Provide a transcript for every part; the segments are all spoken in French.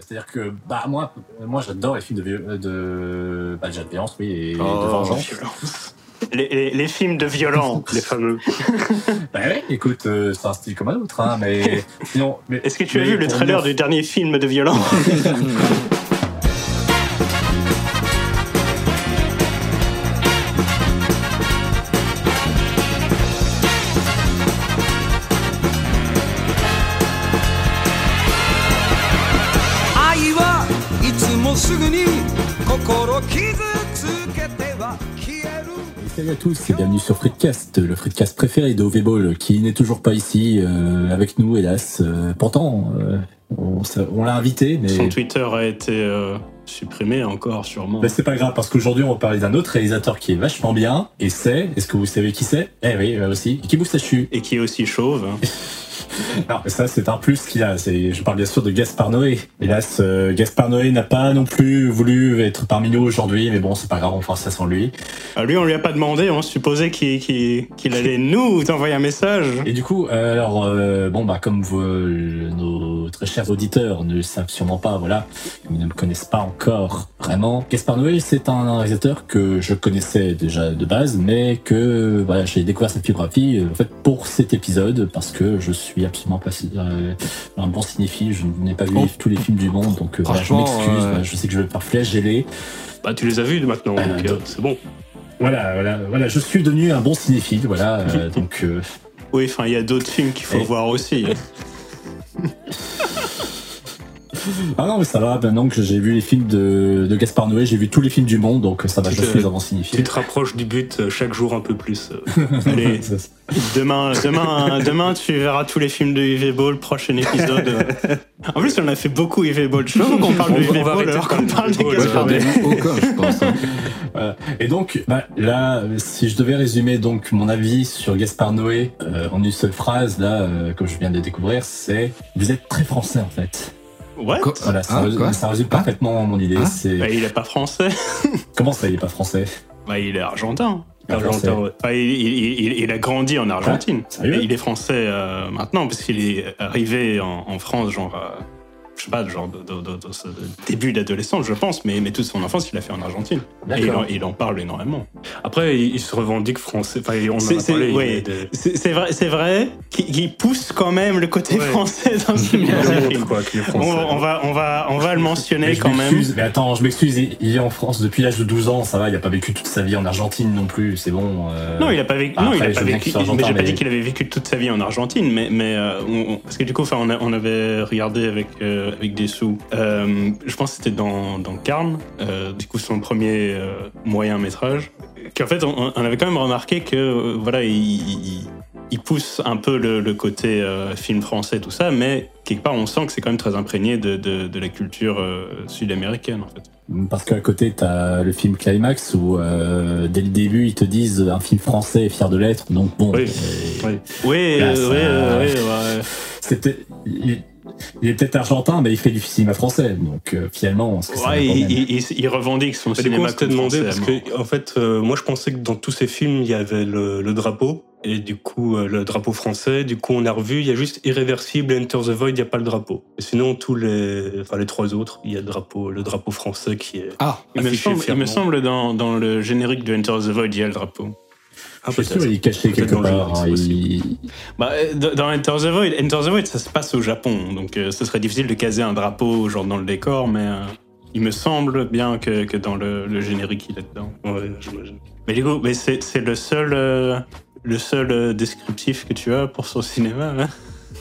C'est-à-dire que bah moi, moi j'adore les films de, de, bah, déjà de violence, oui, et de Oh, vengeance. Les, les- les films de violence. Les fameux. Bah ouais, écoute, euh, c'est un style comme un autre, hein, mais Est-ce que tu as vu le trailer du dernier film de violence「Salut à tous et bienvenue sur Fritcast, le Fritcast préféré de OV Ball, qui n'est toujours pas ici euh, avec nous, hélas. Euh, pourtant, euh, on, l'a invité, mais. Son Twitter a été supprimé encore, sûrement. Mais c'est pas grave parce qu'aujourd'hui on va parler d'un autre réalisateur qui est vachement bien et c'est, est-ce que vous savez qui c'est? Eh oui, aussi, qui moustachu. Et qui est aussi chauve. Alors ça c'est un plus qu'il a, je parle bien sûr de Gaspard Noé. Hélas, euh, Gaspard Noé n'a pas non plus voulu être parmi nous aujourd'hui, mais bon c'est pas grave, on fera ça sans lui. Ah, lui, on lui a pas demandé, on supposait qu'il allait nous envoyer un message. Et du coup, euh, alors euh, bon bah comme vous, nos très chers auditeurs ne le savent sûrement pas, voilà, ils ne me connaissent pas encore vraiment. Gaspard Noé, c'est un réalisateur que je connaissais déjà de base, mais que voilà, j'ai découvert sa filmographie euh, en fait pour cet épisode parce que je suis absolument pas euh, un bon cinéphile, je n'ai pas vu Oh. tous les films du monde, donc euh, voilà, je Franchement, m'excuse, euh, je sais que je vais me faire flageller. Bah, tu les as vus maintenant, Euh, donc c'est bon. Voilà, voilà, voilà, je suis devenu un bon cinéphile, voilà, euh, donc. euh, Oui, enfin, il y a d'autres films qu'il faut Et- voir aussi. Ah non, mais ça va, maintenant que j'ai vu les films de, de Gaspard Noé, j'ai vu tous les films du monde, donc ça va, Tu je te- suis un bon Tu te rapproches du but euh, chaque jour un peu plus. euh. Allez, demain, demain, demain, tu verras tous les films de UV Ball, prochain épisode. En plus, on a fait beaucoup UV Ball. Je veux qu'on parle de UV Ball alors qu'on parle de Gaspard Noé. aucun, je pense. hein. Et donc, bah, là, si je devais résumer donc mon avis sur Gaspard Noé euh, en une seule phrase, là, euh, comme je viens de découvrir, c'est vous êtes très français en fait. What Quoi Voilà, ça, Ah, quoi ça résume Ah parfaitement mon idée. Ah Bah, il est pas français. comment ça, il est pas français? Bah, il est argentin. Argentin, ouais. Enfin, il, il- il- il a grandi en Argentine. Il est français euh, maintenant parce qu'il est arrivé en, en France, genre, euh, je sais pas, genre de, de- de- de ce début d'adolescence, je pense, mais, mais toute son enfance, il a fait en Argentine. Et il en, il en parle énormément. Après, il, il se revendique français. Enfin, on en C'est- a c'est- parlé. il ouais. est de- C'est c'est vrai, c'est vrai qu'il qu'il pousse quand même le côté Ouais. français dans ce On, on va, on, va, on va le mentionner quand même. Mais attends, je m'excuse, il, est en France depuis l'âge de 12 ans, ça va, il a pas vécu toute sa vie en Argentine non plus, c'est bon. euh, Non, il a pas vécu. Après, non, il a je pas vécu. Mais j'ai pas dit qu'il avait vécu toute sa vie en Argentine, mais mais euh, on- on- parce que du coup, enfin, on, a- on avait regardé avec euh, avec des sous. Euh, je pense que c'était dans dans Carne, euh, du coup son premier euh, moyen métrage. Qu'en fait, on, on avait quand même remarqué que voilà, il, il- il pousse un peu le, le côté film français, tout ça, mais quelque part, on sent que c'est quand même très imprégné de, de, de la culture sud-américaine, en fait. Parce qu'à côté, t'as le film Climax où euh, dès le début, ils te disent un film français est fier de l'être. Donc bon, Oui. euh, Oui. Oui, Là, ça- oui, euh, oui, ouais. c'était, il, est peut-être argentin, mais il fait du cinéma français. Donc euh, finalement, que Ouais, il, il- il- il revendique son Bah, coup, cinéma comme demandé français, parce mort. que, en fait, euh, moi, je pensais que dans tous ces films, il y avait le, le drapeau. Et du coup, euh, le drapeau français. Du coup, on a revu, il y a juste Irréversible et Enter the Void, il n'y a pas le drapeau. Et sinon, tous les, enfin, les trois autres, il y a le drapeau, le drapeau français qui est. Ah, Il me semble, il me semble dans, dans le générique de Enter the Void, il y a le drapeau. Ah, Je suis sûr, il est caché quelque part. hein, Bah, euh, dans Enter the Void, Enter the Void, ça se passe au Japon, donc euh, ce serait difficile de caser un drapeau genre dans le décor, mais euh, il me semble bien que, que dans le, le générique, il est dedans. Ouais, j'imagine. Mais du coup, mais c'est c'est le seul, euh, le seul euh, descriptif que tu as pour son cinéma. hein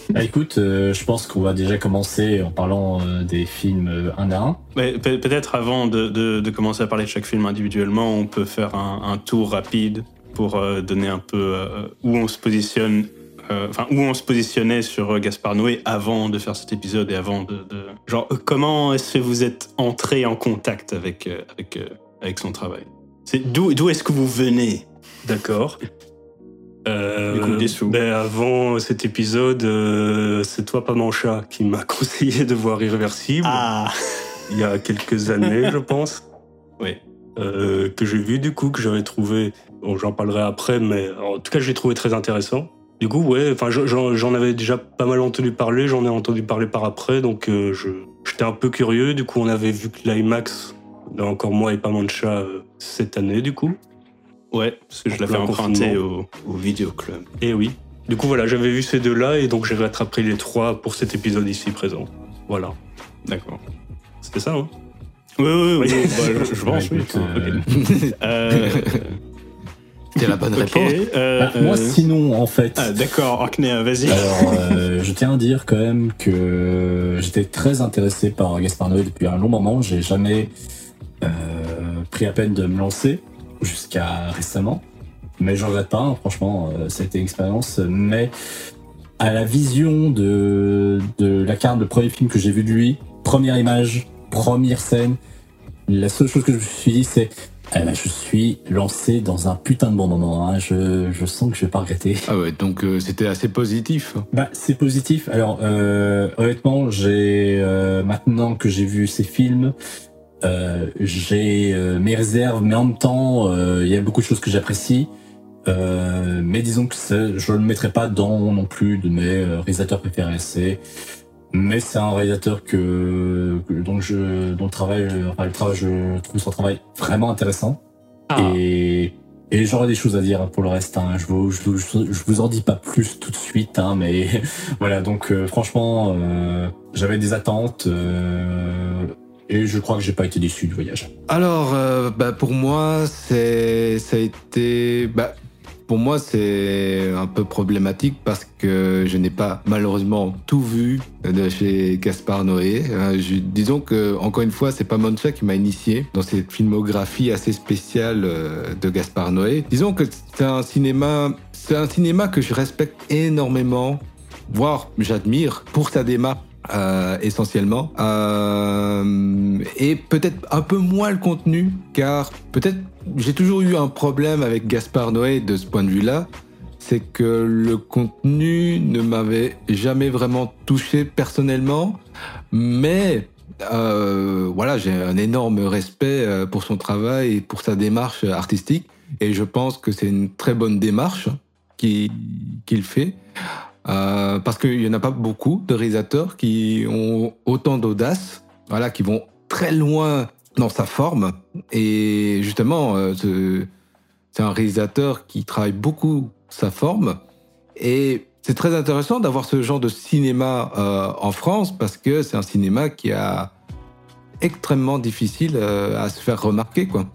Bah, écoute, euh, je pense qu'on va déjà commencer en parlant euh, des films euh, un à un. Mais pe- Peut-être avant de, de- de commencer à parler de chaque film individuellement, on peut faire un, un tour rapide pour euh, donner un peu euh, où on se positionne, euh, enfin où on se positionnait sur Gaspard Noé avant de faire cet épisode et avant de, de- genre comment est-ce que vous êtes entré en contact avec avec avec son travail? C'est d'où d'où est-ce que vous venez? D'accord. Euh, des sous. ben, avant cet épisode, euh, c'est toi, pas mon chat, qui m'a conseillé de voir Irréversible. Ah il y a quelques années, je pense. Oui. Euh, que j'ai vu du coup, que j'avais trouvé, bon, j'en parlerai après, mais en tout cas, je l'ai trouvé très intéressant. Du coup, ouais, enfin, j'en avais déjà pas mal entendu parler, j'en ai entendu parler par après, donc euh, je j'étais un peu curieux. Du coup, on avait vu que l'IMAX, encore moi et pas Mancha, euh, cette année, du coup. Ouais, parce que je l'avais emprunté au, au vidéoclub. Et oui. Du coup, voilà, j'avais vu ces deux-là et donc j'ai rattrapé les trois pour cet épisode ici présent. Voilà. D'accord. C'était ça, hein? Oui, oui, oui. Oui. bah, je, je pense, oui. Écoute, euh, Euh, la bonne réponse. euh, bah, moi, euh, sinon, en fait. Ah, d'accord, Orkney, vas-y. Alors, euh, je tiens à dire quand même que j'étais très intéressé par Gaspard Noé depuis un long moment. J'ai jamais euh, pris la peine de me lancer jusqu'à récemment. Mais je regrette pas, hein, franchement, euh, ça a été une expérience. Mais à la vision de, de la carte, le premier film que j'ai vu de lui, première image, première scène, la seule chose que je me suis dit, c'est eh ben, je suis lancé dans un putain de bon moment. hein. Je, je sens que je vais pas regretter. Ah ouais, donc euh, c'était assez positif. Bah, c'est positif. Alors, euh, honnêtement, j'ai euh, maintenant que j'ai vu ces films, euh, j'ai euh, mes réserves, mais en même temps, euh, il y a beaucoup de choses que j'apprécie. Euh, mais disons que je ne le mettrai pas dans non plus de mes réalisateurs préférés. C'est, mais c'est un réalisateur que, que- dont je, dont le travail, enfin, le travail, je trouve son travail vraiment intéressant. Ah. Et, et j'aurais des choses à dire pour le reste. Hein. Je, vous, je, vous- je vous en dis pas plus tout de suite, hein, mais voilà. Donc euh, franchement, euh, j'avais des attentes euh, et je crois que j'ai pas été déçu du voyage. Alors, euh, bah, pour moi, c'est, ça a été, bah, pour moi, c'est un peu problématique parce que je n'ai pas malheureusement tout vu de chez Gaspard Noé. Euh, disons que, encore une fois, c'est pas Mancha qui m'a initié dans cette filmographie assez spéciale euh, de Gaspard Noé. Disons que c'est un cinéma, c'est un cinéma que je respecte énormément, voire j'admire pour sa démarche. Euh, essentiellement. Euh, et peut-être un peu moins le contenu car peut-être j'ai toujours eu un problème avec Gaspard Noé de ce point de vue-là. C'est que le contenu ne m'avait jamais vraiment touché personnellement. Mais euh, voilà j'ai un énorme respect pour son travail et pour sa démarche artistique. Et je pense que c'est une très bonne démarche qui- qu'il fait euh, parce qu'il n'y en a pas beaucoup de réalisateurs qui ont autant d'audace, voilà, qui vont très loin dans sa forme. Et justement, euh, ce- c'est un réalisateur qui travaille beaucoup sa forme. Et c'est très intéressant d'avoir ce genre de cinéma euh, en France parce que c'est un cinéma qui a extrêmement difficile à se faire remarquer, quoi.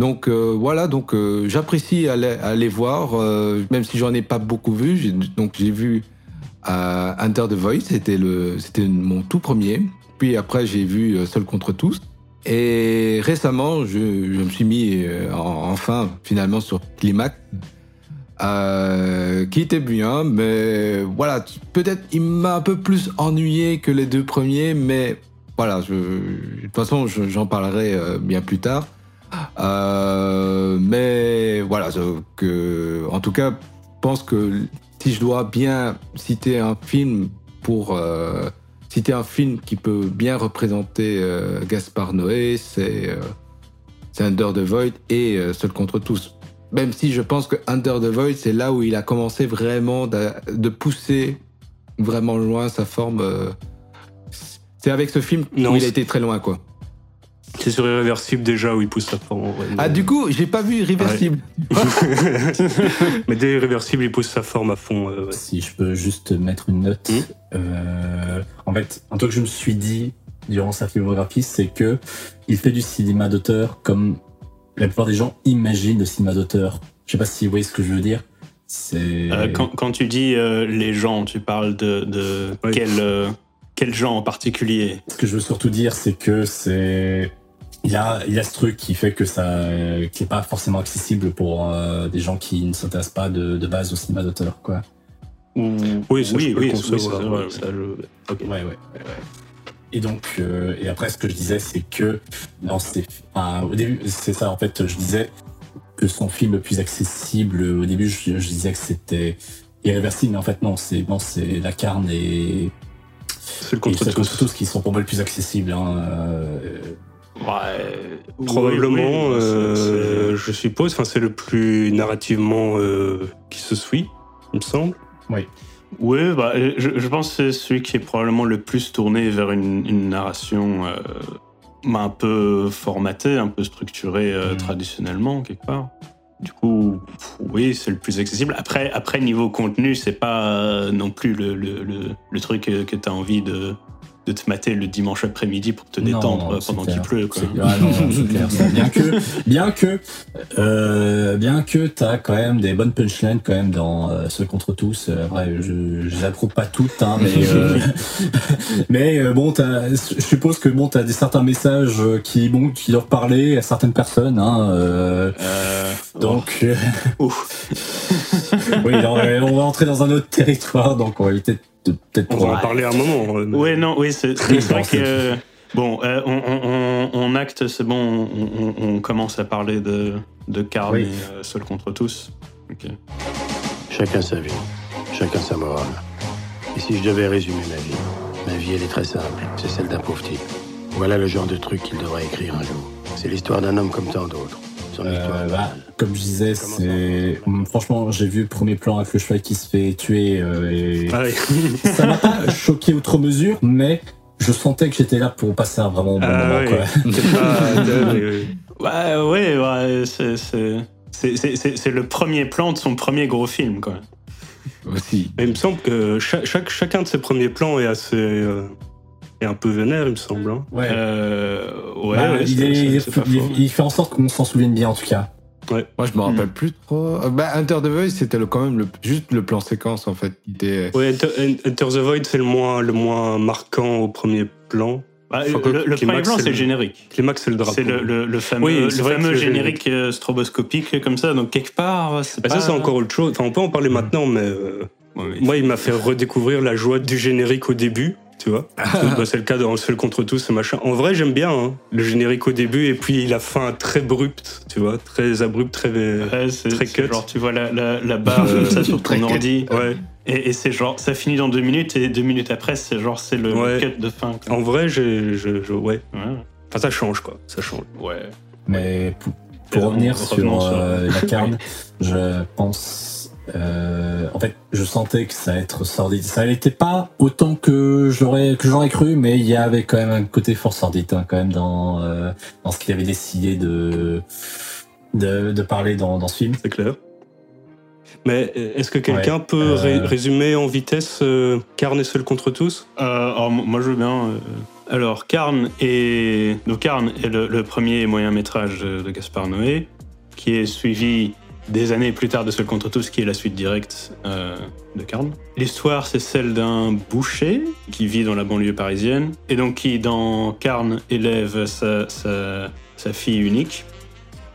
Donc euh, voilà, donc euh, j'apprécie aller, voir, euh, même si j'en ai pas beaucoup vu. J'ai- donc j'ai vu Under the Voice, c'était mon tout premier. Puis après j'ai vu Seul contre tous. Et récemment, je, me suis mis en- enfin finalement sur Climax, qui était bien, mais voilà, peut-être il m'a un peu plus ennuyé que les deux premiers, mais voilà, de toute façon je- j'en parlerai bien plus tard. Euh, mais voilà, que, en tout cas, je pense que si je dois bien citer un film pour euh, citer un film qui peut bien représenter euh, Gaspard Noé, c'est euh, Under the Void et Seul contre tous. Même si je pense que Under the Void, c'est là où il a commencé vraiment de, de pousser vraiment loin sa forme. c'est avec ce film Non, où il a été très loin, quoi. C'est sur Irréversible déjà où il pousse sa forme. en vrai. Ah, du coup, j'ai pas vu Irréversible. Mais dès Irréversible, il pousse sa forme à fond. euh, ouais. Si je peux juste mettre une note. Mhm. Euh, en fait, un truc que je me suis dit durant sa filmographie, c'est que il fait du cinéma d'auteur comme la plupart des gens imaginent le cinéma d'auteur. Je sais pas si vous voyez ce que je veux dire. C'est Euh, quand, quand tu dis euh, les gens, tu parles de, de quel, euh, quel genre en particulier? Ce que je veux surtout dire, c'est que c'est il a il a ce truc qui fait que ça euh, qui est pas forcément accessible pour euh, des gens qui ne s'intéressent pas de, de base au cinéma d'auteur, quoi. Ou- Oui, ça, oui, oui, c'est. Et donc, euh, et après, ce que je disais, c'est que dans ces, enfin, au début, c'est ça, en fait, je disais que son film le plus accessible, au début, je, je disais que c'était irréversible, mais en fait, non, c'est, bon, c'est La Carne et, C'est le et contre Seul tous. contre tous qui sont pour moi le plus accessibles, hein, euh, Ouais, Probablement, oui, oui, euh, je suppose. Enfin, c'est le plus narrativement euh, qui se suit, il me semble. Oui, bah, je, je pense que c'est celui qui est probablement le plus tourné vers une, une narration euh, un peu formatée, un peu structurée euh, Mhm. traditionnellement, quelque part. Du coup, pff, oui, c'est le plus accessible. Après, après niveau contenu, c'est pas euh, non plus le, le, le, le truc que, que tu as envie de, de te mater le dimanche après-midi pour te détendre non, c'est pendant qu'il pleut. Quoi. Ah non, clair. Bien que, bien que, euh, bien que t'as quand même des bonnes punchlines quand même dans euh, Seul contre tous. Euh, je, je les approuve pas toutes, hein, mais, euh, mais euh, bon, t'as- je suppose que bon, t'as des certains messages euh, qui, bon, qui doivent parler à certaines personnes, hein, euh, Euh, donc, euh, ouf. oui, on va, on va entrer dans un autre territoire, donc on va éviter de peut-être. On va en parler un moment. Ouais, non, oui, c'est vrai que. Bon, euh, on, on- on- on acte, c'est bon, on, on- on commence à parler de, de Karl Oui. et euh, Seul contre tous. Chacun sa vie, chacun sa morale. Et si je devais résumer ma vie, ma vie elle est très simple, c'est celle d'un pauvre type. Voilà le genre de truc qu'il devrait écrire un jour. C'est l'histoire d'un homme comme tant d'autres. Euh, bah, comme je disais, c'est franchement, j'ai vu le premier plan avec le cheval qui se fait tuer euh, et Ah oui. ça m'a pas choqué outre mesure, mais je sentais que j'étais là pour passer un vraiment bon Ah moment. oui. Quoi. Pas. Ouais, ouais, ouais, c'est- le premier plan de son premier gros film, quoi. Aussi. Mais il me semble que chaque, chacun de ses premiers plans est assez. Euh, est un peu vénère, il me semble. hein. Ouais. Euh, ouais, Bah, ouais, il, est- est- fait en sorte qu'on s'en souvienne bien en tout cas. Moi, je me rappelle Hmm. plus trop. Euh, Bah, Hunter the Voice, c'était le, quand même le, juste le plan séquence, en fait. qui était... Ouais, Enter, Enter the Void, c'est le moins, le moins marquant au premier plan. Bah, le, premier plan, c'est le générique. Climax, c'est le drapeau. C'est le, le- le fameux, Oui, le générique euh, stroboscopique comme ça. Donc quelque part, c'est Bah, pas... Ça, c'est encore autre chose. Enfin, on peut en parler maintenant, mais euh, Ouais, moi, il m'a fait redécouvrir la joie du générique au début. Tu vois Bah, C'est le cas dans le seul contre tous, ce machin. En vrai, j'aime bien hein, le générique au début et puis la fin très abrupte, tu vois, très abrupte, très. Ouais, Très cut. genre tu vois la, la, la barre comme ça sur ton ordi Ouais. et, et c'est genre ça finit dans deux minutes et deux minutes après c'est genre c'est le, Ouais. cut de fin quoi. En vrai, je, je- ouais. Ouais. Enfin, ça change, quoi. Ça change. ouais. Mais pour, pour Euh, revenir sur sur- euh, la carne, je pense. Euh, en fait, je sentais que ça allait être sordide. Ça n'était pas autant que j'aurais que j'aurais cru, mais il y avait quand même un côté fort sordide hein, quand même dans euh, dans ce qu'il avait décidé de de, de parler dans, dans ce film. C'est clair. Mais est-ce que quelqu'un Ouais. peut ré- Euh. résumer en vitesse euh, Karn est seul contre tous? Euh, alors, moi je veux bien. euh, alors Karn est donc Karn est le, le premier moyen métrage de, de Gaspard Noé qui est suivi des années plus tard de Seul contre tous qui est la suite directe euh, de Karn. L'histoire c'est celle d'un boucher qui vit dans la banlieue parisienne et donc qui dans Karn élève sa, sa, sa fille unique.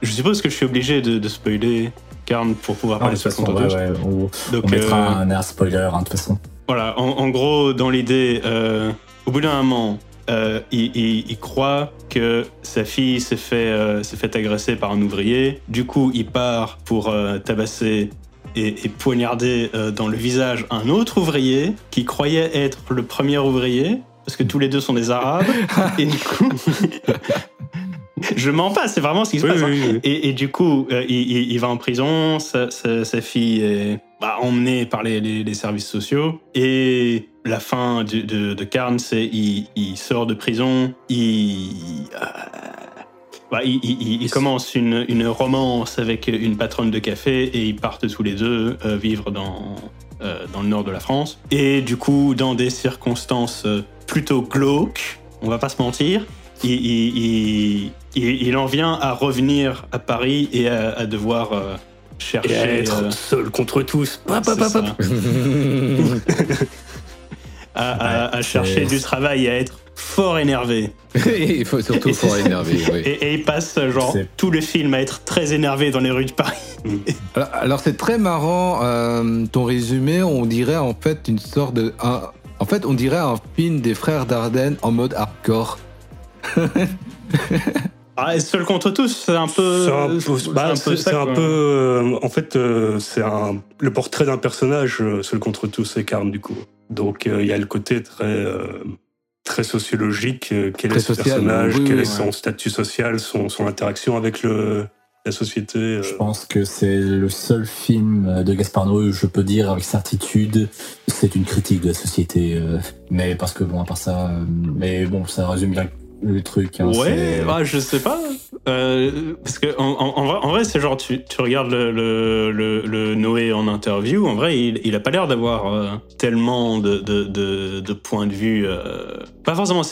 Je suppose que je suis obligé de, de spoiler Karn pour pouvoir parler de Seul contre ouais, tous. ouais, on, Donc, on mettra euh, un air spoiler hein, de toute façon. voilà, en, en gros, dans l'idée, euh, au bout d'un moment, euh, il, il- il croit que sa fille s'est fait, euh, fait agresser par un ouvrier. Du coup, il part pour euh, tabasser et, et poignarder euh, dans le visage un autre ouvrier qui croyait être le premier ouvrier, parce que tous les deux sont des Arabes. et du coup, je mens pas, c'est vraiment ce qui se Oui, passe. hein. oui, oui. Et, et du coup, euh, il, va en prison, sa, sa- sa fille est bah, emmenée par les, les- les services sociaux. Et la fin de, de, c'est il, il sort de prison, il, euh, bah, il, commence une, une romance avec une patronne de café et ils partent tous les deux euh, vivre dans, dans le nord de la France. Et du coup, dans des circonstances plutôt glauques, on va pas se mentir, il, il- il- il- il en vient à revenir à Paris et à, à devoir euh, chercher. Et à être euh, seul contre tous. à, à- à Ouais, chercher du travail et à être fort énervé. il faut surtout Et fort énervé, oui. Et, et il passe genre tout le film à être très énervé dans les rues de Paris. Alors, alors, c'est très marrant, euh, ton résumé, on dirait en fait une sorte de... un- en fait, on dirait un film des frères Dardenne en mode hardcore. Ah, seul contre tous, c'est un peu. C'est un peu, c'est bah, un peu c'est- ça, c'est un quoi. peu, euh, en fait, euh, c'est le portrait d'un personnage, seul contre tous, c'est Karn, du coup. Donc, euh, il y a le côté très, euh, très sociologique, quel Très est ce social, personnage, oui, quel oui, est son statut social, son, son interaction avec le, la société. euh, Je pense que c'est le seul film de Gaspard Noé où je peux dire avec certitude c'est une critique de la société. euh, mais parce que bon, à part ça, mais bon, ça résume bien le truc. hein, Ouais, c'est- ah, je sais pas. Euh, parce que en, en- en vrai, c'est genre tu, tu regardes le, le, le- le Noé en interview. En vrai, il, il a pas l'air d'avoir euh, tellement de, de, de, de points de vue, euh, pas forcément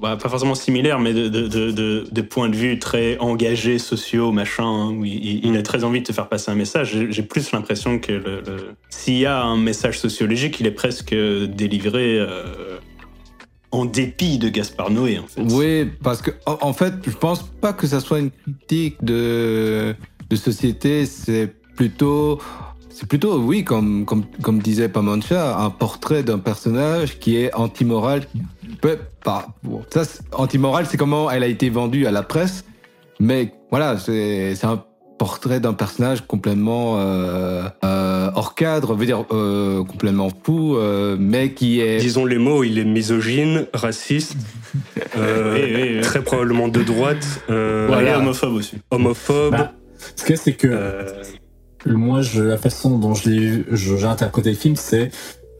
bah, pas forcément similaires, mais de, de, points de vue très engagés, sociaux, machin. hein, où il, a très envie de te faire passer un message. J'ai- plus l'impression que s'il y a un message sociologique, il est presque délivré. En dépit de Gaspard Noé, en fait. Oui, parce que en, fait, je pense pas que ça soit une critique de, de société. C'est plutôt, c'est plutôt, oui, comme comme comme disait Pamancha, un portrait d'un personnage qui est anti-moral. Pas. Ça, anti-moral, c'est comment elle a été vendue à la presse. Mais voilà, c'est un portrait d'un personnage complètement euh, euh, hors cadre, veut dire euh, complètement fou, euh, mais qui est Disons les mots, il est misogyne, raciste, euh, très probablement de droite, euh, Ouais, Voilà. et homophobe aussi. homophobe. Bah, Ce qu'il y a, c'est que euh, moi, je, la façon dont je l'ai- je- j'ai interprété le film, c'est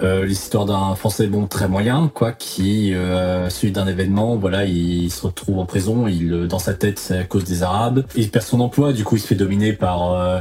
euh, l'histoire d'un Français bon très moyen, quoi, qui euh, suite d'un événement, voilà, il se retrouve en prison. Il euh, dans sa tête, c'est à cause des Arabes. Il perd son emploi, du coup, il se fait dominer par euh,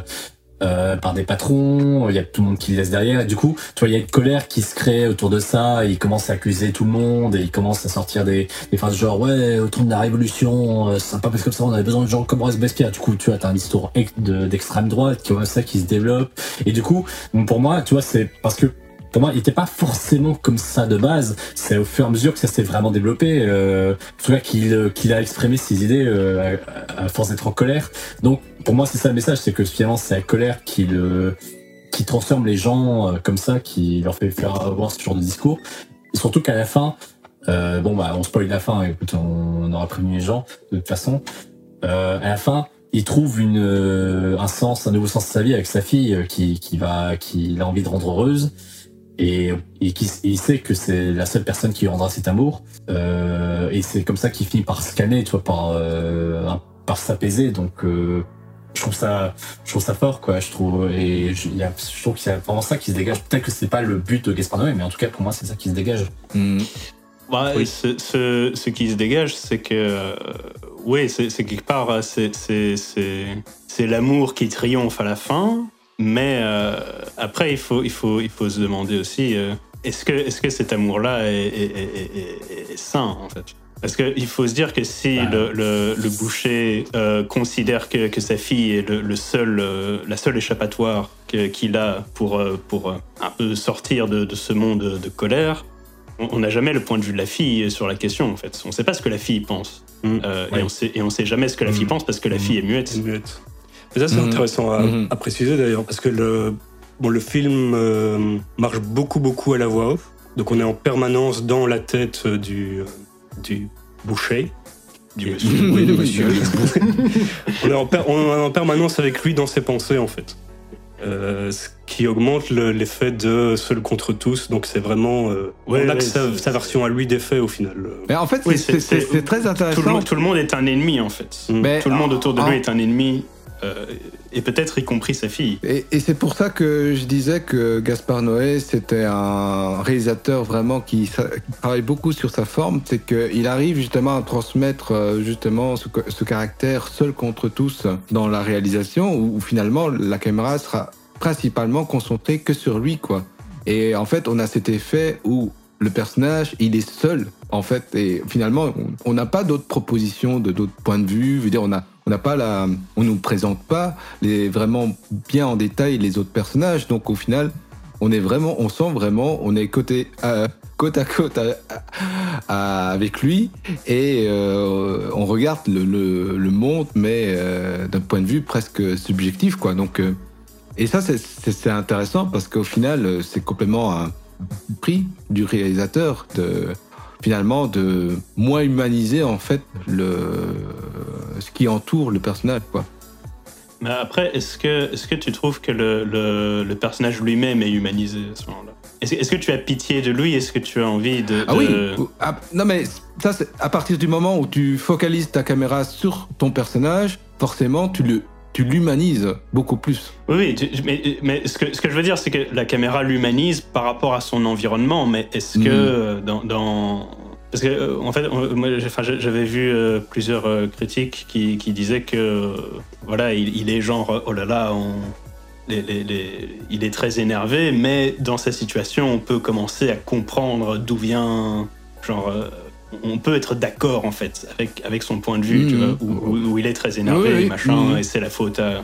euh, par des patrons. Il y a tout le monde qui le laisse derrière. Et du coup, tu vois, il y a une colère qui se crée autour de ça. Il commence à accuser tout le monde et il commence à sortir des, des phrases genre ouais, autour de la révolution, euh, c'est pas parce que ça, on avait besoin de gens comme Robespierre. Du coup, tu vois, t'as un histoire ex- de- d'extrême droite qui voit ça qui se développe. Et du coup, pour moi, tu vois, c'est parce que pour moi, il était pas forcément comme ça de base. C'est au fur et à mesure que ça s'est vraiment développé. Euh, en tout cas, qu'il euh, a exprimé ses idées euh, à, à force d'être en colère. Donc, pour moi, c'est ça le message, c'est que finalement, c'est la colère qui le qui transforme les gens euh, comme ça, qui leur fait faire avoir ce genre de discours. Et surtout qu'à la fin, euh, bon bah, on spoil la fin. Écoute, on, aura prévenu les gens de toute façon. Euh, à la fin, il trouve une, euh, un sens, un nouveau sens de sa vie avec sa fille qui, qui va, qui a envie de rendre heureuse et, et qui, il sait que c'est la seule personne qui lui rendra cet amour. Euh, et c'est comme ça qu'il finit par se calmer, tu vois, par, euh, par s'apaiser. Donc, euh, je trouve ça, je trouve ça fort, quoi. Je trouve, et je, il y a, je trouve que c'est vraiment ça qui se dégage. Peut-être que c'est pas le but de Gaspard Noé, mais en tout cas, pour moi, c'est ça qui se dégage. Hmm. Bah, Oui. ce, ce, ce qui se dégage, c'est que, euh, oui, c'est quelque part, c'est- c'est l'amour qui triomphe à la fin, mais euh, après, il faut, il, faut, il faut se demander aussi, euh, est-ce que, est -ce que cet amour-là est, sain, en fait? Parce qu'il faut se dire que si Bah. le, le, le boucher euh, considère que, que sa fille est le, le seul, la seule échappatoire qu'il a pour, pour un peu sortir de, de ce monde de colère, on n'a jamais le point de vue de la fille sur la question en fait. On ne sait pas ce que la fille pense. Mm. Et, on sait, et on sait jamais ce que la fille Mm. pense parce que la fille est muette. Mais ça, c'est Mhm. intéressant à, Mhm. à préciser d'ailleurs, parce que le, bon, le film euh, marche beaucoup, beaucoup à la voix off. Donc on est en permanence dans la tête euh, du, euh, du boucher. Du est- oui, de monsieur. on, est en per- on est en permanence avec lui dans ses pensées, en fait. Euh, ce qui augmente le- l'effet de seul contre tous. Donc c'est vraiment. euh, Ouais, on a ouais, que sa, version à lui des faits au final. Mais en fait, Oui, c'est- très Tout intéressant. le, monde, tout le monde est un ennemi en fait. Mm. Mais- Tout le monde autour de lui est un ennemi, euh, et peut-être y compris sa fille. Et, c'est pour ça que je disais que Gaspard Noé, c'était un réalisateur vraiment qui, travaille beaucoup sur sa forme. C'est qu'il arrive justement à transmettre euh, justement ce caractère seul contre tous dans la réalisation, où, où finalement la caméra sera principalement concentrée que sur lui, quoi. Et en fait, on a cet effet où le personnage, il est seul, en fait, et finalement, on- n'a pas d'autres propositions, de d'autres points de vue. Je veux dire, on a, on n'a pas la, on nous présente pas les vraiment bien en détail les autres personnages. Donc au final, on est vraiment, on sent vraiment, on est côté, euh, côte à côte à- avec lui et euh, on regarde le, le- monde, mais euh, d'un point de vue presque subjectif, quoi. Donc euh, et ça, c'est- intéressant parce qu'au final, euh, c'est complètement un prix du réalisateur de finalement de moins humaniser en fait le ce qui entoure le personnage, quoi. Mais après, est-ce que, est que tu trouves que le, le- le personnage lui-même est humanisé à ce moment-là? Est-ce que tu as pitié de lui? Est-ce que tu as envie de... Ah oui, ah, non mais ça c'est à partir du moment où tu focalises ta caméra sur ton personnage, forcément tu le tu l'humanises beaucoup plus. Oui, tu- mais, mais ce, que, ce que je veux dire, c'est que la caméra l'humanise par rapport à son environnement, mais est-ce que Mhm. euh, dans, dans- Parce que, euh, en fait, moi, j'avais vu euh, plusieurs critiques qui, qui disaient que, voilà, il, il est genre, oh là là, on- les- les- les- il est très énervé, mais dans cette situation, on peut commencer à comprendre d'où vient, genre, on peut être d'accord, en fait, avec, avec son point de vue, tu Mhm. vois, où, où- où il est très énervé, Oui, oui. machin, Mhm. et c'est la faute à,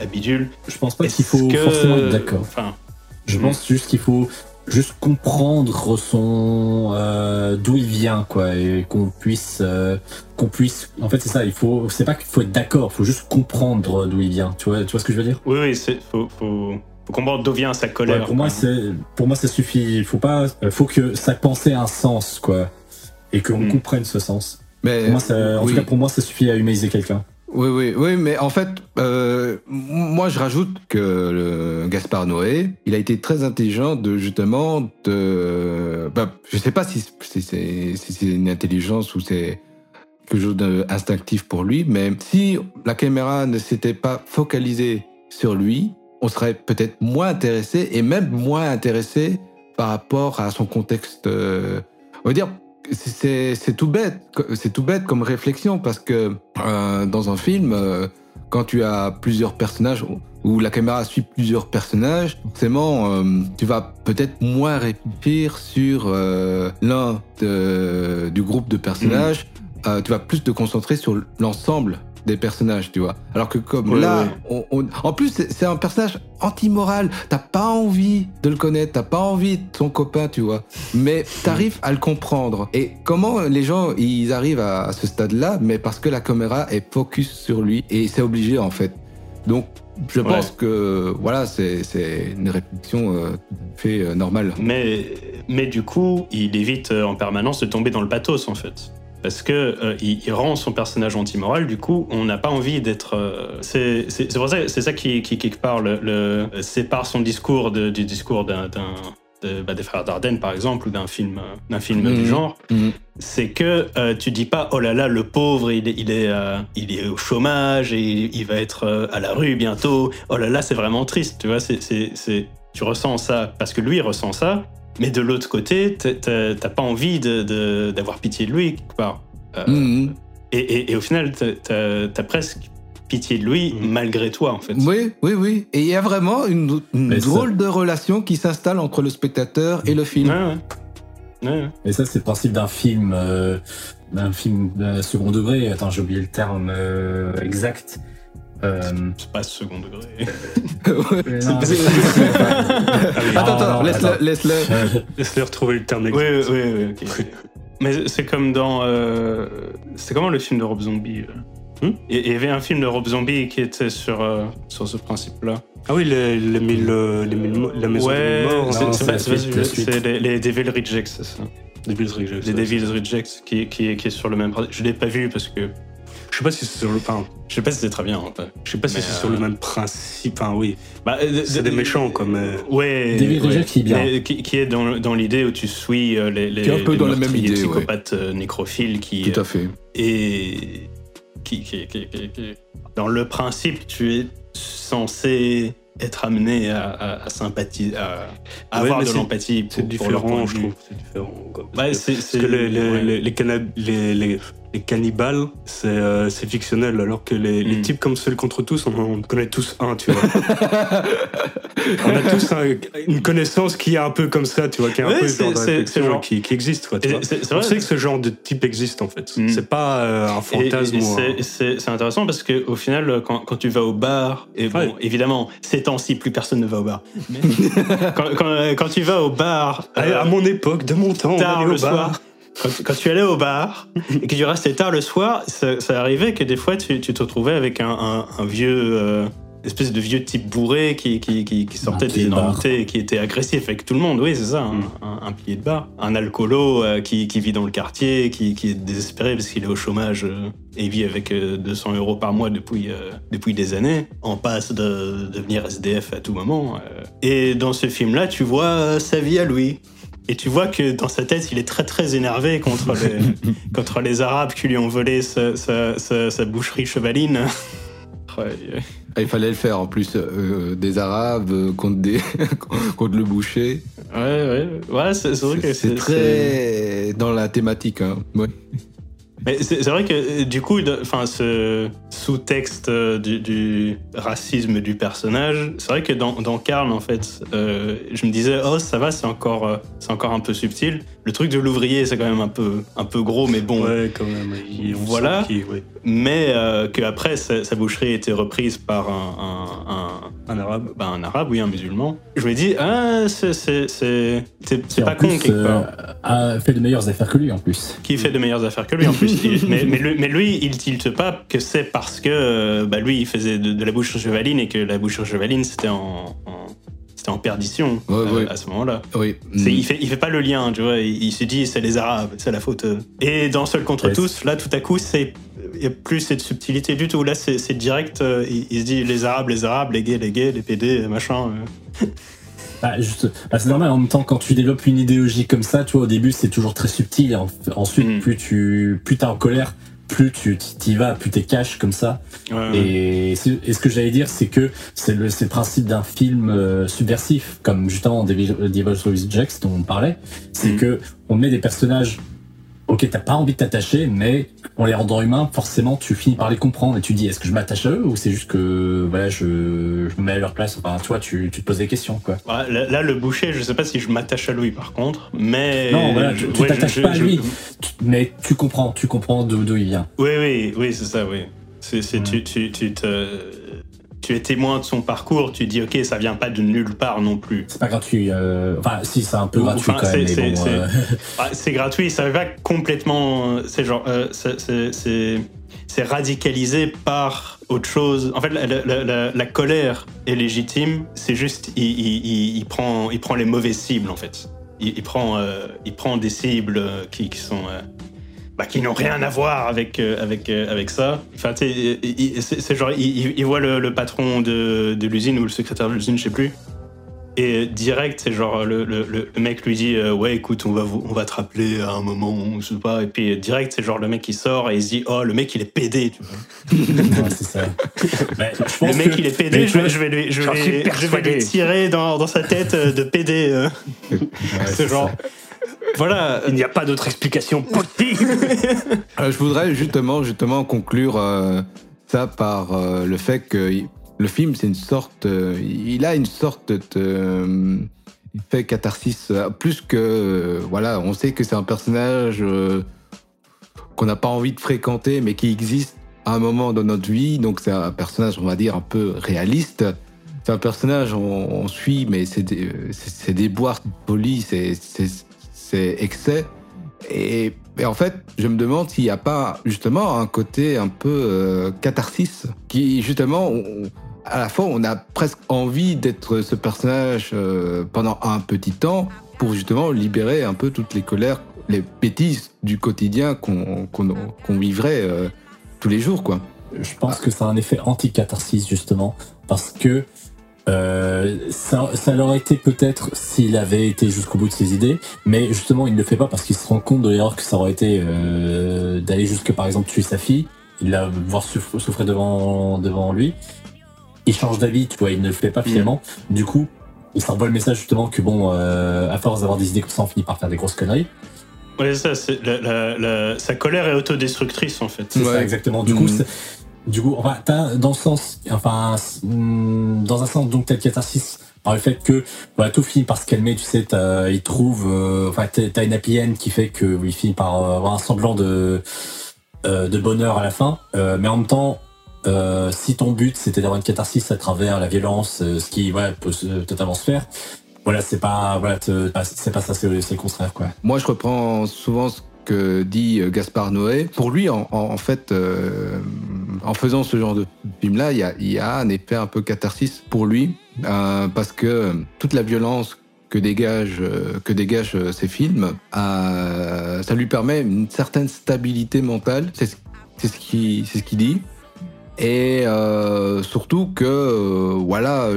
à Bidule. Je pense pas qu'il faut que- forcément être d'accord. Enfin, Je Mm. pense juste qu'il faut juste comprendre son euh, d'où il vient quoi et qu'on puisse euh, qu'on puisse en fait c'est ça il faut c'est pas qu'il faut être d'accord faut juste comprendre d'où il vient tu vois tu vois ce que je veux dire? Oui, oui, c'est faut, faut, faut comprendre d'où vient sa colère. Ouais, pour moi c'est pour moi ça suffit il faut pas faut que sa pensée ait un sens quoi et qu'on Mm. comprenne ce sens Mais pour moi, ça- en oui. tout cas pour moi ça suffit à humaniser quelqu'un Oui, oui, oui, mais en fait, euh, moi je rajoute que le Gaspard Noé, il a été très intelligent de justement de, bah, je sais pas si, si c'est si c'est une intelligence ou c'est quelque chose d'instinctif pour lui, mais si la caméra ne s'était pas focalisée sur lui, on serait peut-être moins intéressé et même moins intéressé par rapport à son contexte. euh, on va dire, c'est- tout bête, c'est tout bête comme réflexion parce que euh, dans un film, euh, quand tu as plusieurs personnages où la caméra suit plusieurs personnages, forcément, euh, tu vas peut-être moins réfléchir sur l'un du groupe de personnages. Euh, tu vas plus te concentrer sur l'ensemble des personnages, tu vois. Alors que comme Ouais, là, ouais. on- on- en plus c'est un personnage anti-moral. T'as pas envie de le connaître, t'as pas envie de son copain, tu vois. Mais t'arrives à le comprendre. Et comment les gens ils arrivent à, à ce stade-là? Mais parce que la caméra est focus sur lui et c'est obligé en fait. Donc je Ouais. pense que voilà, c'est une réflexion euh, tout à fait euh, normale. Mais, mais du coup, il évite euh, en permanence de tomber dans le pathos, en fait. Parce que euh, il, il rend son personnage anti-moral, du coup, on n'a pas envie d'être. euh, c'est c'est- ça, qui, qui quelque part le, le- sépare son discours de- du discours d'un d'un- de- bah, des frères Dardenne, par exemple, ou d'un film, d'un film Mhm. du genre. Mhm. C'est que euh, tu dis pas oh là là le pauvre il est il est euh, il est au chômage et il, il va être euh, à la rue bientôt oh là là c'est vraiment triste tu vois c'est tu ressens ça parce que lui il ressent ça mais de l'autre côté t'as- pas envie de- de- d'avoir pitié de lui quelque part Euh, Mhm. et, et- et au final t'as- presque pitié de lui Mhm. malgré toi en fait Oui, oui, oui. Et il y a vraiment une, une Mais ça- drôle de relation qui s'installe entre le spectateur et le film. Ouais, ouais. Et ça c'est le principe d'un film euh, d'un film euh, second degré attends j'ai oublié le terme euh, exact euh, c'est pas second degré Attends, attends, laisse-le. laisse-le. Euh, Laisse-les retrouver le terme Oui, exact. oui, oui, oui, ok. Mais c'est comme dans. euh, c'est comment le film de Rob Zombie euh Hmm Il y avait un film de Rob Zombie qui était sur, euh, sur ce principe-là. Ah oui, les, les mille, euh, les mille la maison ouais, des morts. c'est- les, les Devil Rejects, c'est ça. Devil's Rejects, Les ouais. Devil Rejects qui, qui, qui est sur le même principe. Je l'ai pas vu parce que. Je sais pas si c'est sur le. Enfin, Je sais pas si c'est très bien. en fait. je sais pas si c'est euh, sur le même principe. Enfin, oui. Bah, euh, C'est des méchants, quoi, mais. Ouais. Devil ouais. Qui est bien. Mais qui, qui est dans, dans l'idée où tu suis euh, les, les, Qui est un peu les dans la même idée, ouais. psychopathes euh, nécrophiles qui, Tout à fait. et qui, qui- qui- qui- qui- dans le principe, tu es censé être amené à, à, à sympathiser, à, à Ouais, avoir de l'empathie C'est pour, pour leur point différent, de je trouve. C'est différent. quoi. Parce Ouais, que- c'est- Parce c'est- que les, les, ouais. les, les, les, les, les cannibales, c'est euh, fictionnel, alors que les, les Mm. types comme Seul contre tous, on connaît tous un, tu vois. on a tous un- une connaissance qui est un peu comme ça, tu vois, qui est un Ouais, peu genre de c'est- réflexion c'est genre- qui, qui existe, quoi, tu vois. On sait que ce genre de type existe, en fait. Mm. C'est pas euh, un fantasme un- c'est- intéressant parce que au final, quand, quand tu vas au bar, et bon, Ouais. évidemment, ces temps-ci, plus personne ne va au bar. Mais quand, quand- quand tu vas au bar, À, euh, à mon époque, de mon temps, on allait le au bar. soir. Quand, quand tu allais au bar et que tu restais tard le soir, ça, ça arrivait que des fois tu, tu te retrouvais avec un, un- un vieux, euh, espèce de vieux type bourré qui, qui, qui, qui sortait des de énormités et qui était agressif avec tout le monde. Oui, c'est ça, un, Mm. un, un pilier de bar. Un alcoolo euh, qui, vit dans le quartier, qui, est désespéré parce qu'il est au chômage euh, et il vit avec euh, 200 euros par mois depuis, euh, depuis des années, en passe de devenir SDF à tout moment. euh. Et dans ce film-là, tu vois euh, sa vie à lui. Et tu vois que dans sa tête, il est très très énervé contre les, contre les Arabes qui lui ont volé sa, sa- sa- sa boucherie chevaline. ouais. Ah, Il fallait le faire en plus. euh, des Arabes euh, contre, des contre le boucher. Ouais, ouais, ouais, c'est c'est vrai que C'est très dans la thématique. Hein. Ouais. Mais c'est vrai que euh, du coup, enfin, ce sous-texte euh, du, du racisme du personnage, c'est vrai que dans, dans Karl, en fait, euh, je me disais, oh, ça va, c'est encore, c'est encore un peu subtil. Le truc de l'ouvrier, c'est quand même un peu, un peu gros, mais bon. Ouais, quand même. Voilà. qu'il- ouais. Mais euh, qu'après, sa, sa boucherie était reprise par un, un, un, Un arabe. bah, un arabe, oui, un musulman. Je me dis, ah, c'est pas con plus, quelque euh, part. a fait de meilleures affaires que lui en plus. Qui fait de meilleures affaires que lui en plus. Mais, mais lui, mais lui, il tilte pas que c'est parce que euh, bah, lui, il faisait de, de la bouche chevaline et que la bouche chevaline, c'était en, en- c'était en perdition Ouais, euh, ouais. à ce moment-là. Oui. Il, fait, il fait pas le lien, tu vois. Il, il se dit, c'est les Arabes, c'est la faute. Et dans Seul contre tous, là, tout à coup, c'est il y a plus cette subtilité du tout. Là, c'est direct. euh, il, il se dit les Arabes, les Arabes, les gays, les gays, les PD, machin. euh. Bah, bah, c'est normal en même temps quand tu développes une idéologie comme ça, tu vois, au début c'est toujours très subtil et en- ensuite Mm. plus tu plus t'es en colère, plus tu t'y vas, plus t'es cash comme ça. Ouais. Et, ce que j'allais dire, c'est que c'est le, le principe d'un film euh, subversif, comme justement Devil- Devil's Rejects dont on parlait, c'est Mhm. que on met des personnages ok, t'as pas envie de t'attacher, mais en les rendant humains, forcément, tu finis par les comprendre et tu dis, est-ce que je m'attache à eux ou c'est juste que, voilà, je, je me mets à leur place? Enfin, tu vois, tu, tu te poses des questions, quoi. Ouais, là, là, le boucher, je sais pas si je m'attache à lui par contre, mais. Non, voilà, je- tu ouais, t'attaches je- pas à lui. Mais tu comprends, tu comprends d'où il vient. Oui, oui, oui, c'est ça, oui. C'est, c'est- tu, tu, tu, te, tu es témoin de son parcours, tu dis, ok, ça vient pas de nulle part non plus. C'est pas gratuit. euh, Enfin, si, c'est un peu gratuit enfin, quand même, c'est- bon. euh, gratuit, ça va complètement. C'est genre. euh, c'est- radicalisé par autre chose. En fait, la, la- la- la colère est légitime, c'est juste. Il, il- il- il prend, il prend les mauvaises cibles, en fait. Il, il prend, euh, il prend des cibles euh, qui, qui sont. Bah, qui n'ont rien à voir avec, euh, avec, euh, avec ça. Enfin, c'est genre, il, il- il voit le, le patron de, de l'usine ou le secrétaire de l'usine, je sais plus. Et direct, c'est genre, le, le, le le mec lui dit euh, Ouais, écoute, on va, vous- on va te rappeler à un moment, je sais pas. Et puis direct, c'est genre le mec qui sort et il se dit Oh, le mec il est pédé, tu vois. ouais, c'est ça. Mais je Le mec que- il est pédé, je vais, vois, je vais lui, je vais, je vais lui tirer dans, dans sa tête euh, de pédé. euh. ouais, C'est c'est genre. ça. Voilà. Il n'y a pas d'autre explication possible. Euh, je voudrais justement, justement conclure euh, ça par euh, le fait que le film, c'est une sorte, euh, il a une sorte de, euh, il fait catharsis plus que, euh, voilà, on sait que c'est un personnage euh, qu'on n'a pas envie de fréquenter, mais qui existe à un moment dans notre vie. Donc c'est un personnage, on va dire, un peu réaliste. C'est un personnage, on, on suit, mais c'est des, boires c'est c'est- c'est excès. Et, en fait, je me demande s'il n'y a pas justement un côté un peu euh, catharsis qui justement, à la fois, on a presque envie d'être ce personnage euh, pendant un petit temps pour justement libérer un peu toutes les colères, les bêtises du quotidien qu'on vivrait euh, tous les jours, quoi. Je pense que c'est un effet anti-catharsis, justement, parce que euh, ça, ça l'aurait été peut-être s'il avait été jusqu'au bout de ses idées, mais justement, il ne le fait pas parce qu'il se rend compte de l'erreur que ça aurait été euh, d'aller jusque, par exemple, tuer sa fille, il la voir souff- souffrir devant, devant lui. Il change d'avis, tu vois, il ne le fait pas finalement. Du coup, il s'envoie le message justement que bon, euh, à force d'avoir des idées comme ça, on finit par faire des grosses conneries. Ouais, c'est ça, c'est la- la- la- sa colère est autodestructrice en fait. C'est ça exactement. Du coup, Mhm. c'est- du coup, enfin, dans le sens, enfin, hmm, dans un sens donc tel catharsis par le fait que voilà, tout finit par se calmer. Tu sais, t'as- il trouve, euh, enfin, t'as une happy qui fait que il finit par euh, avoir un semblant de euh, de bonheur à la fin. Euh, mais en même temps, euh, si ton but c'était d'avoir une catharsis à travers la violence, ce qui voilà peut totalement se faire. Voilà, c'est pas voilà, c'est pas ça, c'est c'est le contraire quoi. Moi, je reprends souvent ce que dit euh, Gaspard Noé. Pour lui, en, fait, euh, en faisant ce genre de film-là, il y a, un effet un peu catharsis pour lui, euh, parce que toute la violence que dégagent que dégagent ces films, ça lui permet une certaine stabilité mentale. C'est ce, ce qui c'est ce qu'il dit. Et surtout que, voilà,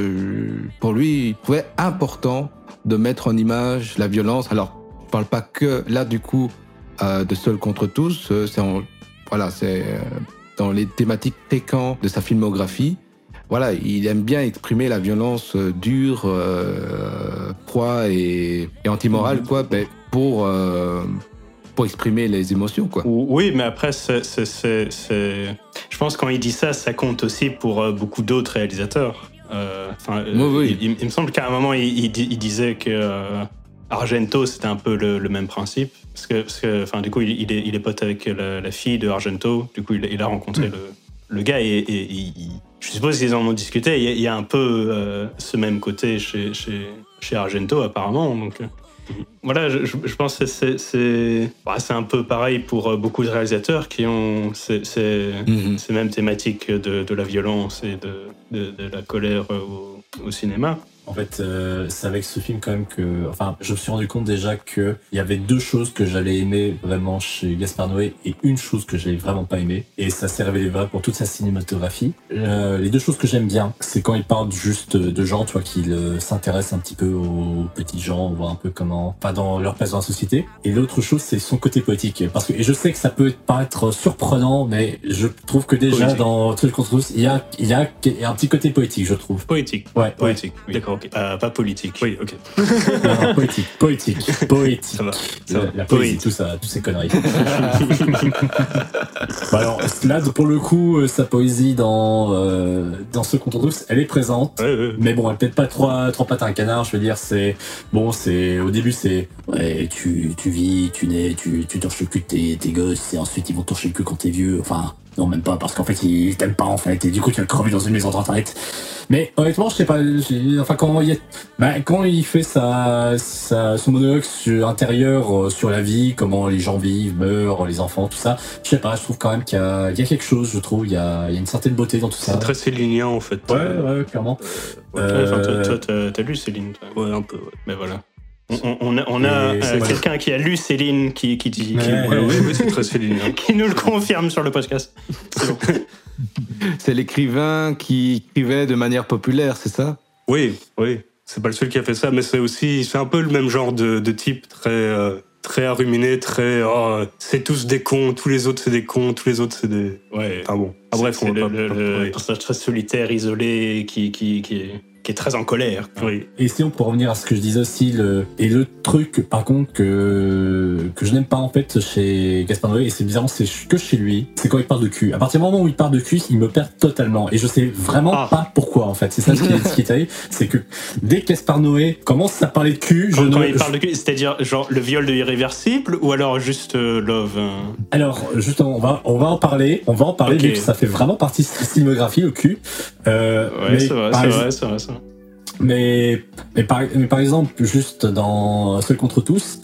pour lui, il trouvait important de mettre en image la violence. Alors, je parle pas que là, du coup, euh, de seul contre tous. euh, C'est voilà, c'est euh, dans les thématiques fréquentes de sa filmographie. Voilà, il aime bien exprimer la violence dure, froid et, et antimorale, quoi, ben, pour, pour exprimer les émotions, quoi. Ou- Oui, mais après, c'est, je pense que quand il dit ça, ça compte aussi pour beaucoup d'autres réalisateurs. Euh, Oui, oui. Il, il me semble qu'à un moment, il, il di- il disait que euh, Argento, c'était un peu le, le même principe. Parce que, parce que enfin, du coup, il, il est, il est pote avec la, la fille de Argento. Du coup, il, il a rencontré le, le gars et, et- et il- je suppose qu'ils en ont discuté. Il y a, il y a un peu euh, ce même côté chez, chez, chez Argento, apparemment. Donc, euh, voilà, je, pense que c'est c'est bah, c'est un peu pareil pour euh, beaucoup de réalisateurs qui ont ces, ces- ces mêmes thématiques de, de la violence et de, de, de la colère au, au cinéma. En fait, euh, c'est avec ce film quand même que, enfin, je me suis rendu compte déjà que il y avait deux choses que j'allais aimer vraiment chez Gaspard Noé et une chose que j'allais vraiment pas aimer. Et ça s'est révélé vrai pour toute sa cinématographie. Euh, les deux choses que j'aime bien, c'est quand il parle juste de gens, tu vois, qui euh, s'intéressent un petit peu aux petits gens, voir un peu comment, pas dans leur place dans la société. Et l'autre chose, c'est son côté poétique. Parce que, et je sais que ça peut paraître surprenant, mais je trouve que déjà Poétique. dans Truc contre tous, il y a, il y a un petit côté poétique, je trouve. Poétique. Ouais, ouais. Poétique. oui. D'accord, ok. Euh, pas politique. Oui, ok. Non, poétique, poétique, poétique. Ça va. Ça La, va. la poésie, tout ça, toutes ces conneries. Bah alors, là, pour le coup, euh, sa poésie dans, euh, dans ce contre tous, elle est présente. Ouais, ouais. Mais bon, elle peut-être pas trois, trois pattes à un canard, je veux dire, c'est, bon, c'est, au début, c'est, ouais, tu, tu vis, tu nais, tu, tu torches le cul de tes, tes gosses, et ensuite ils vont torcher le cul quand t'es vieux, enfin, non, même pas, parce qu'en fait, ils t'aiment pas, en fait, et du coup, tu vas le crever dans une maison de retraite. Mais, honnêtement, je sais pas, enfin, quand il, a- bah, quand il fait sa, sa, son monologue sur, intérieur euh, sur la vie, comment les gens vivent, meurent, les enfants, tout ça, je sais pas, je trouve quand même qu'il y a, il y a quelque chose, je trouve, il y a, il y a une certaine beauté dans tout ça. C'est très célinien en fait. Ouais, ouais, clairement. Ouais, enfin, toi, Euh, t'as t'as lu Céline toi. Ouais, un peu. Ouais. Mais voilà. On, on- on a, on a Et euh, quelqu'un qui a lu Céline qui, qui, dit, qui, Ouais. Ouais, oui, oui, c'est très célinien. qui nous le confirme sur le podcast. C'est bon. C'est l'écrivain qui écrivait de manière populaire, c'est ça? Oui, oui. C'est pas le seul qui a fait ça, mais c'est aussi, c'est un peu le même genre de, de type, très, euh, très aruminé, très, oh, c'est tous des cons, tous les autres c'est des cons, tous les autres c'est des. Ouais. Enfin bon. Ah, bref, C'est on le, pas. le- pas- le personnage très solitaire, isolé, qui, qui, qui, est, qui est très en colère. Oui. Et sinon, pour revenir à ce que je disais aussi, le, et le truc, par contre, que, que je n'aime pas, en fait, chez Gaspard Noé, et c'est bizarre, c'est que chez lui, c'est quand il parle de cul. À partir du moment où il parle de cul, il me perd totalement. Et je sais vraiment Ah. pas pourquoi, en fait. C'est ça ce qui est, ce qui est terrible. C'est que dès que Gaspard Noé commence à parler de cul, je Quand, quand ne, il parle de cul, c'est-à-dire genre le viol de irréversible ou alors juste euh, Love euh, Alors, justement, on va, on va en parler. On va en parler, Ok. vu que ça fait vraiment partie de sa filmographie, le cul. Euh, Ouais, mais c'est vrai, c'est vrai, c'est vrai. Mais, mais, par, mais par exemple, juste dans Seul contre tous,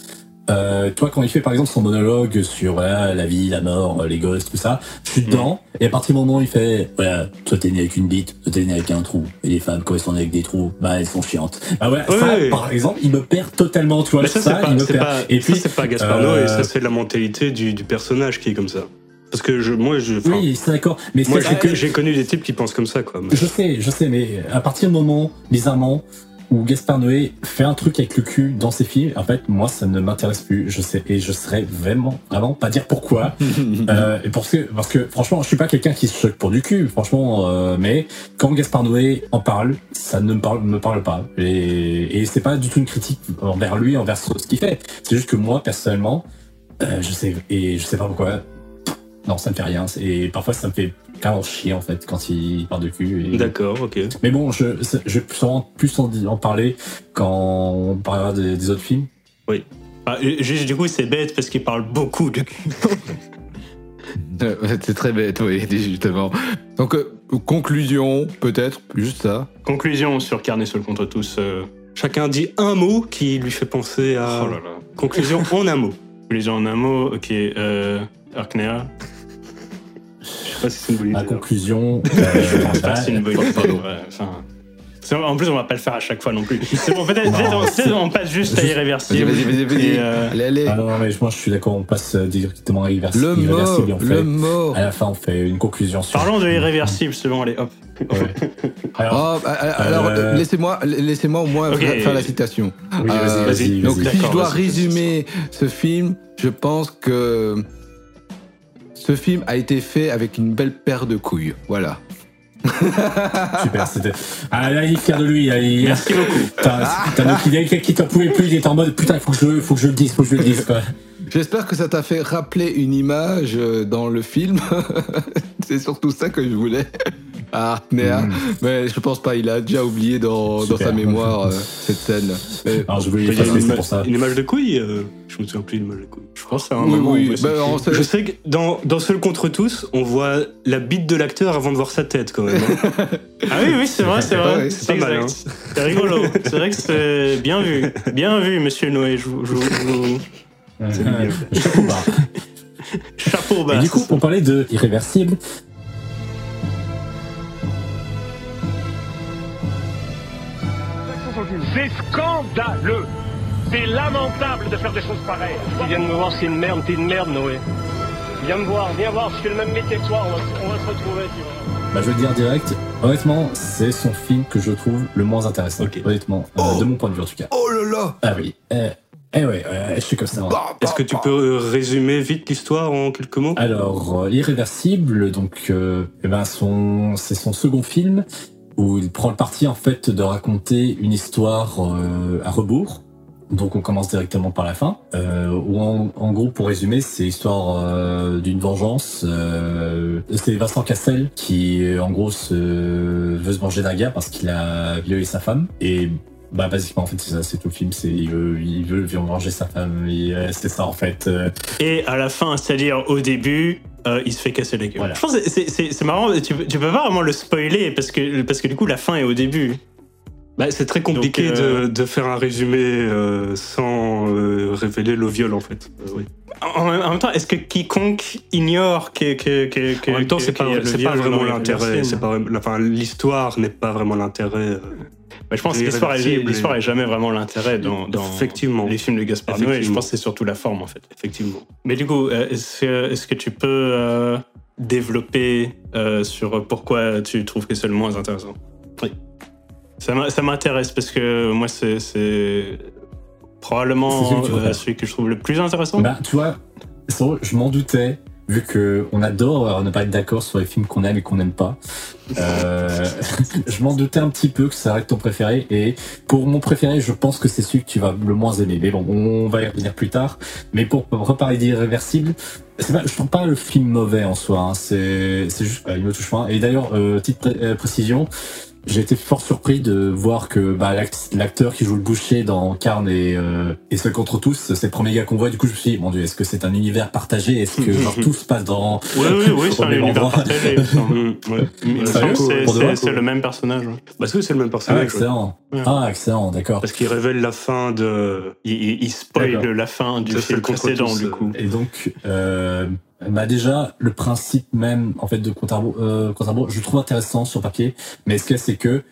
euh, toi, quand il fait par exemple son monologue sur voilà, la vie, la mort, les gosses, tout ça, je suis dedans, et à partir du moment où il fait, voilà, toi t'es né avec une bite, toi t'es né avec un trou, et les femmes, quand elles sont nées avec des trous, bah elles sont chiantes. Bah ouais, Ouais, ça, par exemple, il me perd totalement, tu vois, Mais ça, c'est ça, pas, il me perd. pas, et puis, c'est pas Gaspard euh, Noé, ça, c'est la mentalité du, du personnage qui est comme ça. Parce que je, moi, je, enfin, oui, c'est d'accord, mais moi, c'est j'ai, que- j'ai connu des types qui pensent comme ça, quoi. Je sais, je sais, mais à partir du moment, bizarrement, où Gaspard Noé fait un truc avec le cul dans ses films, en fait, moi, ça ne m'intéresse plus. Je sais, et je saurais vraiment, vraiment pas dire pourquoi. euh, et parce que, parce que, franchement, je suis pas quelqu'un qui se choque pour du cul, franchement, euh, mais quand Gaspard Noé en parle, ça ne me parle, me parle pas. Et, et c'est pas du tout une critique envers lui, envers ce ce qu'il fait. C'est juste que moi, personnellement, euh, je sais, et je sais pas pourquoi. Non, ça me fait rien. Et parfois, ça me fait carrément chier, en fait, quand il parle de cul. Et... D'accord, ok. Mais bon, je, je vais sûrement plus en, en parler quand on parlera des, des autres films. Ah, et juste du coup, c'est bête parce qu'il parle beaucoup de cul. Euh, C'est très bête, oui, justement. Donc, euh, conclusion, peut-être, juste ça. Conclusion sur Carnet seul contre tous. euh, Chacun dit un mot qui lui fait penser à. Oh là là. Conclusion en un mot. Conclusion en un mot, ok. Euh, Arknea. Je sais pas si c'est une bonne Ma idée. hein. conclusion. Je euh, pense pas que c'est une bonne idée. pardon. ouais, enfin, c'est- en plus, on va pas le faire à chaque fois non plus. C'est bon, peut-être on, passe juste à irréversible. vas-y, vas-y, vas-y. Euh, Allez, allez. ah non, non, mais moi je suis d'accord, on passe directement à irréversible. le mort, irréversible et on fait, le mort. À la fin, on fait une conclusion sur. Parlons de irréversible, c'est bon, allez, hop. Ouais. Alors, Oh, bah, alors, Euh, laissez-moi laissez-moi au moins faire la citation. oui, euh, vas-y, vas-y. Donc, vas-y. si je dois vas-y. résumer ce film, je pense que ce film a été fait avec une belle paire de couilles. Voilà. Super, c'était. Ah là, il est fier de lui. il- Merci beaucoup. T'as il est qui t'en pouvait plus, il était en mode putain, faut que je, faut que je le dise, faut que je le dise quoi. J'espère que ça t'a fait rappeler une image euh, dans le film. C'est surtout ça que je voulais à Artnea. Mm. Mais je pense pas, il a déjà oublié dans, dans sa mémoire euh, cette scène. Mais- Alors je voulais Il y a effacer, une, c'est ima- pour ça. une image de couille euh, Je me souviens plus de l'image de couille. Je pense que c'est un oui, moment. oui, bah, Je sais que dans, dans Seul contre tous, on voit la bite de l'acteur avant de voir sa tête quand même. hein. Ah oui, oui, c'est vrai, c'est vrai. ouais, c'est pas mal, exact. C'est rigolo. C'est vrai que c'est bien vu. Bien vu, monsieur Noé. Je vous. Chapeau bas. Chapeau bas. Et du coup, pour parler de Irréversible, C'est scandaleux C'est lamentable de faire des choses pareilles Tu viens de me voir, c'est une merde, t'es une merde, Noé. Viens me voir, viens voir, je fais le même métier que toi, on va, on va se retrouver, tu vois. bah, je vais le dire direct, honnêtement, c'est son film que je trouve le moins intéressant. Ok. Honnêtement, euh, Oh. de mon point de vue en tout cas. Oh là là Ah oui. Eh, eh ouais, ouais, je suis comme ça. moi. Bah, Est-ce que tu peux euh, résumer vite l'histoire en quelques mots? Alors, euh, Irréversible, donc, euh, eh ben, son, c'est son second film où il prend le parti en fait de raconter une histoire euh, à rebours. Donc, on commence directement par la fin. Euh, où en, en gros, pour résumer, c'est l'histoire euh, d'une vengeance. Euh, c'est Vincent Cassel qui, euh, en gros, se, veut se venger d'un gars parce qu'il a violé sa femme et bah basiquement en fait c'est ça c'est tout le film c'est il veut il veut venger sa femme euh, c'est ça en fait euh, Et à la fin, c'est-à-dire au début, euh, il se fait casser la gueule. Voilà. Je pense que c'est- marrant, tu, peux- tu peux pas vraiment le spoiler parce que, parce que du coup, la fin est au début. Bah, C'est très compliqué Donc, euh, de, de faire un résumé euh, sans euh, révéler le viol en fait. Euh, oui. En, en même temps, est-ce que quiconque ignore que. que, que, que En même temps, c'est pas, pas vraiment l'intérêt. Enfin, l'histoire n'est pas vraiment l'intérêt. Je pense que l'histoire est, est jamais vraiment l'intérêt dans, dans Effectivement. les films de Gaspard Noé. Je pense que c'est surtout la forme en fait. Effectivement. Mais du coup, euh, est-ce que, tu peux euh, développer euh, sur pourquoi tu trouves que c'est le moins intéressant? Oui. Ça m'intéresse parce que moi, c'est, probablement celui euh, celui que je trouve le plus intéressant. Bah, tu vois, je m'en doutais, vu que on adore euh, ne pas être d'accord sur les films qu'on aime et qu'on n'aime pas. Euh, je m'en doutais un petit peu que ça serait ton préféré, et pour mon préféré, je pense que c'est celui que tu vas le moins aimer. Mais bon, on va y revenir plus tard. Mais pour reparler d'Irréversible, pas, je trouve pas le film mauvais en soi, hein. c'est juste, bah, il me touche pas. Et d'ailleurs, euh, petite euh, précision, j'ai été fort surpris de voir que bah, l'act- l'acteur qui joue le boucher dans Carne et, euh, et Seul contre tous, c'est le premier gars qu'on voit. Du coup, je me suis dit, mon dieu, est-ce que c'est un univers partagé? Est-ce que genre, tout se passe dans. Oui, oui, oui, c'est un même univers endroit? partagé. Mm, que c'est- le même personnage. ouais. Bah, c'est c'est le même Ah, personnage. ouais? excellent. Ouais. Ah, excellent, d'accord. Parce qu'il révèle la fin de. Il, il, il spoil la fin du film précédent, tous, du coup. Et donc, euh, bah déjà, le principe même, en fait, de Contarbo, euh, je le trouve intéressant sur papier, mais ce qu'il c'est que,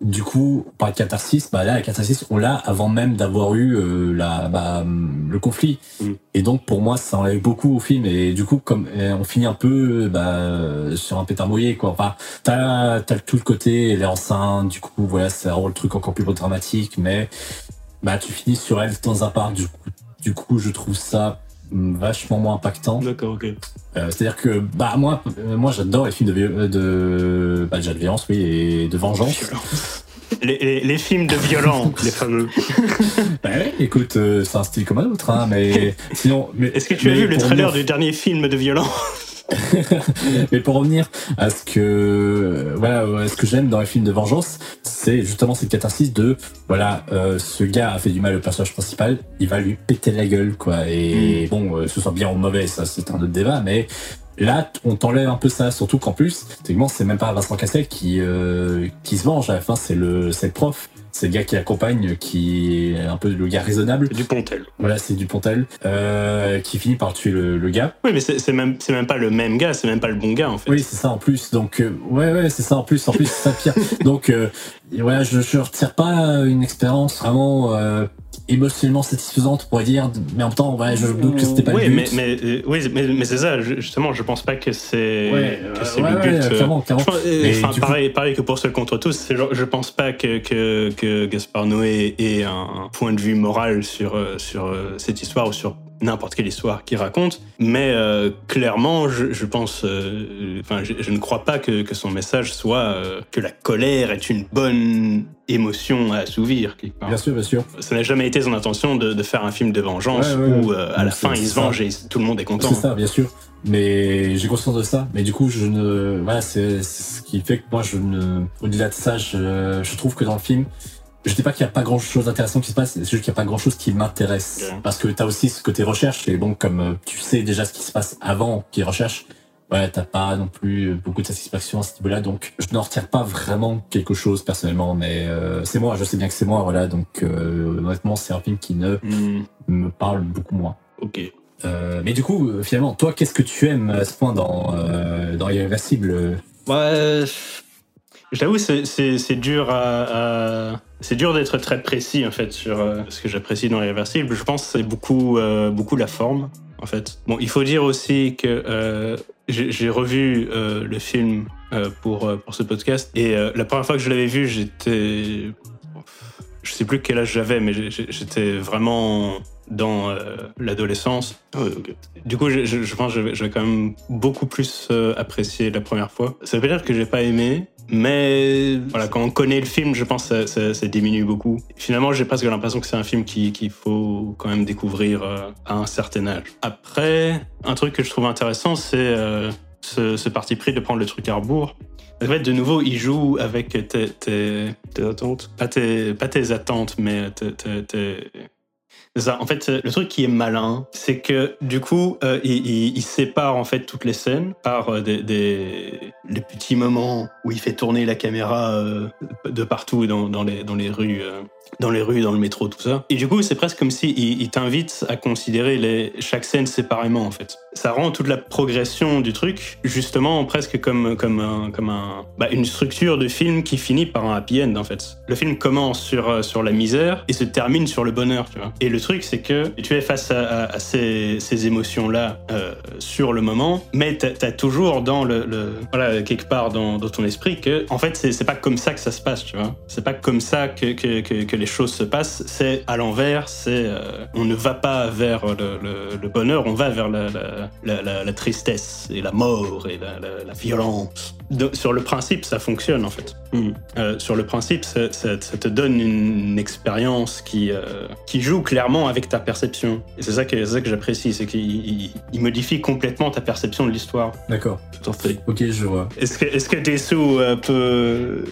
du coup, par la catharsis, bah là, la catharsis, on l'a avant même d'avoir eu euh, la, bah, le conflit. Mm. Et donc, pour moi, ça enlève beaucoup au film. Et du coup, comme euh, on finit un peu bah, sur un pétard mouillé, quoi. Enfin, t'as as tout le côté, elle est enceinte, du coup, voilà, ça rend le truc encore plus dramatique, mais bah, tu finis sur elle dans un parc, du coup, du coup je trouve ça vachement moins impactant. D'accord, ok. Euh, C'est-à-dire que bah moi, euh, moi j'adore les films de, viol- de bah, déjà de violence, oui, et de vengeance. Les, les- les films de violence. Les fameux. Bah ouais, écoute, euh, c'est un style comme un autre, hein, mais sinon. Mais, Est-ce que tu as vu le trailer du dernier film de violence? Mais pour revenir à ce que euh, voilà, à ce que j'aime dans les films de vengeance, c'est justement cette catharsis de voilà, euh, ce gars a fait du mal au personnage principal, il va lui péter la gueule quoi. Et bon, euh, ce soit bien ou mauvais, ça c'est un autre débat, mais là on t'enlève un peu ça, surtout qu'en plus, techniquement c'est même pas Vincent Cassel qui euh, qui se venge à la fin, c'est le c'est le prof. C'est le gars qui l'accompagne, qui est un peu le gars raisonnable. Du Pontel. Voilà, c'est Dupontel, euh, qui finit par tuer le, le gars. Oui, mais c'est c'est même, c'est même pas le même gars, c'est même pas le bon gars en fait. Oui, c'est ça en plus. Donc, euh, ouais, ouais, c'est ça en plus. En plus, c'est ça pire. Donc, euh, et voilà, je, je retire pas une expérience vraiment euh, émotionnellement satisfaisante, pour dire. Mais en même temps, ouais, je doute que c'était pas oui, le mais, but. mais, euh, oui, mais, mais c'est ça, justement, je pense pas que c'est Ouais, euh, ouais, le ouais, but. euh, clairement, clairement. je pense- euh, Mais enfin, coup- pareil, pareil que pour Seul contre tous, je pense pas que, que, que Gaspard Noé ait un point de vue moral sur, euh, sur euh, cette histoire ou sur n'importe quelle histoire qu'il raconte. Mais euh, clairement, je, je pense, euh, enfin, je, je ne crois pas que, que son message soit euh, que la colère est une bonne émotion à assouvir. quelque part. Bien sûr, bien sûr. Ça n'a jamais été son intention de, de faire un film de vengeance Ouais, ouais, où ouais. à la fin il se venge et tout le monde est content. C'est ça, bien sûr. Mais j'ai conscience de ça. Mais du coup, je ne, voilà, c'est c'est ce qui fait que moi, je ne, au-delà de ça, je, je trouve que dans le film, je dis pas qu'il y a pas grand chose d'intéressant qui se passe, c'est juste qu'il y a pas grand chose qui m'intéresse. Parce que t'as aussi ce côté recherche, et bon, comme euh, tu sais déjà ce qui se passe avant qu'il recherche, ouais, t'as pas non plus beaucoup de satisfaction à ce niveau-là, donc je n'en retire pas vraiment quelque chose personnellement, mais euh, c'est moi, je sais bien que c'est moi, voilà, donc euh, honnêtement, c'est un film qui ne Hmm, me parle beaucoup moins. ok. Euh, mais du coup, euh, finalement, toi, qu'est-ce que tu aimes à ce point dans, euh, dans Irréversible? Ouais, je t'avoue, c'est- dur à, à- c'est dur d'être très précis en fait sur euh, ce que j'apprécie dans Irréversible. Je pense que c'est beaucoup, euh, beaucoup la forme en fait. Bon, il faut dire aussi que euh, j'ai revu le film pour pour ce podcast et la première fois que je l'avais vu, j'étais, je sais plus quel âge j'avais, mais j'étais vraiment dans euh, l'adolescence. Du coup, je, je- je pense que je vais- je vais quand même beaucoup plus euh, apprécier la première fois. Ça veut pas dire que j'ai pas aimé, mais voilà, quand on connaît le film, je pense que ça, ça- ça diminue beaucoup. Finalement, j'ai presque l'impression que c'est un film qui- qu'il faut quand même découvrir euh, à un certain âge. Après, un truc que je trouve intéressant, c'est euh, ce, ce parti pris de prendre le truc à rebours. En fait, de nouveau, il joue avec tes, tes, tes attentes. Pas tes, pas tes attentes, mais tes, En fait, le truc qui est malin, c'est que du coup, euh, il, sépare en fait toutes les scènes par euh, des, petits moments où il fait tourner la caméra euh, de partout dans, les rues, dans les rues, dans le métro, tout ça. Et du coup, c'est presque comme si t'invite à considérer chaque scène séparément en fait. Ça rend toute la progression du truc justement presque comme comme un, comme bah, une structure de film qui finit par un happy end en fait. Le film commence sur euh, sur la misère et se termine sur le bonheur, tu vois. Et le truc, c'est que tu es face à, ces, ces émotions-là euh, sur le moment, mais tu as, toujours dans le, voilà quelque part dans, ton esprit que en fait c'est pas comme ça que ça se passe, tu vois. C'est pas comme ça que, que, que les choses se passent. C'est à l'envers. C'est euh, on ne va pas vers le, le- le bonheur, on va vers la, la, la- la- la tristesse et la mort et la, la- la violence. De- sur le principe, ça fonctionne en fait. Euh, sur le principe, ça, ça- ça te donne une expérience qui, euh, qui joue clairement avec ta perception. Et c'est ça que, c'est ça que j'apprécie, c'est qu'il il- il modifie complètement ta perception de l'histoire. D'accord. Tout en fait. Ok, je vois. Est-ce que, est-ce que Dessou euh, peut...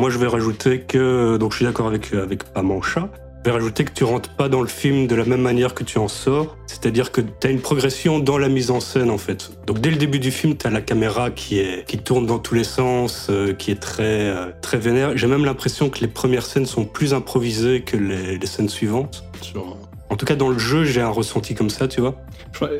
Moi, je vais rajouter que, donc je suis d'accord avec, avec Pamancha, je vais rajouter que tu rentres pas dans le film de la même manière que tu en sors, c'est-à-dire que tu as une progression dans la mise en scène en fait. Donc dès le début du film, tu as la caméra qui, est, qui tourne dans tous les sens, euh, qui est très, euh, très vénère. J'ai même l'impression que les premières scènes sont plus improvisées que les, les scènes suivantes. En tout cas, dans le jeu, j'ai un ressenti comme ça, tu vois.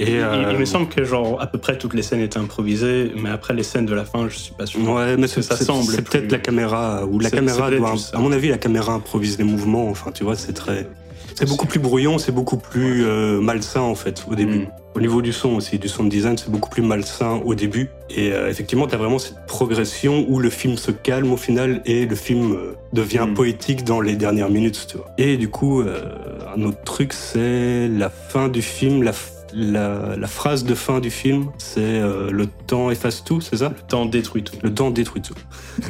Et, il, euh, il me semble que genre à peu près toutes les scènes étaient improvisées, mais après les scènes de la fin, je suis pas sûr. Ouais, mais ça semble c'est plus- peut-être la caméra ou la caméra doit, à mon avis, la caméra improvise les mouvements. Enfin, tu vois, c'est très, c'est beaucoup plus brouillon, c'est beaucoup plus euh, malsain en fait au début. Mm. Au niveau du son aussi, du sound design, c'est beaucoup plus malsain au début. Et euh, effectivement, t'as vraiment cette progression où le film se calme au final et le film euh, devient Mm. poétique dans les dernières minutes, tu vois. Et du coup, un autre truc, c'est la fin du film, la, f- la, la phrase de fin du film, c'est euh, le temps efface tout, c'est ça? Le temps détruit tout. Le temps détruit tout.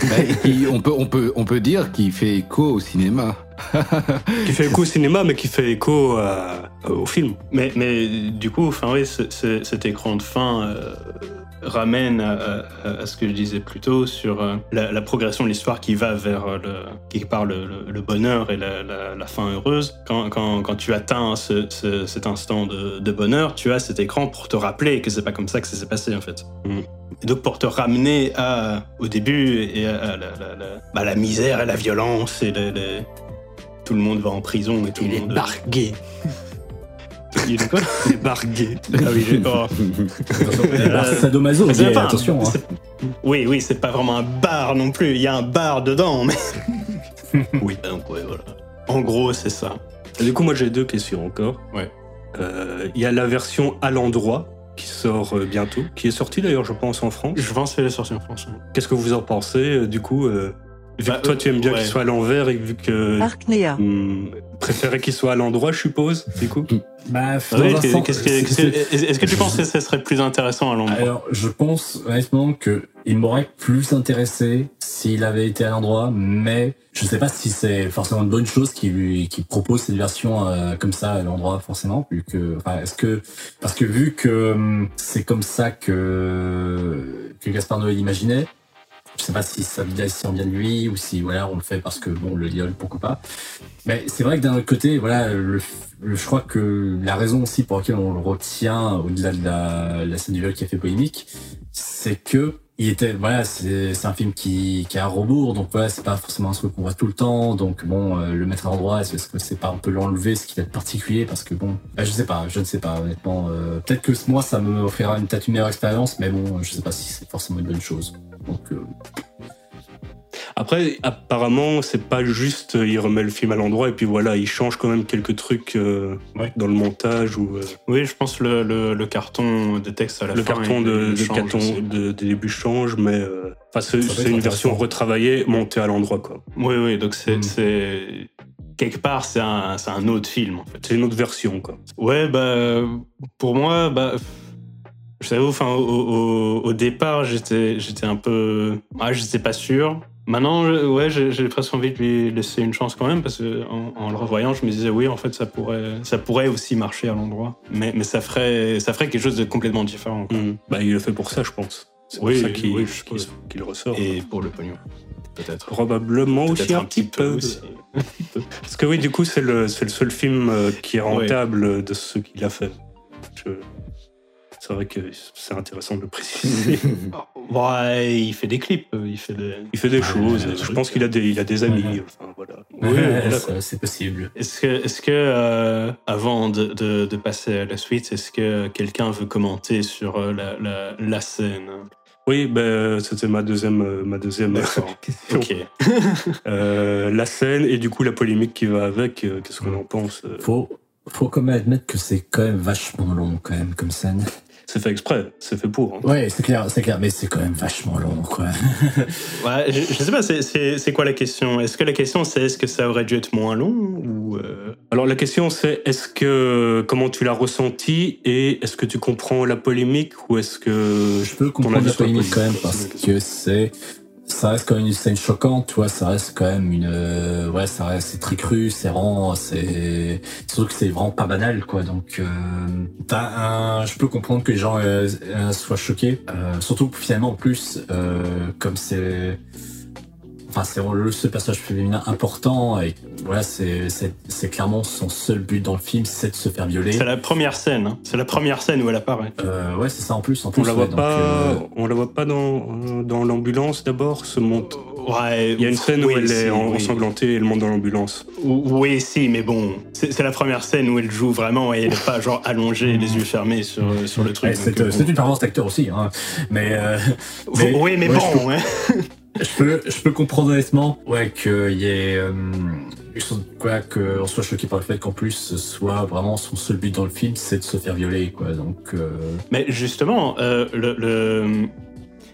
Bah, et on, peut, on, peut, on peut dire qu'il fait écho au cinéma. qui fait écho au cinéma, mais qui fait écho à- au film. Mais, mais du coup, enfin oui, ce- ce- cet écran de fin euh, ramène à, à- à ce que je disais plus tôt sur euh, la, la progression de l'histoire qui va vers euh, le, part le, le- le bonheur et la, la- la fin heureuse. Quand, quand- quand tu atteins ce- ce- cet instant de, de bonheur, tu as cet écran pour te rappeler que c'est pas comme ça que ça s'est passé en fait. Mhm. Et donc pour te ramener à, au début et à, à la, la- la- bah, la misère et la violence et tout le monde va en prison et tout le monde. bargué. Il est quoi Les bargués. Ah oui, j'ai- oh. Alors, sadomaso, Mais c'est mais pas un- attention. hein. Oui, oui, c'est pas vraiment un bar non plus. Il y a un bar dedans, mais. oui, donc ouais, voilà. En gros, c'est ça. Et du coup, moi, j'ai deux questions encore. Ouais. Euh, Il y a la version à l'endroit qui sort euh, bientôt, qui est sortie d'ailleurs, je pense, en France. Je pense qu'elle est sortie en France. Qu'est-ce que vous en pensez euh, Du coup, euh, Vu que Bah, toi, tu aimes bien ouais. qu'il soit à l'envers et vu que. Arknea. Hmm, préférais qu'il soit à l'endroit, je suppose, du coup. Bah, Ouais, que- que- Est-ce que tu penses que ça serait plus intéressant à l'endroit? Alors, je pense honnêtement que il m'aurait plus intéressé s'il avait été à l'endroit, mais je sais pas si c'est forcément une bonne chose qu'il lui qu'il propose cette version euh, comme ça à l'endroit forcément, vu que enfin, est-ce que parce que vu que hum, c'est comme ça que que Gaspard Noé imaginait. Je sais pas si ça vient si on vient de lui ou si voilà on le fait parce que bon le liol pourquoi pas. Mais c'est vrai que d'un autre côté voilà je crois que la raison aussi pour laquelle on le retient au-delà de la, la scène du viol qui a fait polémique, c'est que il était voilà c'est un film qui qui a un rebours donc voilà c'est pas forcément un truc qu'on voit tout le temps donc bon euh, le mettre à l'endroit est-ce que c'est pas un peu l'enlever ce qui va être particulier parce que bon bah, je sais pas je ne sais pas honnêtement euh, peut-être que moi ça me offrira une peut-être une meilleure expérience mais bon je sais pas si c'est forcément une bonne chose donc euh, Après, apparemment, c'est pas juste euh, il remet le film à l'endroit et puis voilà, il change quand même quelques trucs euh, Ouais. dans le montage ou euh, Oui, je pense le, le, le carton de texte à la le fin. carton de, de change carton de, de début change, mais euh, enfin, c'est une version retravaillée montée à l'endroit quoi. Oui, oui, donc c'est. Mm. Quelque part, c'est un, c'est un autre film, en fait. C'est une autre version quoi. Ouais, bah, pour moi, bah, je t'avoue, enfin, au, au, au départ, j'étais, j'étais un peu, ah, j'étais pas sûr. Maintenant, je- ouais, j'ai, presque envie de lui laisser une chance quand même, parce que en, en le revoyant, je me disais, oui, en fait, ça pourrait, ça pourrait aussi marcher à l'endroit, mais, mais ça ferait, ça ferait quelque chose de complètement différent. Mm. Bah, il le fait pour ça, je pense. C'est Oui, pour ça qu'il oui, ressort. Et pour le pognon, peut-être. Probablement aussi un petit peu. aussi. Parce que oui, du coup, c'est le, c'est le seul film euh, qui est rentable de ce qu'il a fait. Je- C'est vrai que c'est intéressant de le préciser. Ouais, il fait des clips, il fait des. Il fait des Ouais, choses. ouais, je pense qu'il a des, il a des amis. Ouais. Enfin, voilà. ouais, voilà, ça, c'est possible Est-ce que, est-ce que euh, avant de, de- de passer à la suite, est-ce que quelqu'un veut commenter sur euh, la, la, la scène? Oui, ben, c'était ma deuxième, euh, ma deuxième D'accord. question. Ok. Euh, la scène et du coup la polémique qui va avec, euh, qu'est-ce qu'on en pense euh, faut faut quand même admettre que c'est quand même vachement long quand même comme scène C'est fait exprès, c'est fait pour. hein. ouais c'est clair c'est clair mais c'est quand même vachement long quoi Ouais, je, je sais pas, c'est- quoi la question? Est-ce que la question c'est est-ce que ça aurait dû être moins long ou euh, Alors la question c'est est-ce que comment tu l'as ressenti et est-ce que tu comprends la polémique ou est-ce que Je peux comprendre la polémique quand même parce que c'est ça reste quand même une scène choquante, tu vois, ça reste quand même une euh, ouais, ça reste c'est très cru, c'est vraiment c'est surtout que c'est vraiment pas banal quoi. Donc euh, t'as un je peux comprendre que les gens euh, euh, soient choqués, euh, surtout finalement en plus euh, comme c'est Enfin, c'est le seul personnage féminin important et voilà, c'est c'est c'est clairement son seul but dans le film, c'est de se faire violer. c'est la première scène hein. C'est la première scène où elle apparaît. Euh, ouais, c'est ça en plus. En plus on la ouais, voit donc, pas, euh, on la voit pas dans dans l'ambulance d'abord se monte. Ouais. Il y a une scène où elle si, est oui. ensanglantée et elle monte dans l'ambulance. Oui, si, mais bon, c'est la première scène où elle joue vraiment et elle est pas genre allongée, les yeux fermés sur, sur le truc. Ouais, c'est euh, une performance d'acteur aussi, hein. mais, euh, mais- oui, mais ouais, bon, je ouais. je peux, comprendre honnêtement, ouais, qu'il y ait, euh, quoi, qu'on soit choqué par le fait qu'en plus soit vraiment son seul but dans le film, c'est de se faire violer, quoi. Donc, euh, Mais justement, euh,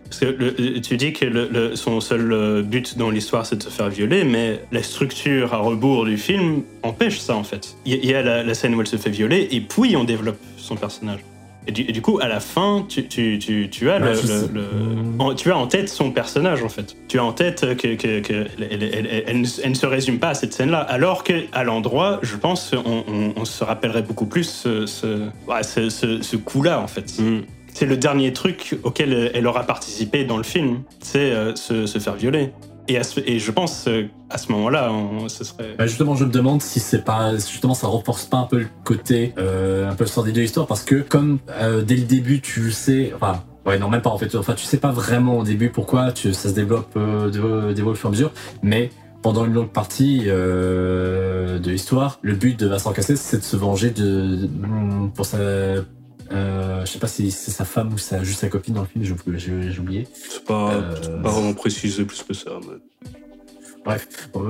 parce que tu dis que son seul euh, but dans l'histoire c'est de se faire violer, mais la structure à rebours du film empêche ça en fait. Il y a- la scène où elle se fait violer et puis on développe son personnage. Et du, et du coup, à la fin, tu, tu, tu, tu as, le, je sais. le- le- en, tu as en tête son personnage en fait. Tu as en tête que, que, que elle, elle- elle- elle ne, elle ne se résume pas à cette scène-là, alors que à l'endroit, je pense, on, on- on se rappellerait beaucoup plus ce, ce, ouais, ce, ce- ce coup-là en fait. Mm. C'est le dernier truc auquel elle aura participé dans le film, c'est euh, se, se faire violer. Et, à ce- et je pense euh, à ce moment-là, ce serait. bah, justement, je me demande si c'est pas, justement, ça renforce pas un peu le côté, euh, un peu sordide de l'histoire, parce que comme euh, dès le début, tu sais, enfin. Ouais, non, même pas en fait. Enfin, tu sais pas vraiment au début pourquoi tu, ça se développe, euh, développe au fur et à mesure, mais pendant une longue partie euh, de l'histoire, le but de Vincent Cassel, c'est de se venger de, de- pour sa, euh, je sais pas si c'est sa femme ou sa, juste sa copine dans le film, j'ai- oublié. C'est pas, Euh, pas vraiment précisé plus que ça. mais- Bref, pour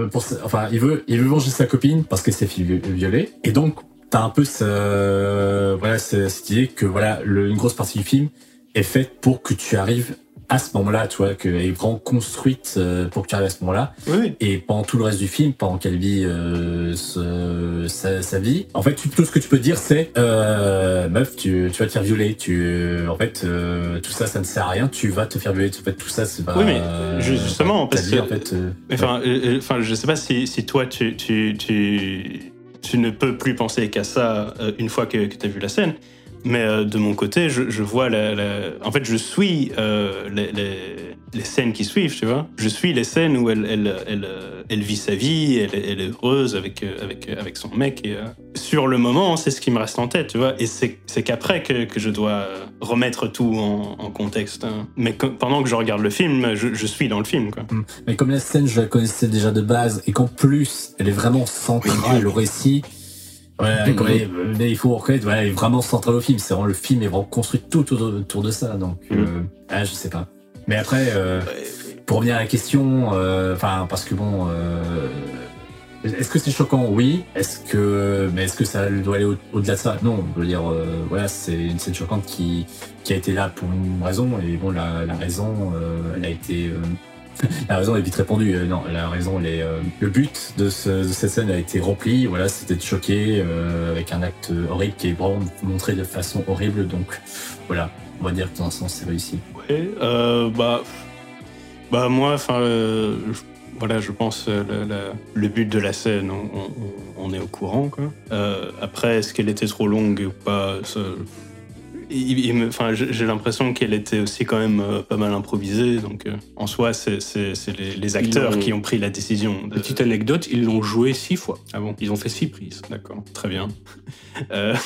enfin, il veut, il veut venger sa copine parce qu'elle s'est fait vi- violer. Et donc, t'as un peu ce, voilà, ce- cette idée que voilà, le- une grosse partie du film est faite pour que tu arrives à ce moment-là, tu vois, qu'elle est vraiment construite euh, pour que tu arrives à ce moment-là. Oui. Et pendant tout le reste du film, pendant qu'elle vit euh, ce- sa, sa vie, en fait, tu- tout ce que tu peux dire, c'est euh, meuf, tu, tu vas te faire violer. Tu, en fait, euh, tout ça, ça ne sert à rien. Tu vas te faire violer. En fait, tout ça, c'est pas. Oui, mais justement, parce vie, que- en fait. Enfin, euh, enfin, je sais pas si, si toi, tu, tu, tu, tu ne peux plus penser qu'à ça une fois que, tu as vu la scène. Mais euh, de mon côté, je, je vois la, la- En fait, je suis euh, les, les, les scènes qui suivent, tu vois. Je suis les scènes où elle, elle, elle, euh, elle vit sa vie, elle, elle est heureuse avec, avec, avec son mec. Et, euh, sur le moment, c'est ce qui me reste en tête, tu vois. Et c'est qu'après que, que je dois remettre tout en, en contexte. hein. Mais pendant que je regarde le film, je, je suis dans le film, quoi. Mais comme la scène, je la connaissais déjà de base, et qu'en plus, elle est vraiment centrale au récit. Ouais, mais il faut reconnaître, ouais, elle est vraiment centrale au film. C'est vraiment le film est vraiment construit tout autour, autour de ça. Donc, Mhm. euh, ah, je sais pas. Mais après, euh, pour revenir à la question, euh, enfin, parce que bon, euh, est-ce que c'est choquant? Oui. Est-ce que, mais est-ce que ça doit aller au- au-delà de ça? Non. Je veux dire, euh, voilà, c'est une scène choquante qui, qui a été là pour une raison. Et bon, la, la raison, euh, elle a été. la raison est vite répondue. Euh, non, la raison, euh, le but de, ce- de cette scène a été rempli. Voilà, c'était de choquer euh, avec un acte horrible qui est vraiment montré de façon horrible. Donc, voilà, on va dire que dans un sens, c'est réussi. Ouais, bah, bah moi, enfin, voilà, je pense le, but de la scène, on, est au courant, après, est-ce qu'elle était trop longue ou pas Enfin, j'ai l'impression qu'elle était aussi quand même euh, pas mal improvisée, donc euh, en soi, c'est les, les acteurs qui ont pris la décision. De... Petite anecdote, ils l'ont joué six fois. Ah bon, Ils ont fait six prises. d'accord, très bien. Euh, Ah,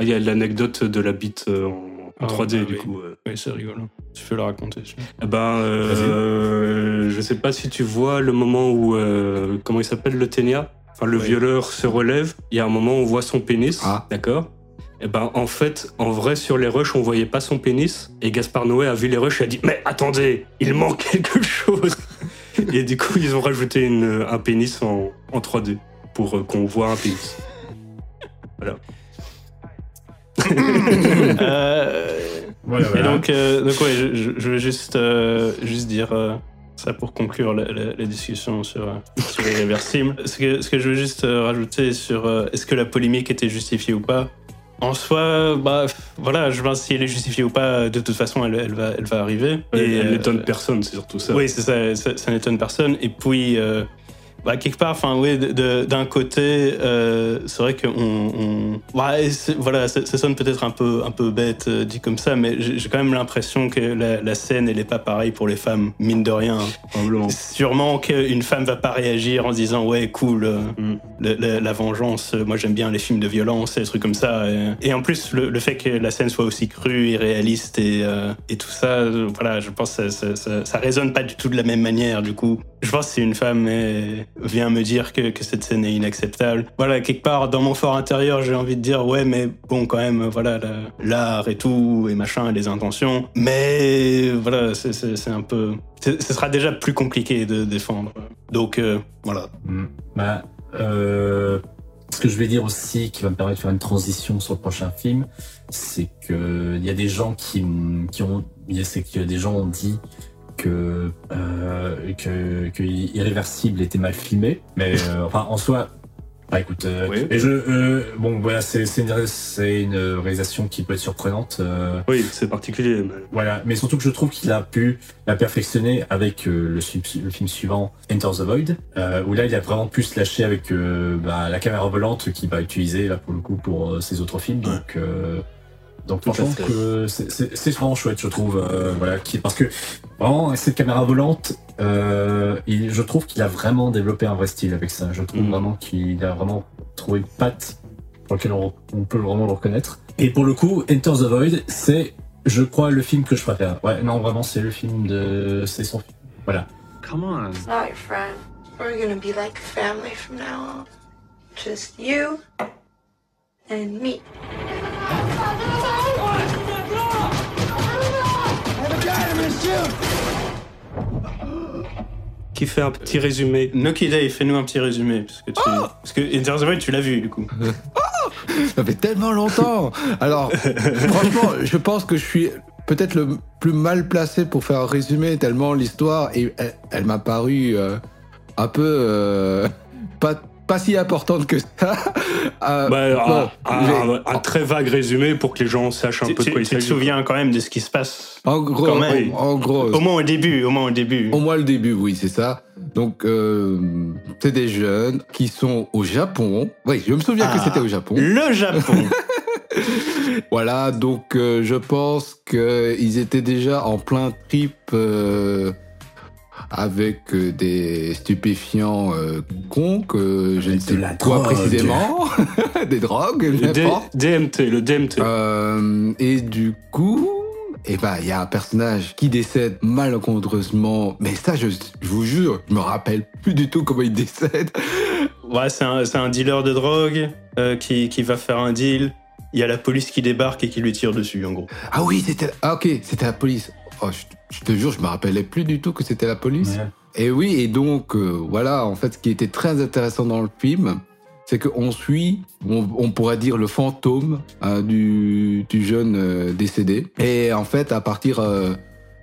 Il y a l'anecdote de la bite en, en Ah, 3D, bah du oui. coup. euh. oui, c'est rigolo. Tu peux le raconter. Eh ben, euh, je sais pas si tu vois le moment où, euh, comment il s'appelle, le Ténia? Enfin, le Oui. violeur se relève. Il y a un moment où on voit son pénis. Ah. D'accord? Eh ben, en fait, en vrai, sur les rushs, on voyait pas son pénis. Et Gaspard Noé a vu les rushs et a dit Mais attendez, il manque quelque chose Et du coup, ils ont rajouté une- un pénis en, en 3D pour euh, qu'on voit un pénis. Euh, Voilà, Et donc, euh, donc ouais, je, je- je veux juste, euh, juste dire euh, ça pour conclure la, la- la discussion sur, euh, sur l'irréversible. Ce que, ce que je veux juste euh, rajouter sur euh, est-ce que la polémique était justifiée ou pas? En soi, bah voilà, je pense si elle est justifiée ou pas, de toute façon, elle, elle va, elle va arriver. Et elle euh, n'étonne personne, c'est surtout ça. oui, c'est ça, ça, ça n'étonne personne. Et puis, euh, bah, quelque part, enfin, oui, d'un côté, euh, c'est vrai qu'on, on, ouais, c'est- voilà, ça, ça sonne peut-être un peu, un peu bête euh, dit comme ça, mais j'ai quand même l'impression que la, la scène, elle est pas pareille pour les femmes, mine de rien. Probablement. Sûrement qu'une femme va pas réagir en se disant ouais cool euh, Mm. la vengeance moi j'aime bien les films de violence et des trucs comme ça et, et en plus le, le fait que la scène soit aussi crue et réaliste et, et tout ça voilà je pense que ça, ça, ça, ça résonne pas du tout de la même manière du coup je pense que si une femme est- vient me dire que, cette scène est inacceptable voilà quelque part dans mon fort intérieur j'ai envie de dire ouais mais bon quand même voilà la- l'art et tout et machin les intentions mais voilà c'est- un peu ce sera déjà plus compliqué de défendre. Donc euh, voilà. Mm. Bah, euh, ce que je vais dire aussi, qui va me permettre de faire une transition sur le prochain film, c'est que il y a des gens qui, qui ont, c'est que des gens ont dit que euh, que, que Irréversible était mal filmé, mais euh, enfin en soi. Bah écoute, euh, Oui. et je, euh, bon voilà, c'est une, réalisation qui peut être surprenante. euh, Oui, c'est particulier. mais- voilà, mais surtout que je trouve qu'il a pu la perfectionner avec le, su- le film suivant, Enter the Void, où là il a vraiment pu se lâcher avec bah, la caméra volante qu'il va utiliser là pour le coup pour ses autres films. Donc, euh, donc franchement, c'est- c'est c'est vraiment chouette, je trouve. euh, voilà, qui, parce que vraiment cette caméra volante, euh, il- je trouve qu'il a vraiment développé un vrai style avec ça. Je trouve Mm. vraiment qu'il a vraiment trouvé une patte pour lequel on, on peut vraiment le reconnaître. Et pour le coup, Enter the Void, c'est, je crois, le film que je préfère. Ouais, non, vraiment, c'est le film de, c'est son film. Voilà. Come on. It's not your friend. We're gonna be like family from now on? Just you? And me. Qui fait un petit résumé. Noki Day, fais-nous un petit résumé. Parce que, tu, parce que Enter the Void, tu l'as vu du coup. Ça fait tellement longtemps. Alors, franchement, je pense que je suis peut-être le plus mal placé pour faire un résumé, tellement l'histoire, et elle, elle m'a paru euh, un peu euh, pas, pas si importante que ça. Euh, Bah, bon, un, un- j'ai- un très vague résumé pour que les gens sachent un Tu, peu de tu- quoi il tu te s'agit. souviens quand même de ce qui se passe en gros, quand même. en, en gros, Au moins au début, au moins au début. Au moins le début, oui, c'est ça. Donc, euh, c'est des jeunes qui sont au Japon. Oui, je me souviens Ah. que c'était au Japon. Le Japon. Voilà, donc euh, je pense qu'ils étaient déjà en plein trip euh, avec euh, des stupéfiants euh, cons que je ne sais quoi drogue. précisément. des drogues, n'importe. DMT, le DMT. Euh, et du coup, eh ben, il y a un personnage qui décède malencontreusement. Mais ça, je, je vous jure, je me rappelle plus du tout comment il décède. Ouais, c'est un, c'est un dealer de drogue euh, qui, qui va faire un deal. Il y a la police qui débarque et qui lui tire dessus, en gros. Ah oui, c'était. Ah ok, c'était la police. Oh, je, je te jure, je me rappelais plus du tout que c'était la police. Ouais. Et oui, et donc, euh, voilà, en fait, ce qui était très intéressant dans le film, c'est qu'on suit, on, on pourrait dire, le fantôme hein, du, du jeune euh, décédé. Et en fait, à partir euh,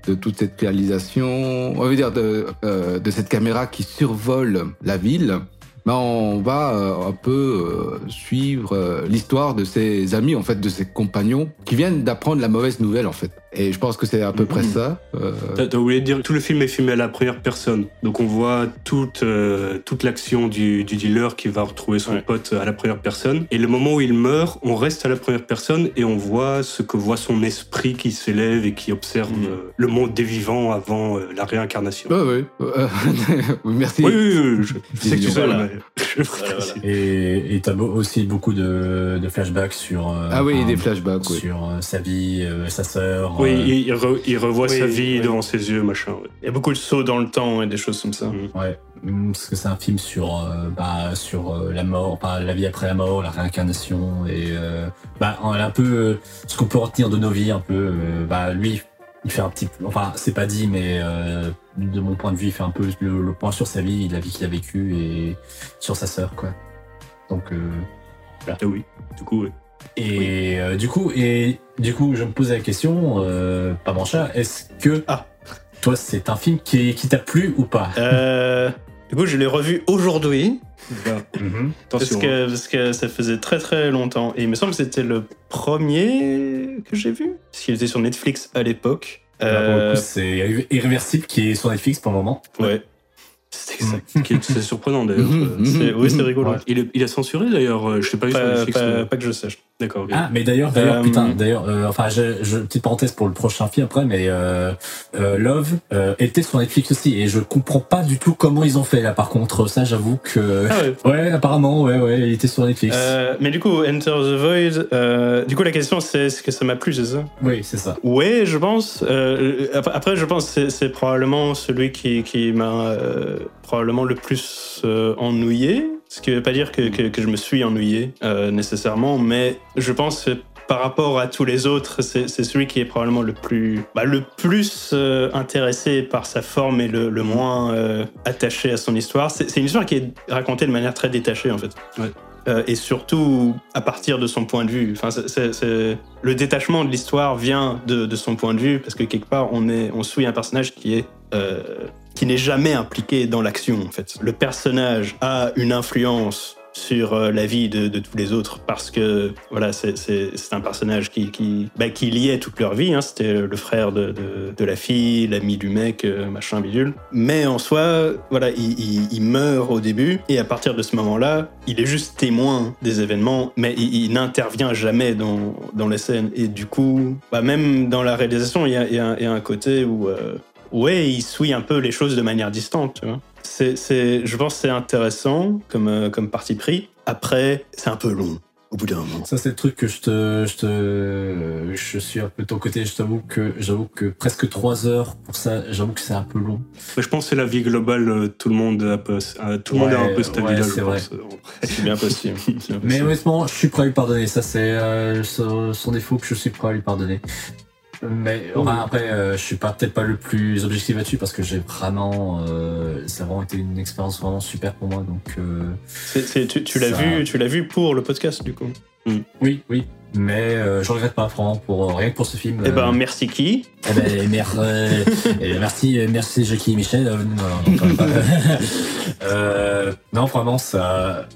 de toute cette réalisation, on veut dire de, de cette caméra qui survole la ville, ben, on va un peu suivre l'histoire de ses amis, en fait, de ses compagnons, qui viennent d'apprendre la mauvaise nouvelle, en fait. Et je pense que c'est à peu près ça. euh, T'as oublié de dire que tout le film est filmé à la première personne. Donc on voit toute, euh, toute l'action du, du dealer qui va retrouver son Ouais. pote à la première personne. Et le moment où il meurt, on reste à la première personne et on voit ce que voit son esprit qui s'élève et qui observe Mhm. euh, le monde des vivants avant euh, la réincarnation. Euh, oui, merci. Oui, oui, oui, je, je sais que tu sais, Voilà. mais Voilà, voilà. Et t'as beau- aussi beaucoup de, de flashbacks sur. euh, Ah oui, enfin, des flashbacks, oui. Sur euh, sa vie, euh, sa sœur. Oui, euh, il, il re- il revoit Oui, sa vie oui. devant ses yeux, machin. ouais. Il y a beaucoup de sauts dans le temps et des choses comme ça. Mhm. Ouais, Mm, parce que c'est un film sur, euh, bah, sur euh, la mort, enfin, la vie après la mort, la réincarnation et euh, bah, un peu euh, ce qu'on peut retenir de nos vies, un peu. euh, bah, lui, il fait un petit, peu- enfin, c'est pas dit, mais euh, de mon point de vue, il fait un peu le, le point sur sa vie, la vie qu'il a vécue et sur sa sœur, quoi. Donc, euh, Ah oui, du coup, oui. Et euh, du coup, et du coup, je me posais la question, euh, pas mancha, est-ce que Ah. toi, c'est un film qui, qui t'a plu ou pas? Euh, du coup, je l'ai revu aujourd'hui Mhm. parce Attention. hein. que, parce que ça faisait très très longtemps. Et il me semble que c'était le premier que j'ai vu. Parce qu'il était sur Netflix à l'époque. Là, pour le coup, c'est Irréversible qui est sur Netflix pour le moment. ouais. C'est C'est surprenant d'ailleurs. Mhm, Euh, C'est- Oui, c'est rigolo. Ouais. Il, est- il a censuré d'ailleurs, euh, je sais pas Pas, Netflix. pas- mais- pas que je sache. D'accord. Ah, mais d'ailleurs, d'ailleurs, Euh, putain, d'ailleurs, euh, enfin, je, je, petite parenthèse pour le prochain film après, mais euh, euh, Love euh, était sur Netflix aussi et je comprends pas du tout comment ils ont fait là. Par contre, ça, j'avoue que Ah ouais. ouais, apparemment, ouais, ouais, il était sur Netflix. Euh, mais du coup, Enter the Void, euh, du coup, la question c'est est-ce que ça m'a plu, c'est ça? Oui, c'est ça. Ouais, je pense. Euh, après- je pense que c'est- c'est probablement celui qui, qui m'a euh, probablement le plus euh, ennuyé. Ce qui veut pas dire que, que, que je me suis ennuyé euh, nécessairement, mais je pense que par rapport à tous les autres, c'est celui qui est probablement le plus, bah, le plus euh, intéressé par sa forme et le, le moins euh, attaché à son histoire. C'est une histoire qui est racontée de manière très détachée en fait. Ouais. Euh, et surtout à partir de son point de vue. Enfin, le détachement de l'histoire vient de, de son point de vue parce que quelque part on est, on suit un personnage qui est n'est jamais impliqué dans l'action en fait. Le personnage a une influence sur euh, la vie de, tous les autres parce que voilà c'est un personnage qui qui, bah, qui liait toute leur vie hein. c'était le frère de, de, la fille l'ami du mec euh, machin bidule mais en soi voilà il, il- meurt au début et à partir de ce moment là il est juste témoin des événements mais il, n'intervient jamais dans, dans les scènes et du coup bah, même dans la réalisation il y a, y a un côté où euh, ouais il suit un peu les choses de manière distante tu vois c'est, c'est, je pense que c'est intéressant comme, euh, comme parti pris. Après, c'est un peu long au bout d'un moment. Ça, c'est le truc que je te, je te, je suis un peu de ton côté. Je t'avoue que, j'avoue que presque trois heures pour ça, j'avoue que c'est un peu long. Mais je pense que c'est la vie globale, euh, tout le monde, a peu- euh, tout le monde est un peu stable ouais, là, c'est je vrai. C'est bien possible. Mais honnêtement, je suis prêt à lui pardonner. Ça, c'est euh, son, son défaut que je suis prêt à lui pardonner. Mais enfin, après, euh, je suis pas peut-être pas le plus objectif là-dessus parce que j'ai vraiment, euh, ça a vraiment été une expérience vraiment super pour moi. Donc euh, C'est- c'est- tu, tu l'as ça- vu, tu l'as vu pour le podcast du coup. oui, oui. Mais euh, je regrette pas, franchement, pour, rien que pour ce film. Eh ben, euh, merci qui eh ben, mer- merci, merci Jackie et Michel. Euh, non, non. Euh, non, vraiment, ça.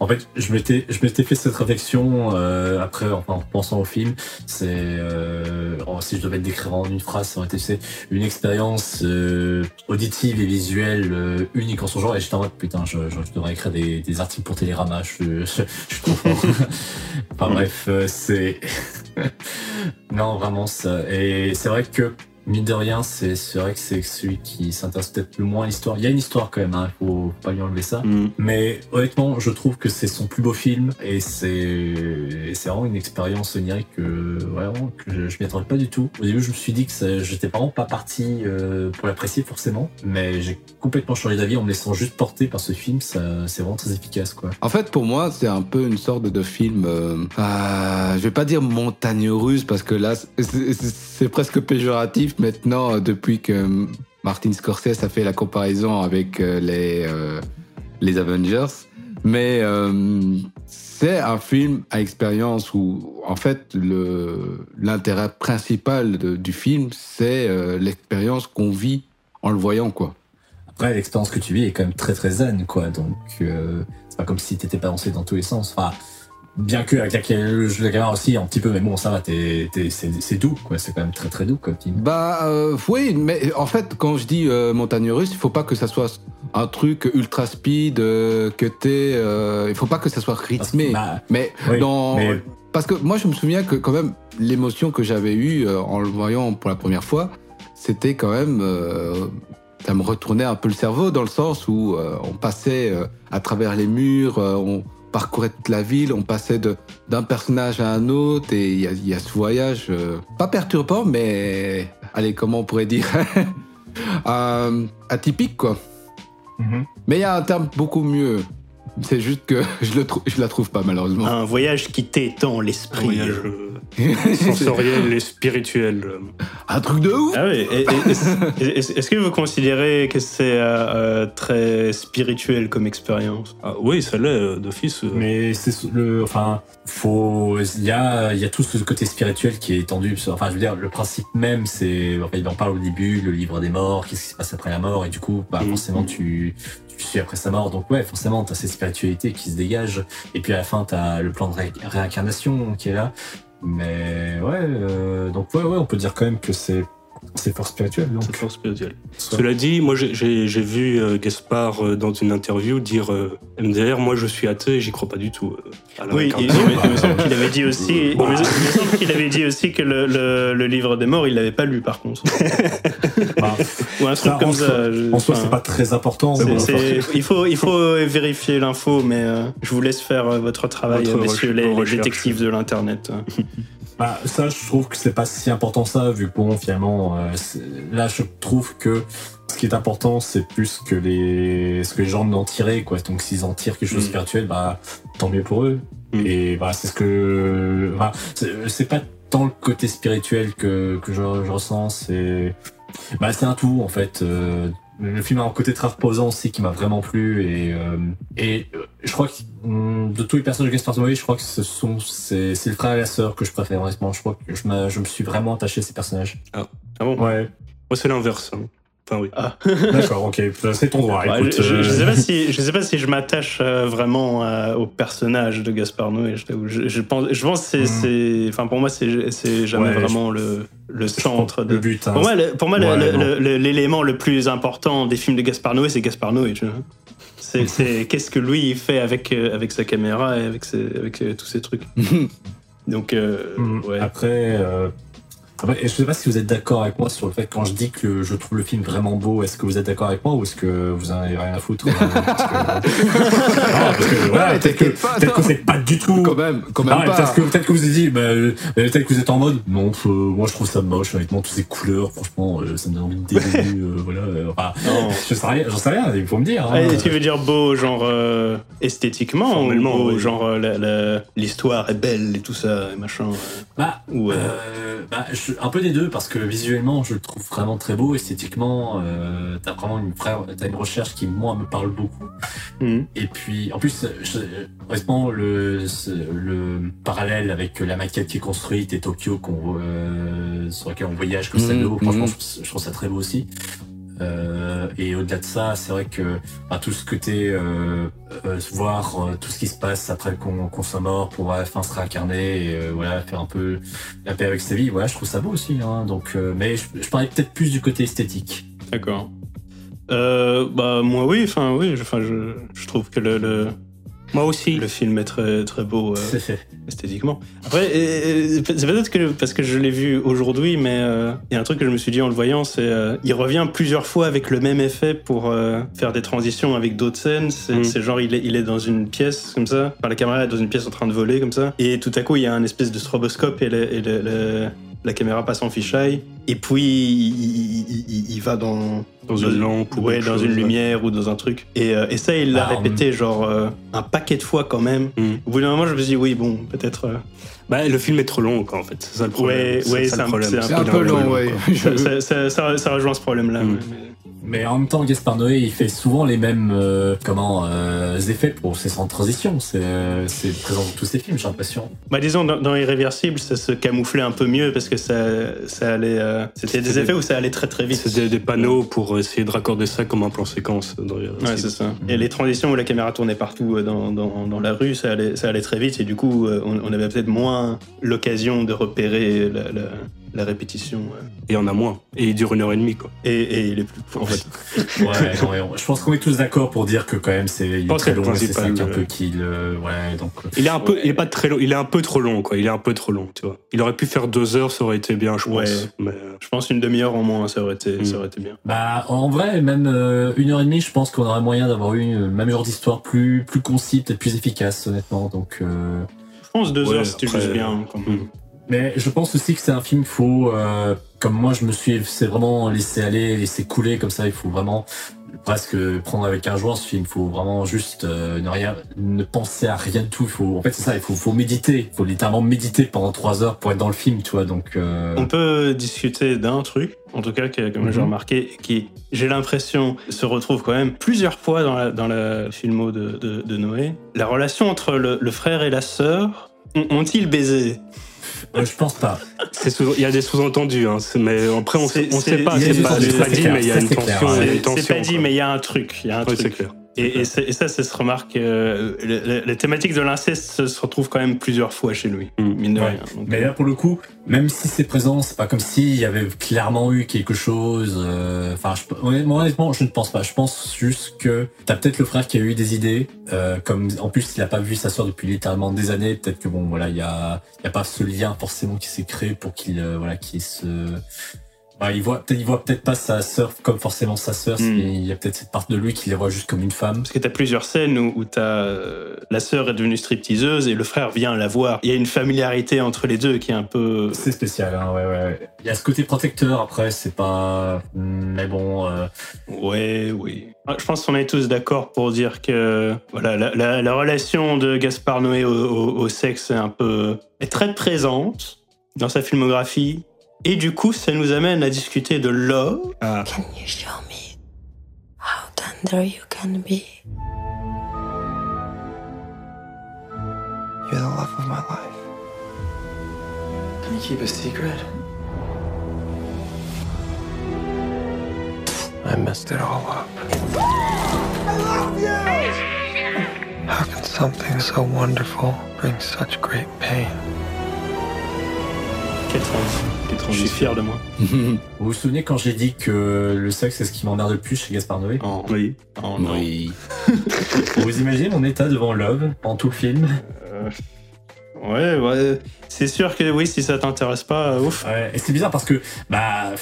En fait, je m'étais, je m'étais fait cette réflexion euh, après, enfin, en pensant au film. C'est, euh, oh, si je devais le décrire en une phrase, ça aurait été une expérience euh, auditive et visuelle euh, unique en son genre. Et j'étais en mode putain, je, je, devrais écrire des, des articles pour Télérama. Je, je, je suis enfin bref, euh, c'est. non, vraiment ça. Et c'est vrai que mine de rien, c'est c'est vrai que c'est celui qui s'intéresse peut-être le moins à l'histoire. Il y a une histoire quand même, hein, faut pas lui enlever ça. Mm. Mais honnêtement, je trouve que c'est son plus beau film et c'est vraiment une expérience onirique que vraiment que je, je m'y attendais pas du tout. Au début, je me suis dit que j'étais vraiment pas parti euh, pour l'apprécier forcément, mais j'ai complètement changé d'avis en me laissant juste porter par ce film. C'est vraiment très efficace, quoi. En fait, pour moi, c'est un peu une sorte de film. Euh, ah, je vais pas dire montagne russe parce que là, c'est presque péjoratif maintenant euh, depuis que Martin Scorsese a fait la comparaison avec euh, les euh, les Avengers. Mais c'est un film à expérience où, en fait, l'intérêt principal du film, c'est l'expérience qu'on vit en le voyant, quoi. Après, l'expérience que tu vis est quand même très très zen, quoi. Donc, c'est pas comme si t'étais balancé dans tous les sens. Bien que avec la, le jeu de la caméra aussi, un petit peu, mais bon, ça va, c'est, doux, quoi. C'est quand même très très doux comme film. Bah euh, oui, mais en fait, quand je dis euh, montagne russe, il faut pas que ça soit un truc ultra speed, euh, que t'es, euh, il faut pas que ça soit rythmé. Bah, mais oui, dans, mais- parce que moi, je me souviens que quand même l'émotion que j'avais eue euh, en le voyant pour la première fois, c'était quand même, ça me retournait un peu le cerveau dans le sens où on passait à travers les murs, on parcourait toute la ville, on passait d'un personnage à un autre et il y a, il y a ce voyage euh, pas perturbant, mais allez, comment on pourrait dire Euh, atypique quoi. Mhm. Mais il y a un terme beaucoup mieux. C'est juste que je, le trou- je la trouve pas malheureusement. Un voyage qui t'étend Un l'esprit. voyage euh, sensoriel et spirituel. Un truc de ouf Ah oui, est-ce que vous considérez que c'est euh, euh, très spirituel comme expérience? Ah, oui, ça l'est, d'office. euh. Mais c'est le, enfin, faut, il y a, il y a tout ce côté spirituel qui est étendu. Enfin, je veux dire, le principe même, c'est, enfin, il en parle au début, le livre des morts, qu'est-ce qui se passe après la mort, et du coup, bah, Mhm. forcément, tu, tu suis après sa mort. Donc ouais, forcément, t'as cette spiritualité qui se dégage. Et puis à la fin, t'as le plan de ré- réincarnation qui est là. Mais ouais, euh, donc ouais, ouais, on peut dire quand même que c'est, c'est fort spirituel. Donc, C'est fort spirituel. soit- Cela dit, moi j'ai- vu euh, Gaspard euh, dans une interview dire euh, MDR, moi je suis athée et j'y crois pas du tout. euh, à la Oui, il, me- semble qu'il avait dit aussi, il me, il me semble qu'il avait dit aussi que le, le- le livre des morts, il l'avait pas lu par contre. bah, Ou un truc ça, en comme soi- ça. je- en soi, enfin, c'est pas très important. mais il, faut, il faut vérifier l'info, mais euh, je vous laisse faire euh, votre travail, Votre euh, messieurs les, détectives de l'Internet. Bah, ça, je trouve que c'est pas si important ça, vu que bon, finalement, euh, là, je trouve que ce qui est important, c'est plus que les, ce que les gens en tirent, quoi. Donc, s'ils en tirent quelque chose de Mm. spirituel, bah, tant mieux pour eux. Mm. Et bah, c'est ce que, bah, c'est c'est pas tant le côté spirituel que, que je, je ressens, c'est, bah, c'est un tout, en fait. Euh, le film a un côté très reposant aussi qui m'a vraiment plu et, euh, et euh, je crois que hum, de tous les personnages de Gaspard Noé, je crois que ce sont c'est c'est le frère et la sœur que je préfère honnêtement. Je crois que je, me suis vraiment attaché à ces personnages. Ah bon? Ouais, Moi c'est l'inverse. hein. Enfin oui. d'accord, ok, c'est ton droit. Ouais, écoute, je, sais euh, pas si je sais pas si je m'attache euh, vraiment euh, au personnage de Gaspard Noé. Je, t'avoue. je, je pense je pense que c'est enfin pour moi c'est c'est jamais Ouais, vraiment le centre de le but. hein, pour moi, le- pour moi, le- Ouais, le- non. le- le- l'élément le plus important des films de Gaspard Noé, c'est Gaspard Noé. Tu vois. C'est, qu'est-ce que lui il fait avec euh, avec sa caméra et avec ses- avec euh, tous ces trucs. Donc euh, ouais. Après, euh, après, je sais pas si vous êtes d'accord avec moi sur le fait que quand je dis que je trouve le film vraiment beau, est-ce que vous êtes d'accord avec moi ou est-ce que vous en avez rien à foutre parce que- Non, parce que, voilà, Ouais, peut-être que, c'est pas du tout. Quand même, quand même Ah, pas. Peut-être que, que vous avez dit, bah, euh, peut-être que vous êtes en mode, non, euh, moi je trouve ça moche, honnêtement, toutes ces couleurs, franchement, euh, ça me donne envie de dégoûter, euh, voilà. euh, enfin, Non. je sais rien, j'en sais rien, il faut me dire. Ah, hein. tu veux dire beau, genre euh, esthétiquement, ou beau, oui. genre euh, l'histoire est belle et tout ça, et machin. Bah, ou, euh, euh, bah, je- un peu des deux parce que visuellement je le trouve vraiment très beau. Esthétiquement euh, t'as vraiment une vraie t'as une recherche qui moi me parle beaucoup. Mhm. et puis en plus je, honnêtement le ce- le parallèle avec la maquette qui est construite et Tokyo qu'on euh, sur laquelle on voyage comme ça de Mhm, haut franchement je, je trouve ça très beau aussi euh, et au-delà de ça, c'est vrai que bah, tout ce côté euh, euh, voir tout ce qui se passe après qu'on soit mort pour à la fin se réincarner et voilà faire un peu la paix avec sa vie. Voilà, je trouve ça beau aussi. Hein, donc, mais je, parlais peut-être plus du côté esthétique. D'accord. Bah moi oui, enfin oui, enfin je, trouve que le, Moi aussi. le film est très très beau euh, esthétiquement. Après, euh, c'est peut-être que parce que je l'ai vu aujourd'hui, mais euh, il y a un truc que je me suis dit en le voyant, c'est euh, il revient plusieurs fois avec le même effet pour faire des transitions avec d'autres scènes. C'est Mm. c'est genre il est, il est dans une pièce comme ça, enfin la caméra est dans une pièce en train de voler comme ça, et tout à coup il y a un espèce de stroboscope et, le- et le- le- la caméra passe en fisheye, et puis il, il- il- il- il va dans Dans une lampe ou ouais, dans chose, une ouais. lumière ou dans un truc. Et, euh, et ça, il l'a Bah, répété genre euh, un paquet de fois quand même. Mm. Au bout d'un moment, je me suis dit, oui, bon, peut-être. euh, Bah, le film est trop long, quoi, en fait. C'est ça le problème. Ouais, C'est ouais, un- peu long, ouais. ça, ça, ça, ça- ça rejoint ce problème-là. Mm. mais- Mais en même temps, Gaspard Noé, il fait souvent les mêmes euh, comment euh, effets pour ses sans transition. C'est euh, c'est présent dans tous ses films, j'ai l'impression. Bah, disons, dans, dans Irréversible, ça se camouflait un peu mieux parce que ça, ça allait. euh, C'était des C'était- effets où ça allait très très vite. C'est des, panneaux pour essayer de raccorder ça comme un plan séquence. Dans Ouais, c'est ça. Et les transitions où la caméra tournait partout dans, dans, dans la rue, ça allait, ça allait très vite et du coup, on, on avait peut-être moins l'occasion de repérer la, la, la répétition. ouais. Et il y en a moins. Et il dure une heure et demie, quoi. Et, et il est plus. En fait, Ouais, non, on- je pense qu'on est tous d'accord pour dire que quand même c'est il est très long c'est ça qui est un peu qu'il euh, ouais donc euh, Il est un peu, il est pas très long. Il est un peu trop long, quoi. Il est un peu trop long, tu vois. Il aurait pu faire deux heures, ça aurait été bien, je pense. Mais euh, je pense une demi-heure en moins, ça aurait été, Mm. ça aurait été bien. Bah, en vrai, même euh, une heure et demie, je pense qu'on aurait moyen d'avoir eu une même genre d'histoire plus, plus concis, peut-être plus efficace, honnêtement. Donc, euh... Je pense deux Ouais, heures, c'était juste bien. quand même. mm. Mais je pense aussi que c'est un film qu'il faut, euh, comme moi, je me suis, c'est vraiment laisser aller, laisser couler comme ça. Il faut vraiment presque prendre avec un joueur ce film. Il faut vraiment juste euh, ne rien, ne penser à rien de tout. Il faut, en fait, c'est ça. Il faut, faut méditer. Il faut littéralement méditer pendant trois heures pour être dans le film, tu vois. Donc, euh... On peut discuter d'un truc, en tout cas, que, comme j'ai Mhm. remarqué, qui, j'ai l'impression, se retrouve quand même plusieurs fois dans la, dans la filmo de, de, de Noé. La relation entre le, le frère et la sœur, ont- ont-ils baisé? Je pense pas. c'est sous- il y a des sous-entendus, hein. Mais après, on, c'est- sait pas. C'est pas, pas dit, mais il y a une tension. ouais. il y a une C'est pas dit, mais il y a un truc. Il y a un Ouais, truc. Et, et, ça, ça se remarque. euh, la thématique de l'inceste se, retrouve quand même plusieurs fois chez lui, Mm. mine de Ouais. rien. Donc, Mais là, pour le coup, même si c'est présent, c'est pas comme s'il y avait clairement eu quelque chose. euh, Enfin, je- honnêtement, je ne pense pas. Je pense juste que t'as peut-être le frère qui a eu des idées. euh, comme en plus, il a pas vu sa sœur depuis littéralement des années. Peut-être que bon, voilà, il y a, il y a pas ce lien forcément qui s'est créé pour qu'il, euh, voilà, qu'il se bah, il voit il voit peut-être pas sa sœur comme forcément sa sœur. Mm. Il y a peut-être cette part de lui qui les voit juste comme une femme. Parce que t'as plusieurs scènes où, où t'as euh, la sœur est devenue stripteaseuse et le frère vient la voir. Il y a une familiarité entre les deux qui est un peu. C'est spécial, hein, ouais, ouais. Il y a ce côté protecteur. Après, c'est pas. Mais bon. euh, Ouais, oui. Ah, Je pense qu'on est tous d'accord pour dire que voilà, la, la- la relation de Gaspard Noé au, au- au sexe est un peu est très présente dans sa filmographie. Et du coup, ça nous amène à discuter de love. Ah, Can you show me how tender you can be? You're the love of my life. Can you keep a secret? I messed it all up. I love you! How can something so wonderful bring such great pain? Quelle trans- quelle trans- Je suis fier de moi. Vous vous souvenez quand j'ai dit que le sexe c'est ce qui m'emmerde le plus chez Gaspard Noé Oh, oui. oh non. Oui. vous imaginez mon état devant Love en tout le film? Euh, ouais, ouais. C'est sûr que oui, si ça t'intéresse pas, euh, ouf. Ouais, et c'est bizarre parce que, bah,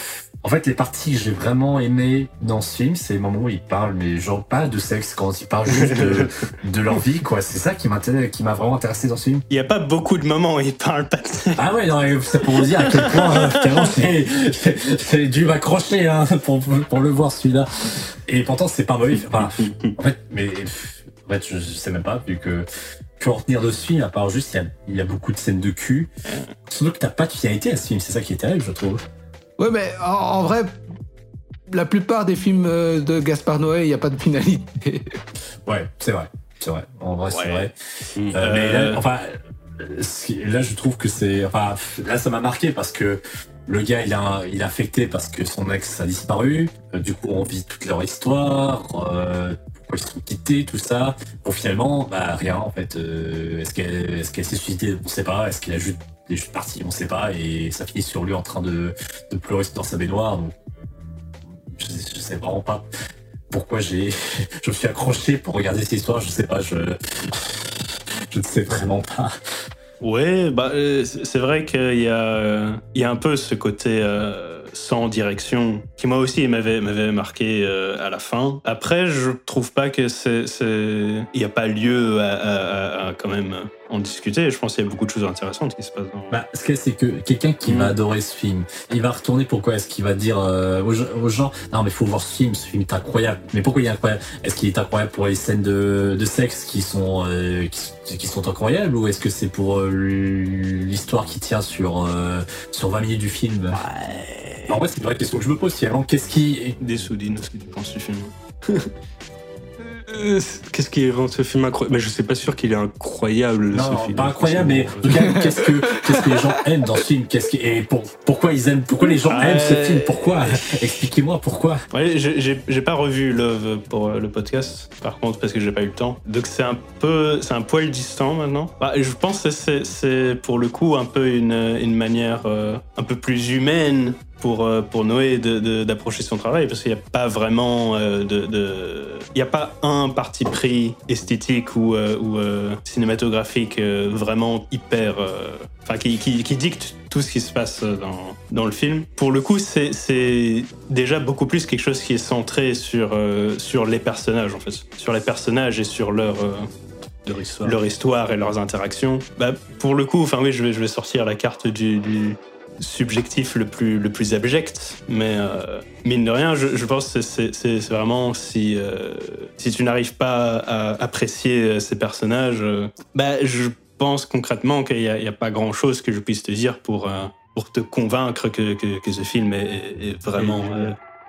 en fait, les parties que j'ai vraiment aimées dans ce film, c'est les moments où ils parlent, mais genre pas de sexe, quand ils parlent juste de, de leur vie, quoi. C'est ça qui m'a vraiment intéressé dans ce film. Il y a pas beaucoup de moments où il parle pas de sexe. Ah ouais, non, mais c'est pour vous dire à quel point, euh, j'ai- dû m'accrocher hein, pour, pour le voir celui-là. Et pourtant, c'est pas mauvais. Enfin, en fait, mais en fait, je, je sais même pas, vu que que retenir de ce film, à part juste, il y a, il y a beaucoup de scènes de cul. Surtout que t'as pas de finalité à ce film, c'est ça qui est terrible, je trouve. Ouais, mais en, en vrai, la plupart des films euh, de Gaspard Noé, il n'y a pas de finalité. Ouais, c'est vrai. C'est vrai. En vrai, c'est vrai. Mm. Euh, mais là, Euh, enfin, là, je trouve que c'est, enfin, là, ça m'a marqué parce que le gars, il a, il est affecté parce que son ex a disparu. Du coup, on vit toute leur histoire, euh, pourquoi ils se sont quittés, tout ça. Bon, finalement, bah, rien, en fait. Euh, est-ce qu'elle, est-ce qu'elle s'est suicidée On sait pas. Est-ce qu'il a juste, est juste parti On sait pas. Et ça finit sur lui en train de, de pleurer dans sa baignoire. Donc, je, sais vraiment pas pourquoi j'ai, je me suis accroché pour regarder cette histoire. Je sais pas. Je, je ne sais vraiment pas. Ouais, bah, euh, c'est vrai qu'il y, a, il y a un peu ce côté euh, sans direction qui, moi aussi, m'avait marqué euh, à la fin. Après, je trouve pas que c'est. Il n'y a pas lieu à- à- à quand même en discuter. Je pense qu'il y a beaucoup de choses intéressantes qui se passent dans. Bah, ce que c'est que quelqu'un qui Mm. va adorer ce film, il va retourner pourquoi Est-ce qu'il va dire euh, aux, gens- aux gens non mais faut voir ce film, ce film est incroyable. Mais pourquoi il est incroyable? Est-ce qu'il est incroyable pour les scènes de, de sexe qui sont euh, qui, qui sont incroyables ou est-ce que c'est pour euh, l'histoire qui tient sur sur 20 minutes du film? En vrai, c'est une vraie question que je me pose. Finalement, qu'est-ce qui Des soudines, ce que tu penses du film Euh, Qu'est-ce qui rend ce film incroyable Mais je suis pas sûr qu'il est incroyable. non, ce non, film. pas incroyable, mais en tout cas, qu'est-ce que qu'est-ce que les gens aiment dans ce film? Qu'est-ce qui, et pour, pourquoi ils aiment Pourquoi les gens aiment ce film? Pourquoi? Expliquez-moi pourquoi. Ouais, j'ai- pas revu Love pour euh, le podcast, par contre, parce que j'ai pas eu le temps. Donc c'est un peu, c'est un poil distant maintenant. Bah, je pense que c'est- c'est pour le coup un peu une, une manière euh, un peu plus humaine pour, euh, pour Noé d'approcher son travail, parce qu'il n'y a pas vraiment euh, de... de- Il n'y a pas un parti pris esthétique ou, euh, ou cinématographique vraiment hyper... Enfin, qui, qui, qui dicte tout ce qui se passe dans, dans le film. Pour le coup, c'est c'est déjà beaucoup plus quelque chose qui est centré sur, euh, sur les personnages, en fait. Sur les personnages et sur leur, euh, Leur histoire. leur histoire et leurs interactions. Bah, pour le coup, enfin oui, je vais, je vais sortir la carte du, du subjectif le plus, le plus abject, mais euh, mine de rien, je, je pense que c'est- vraiment si, euh, si tu n'arrives pas à apprécier euh, ces personnages, euh, bah, je pense concrètement qu'il n'y a, pas grand-chose que je puisse te dire pour, pour te convaincre que, que, que ce film est, vraiment...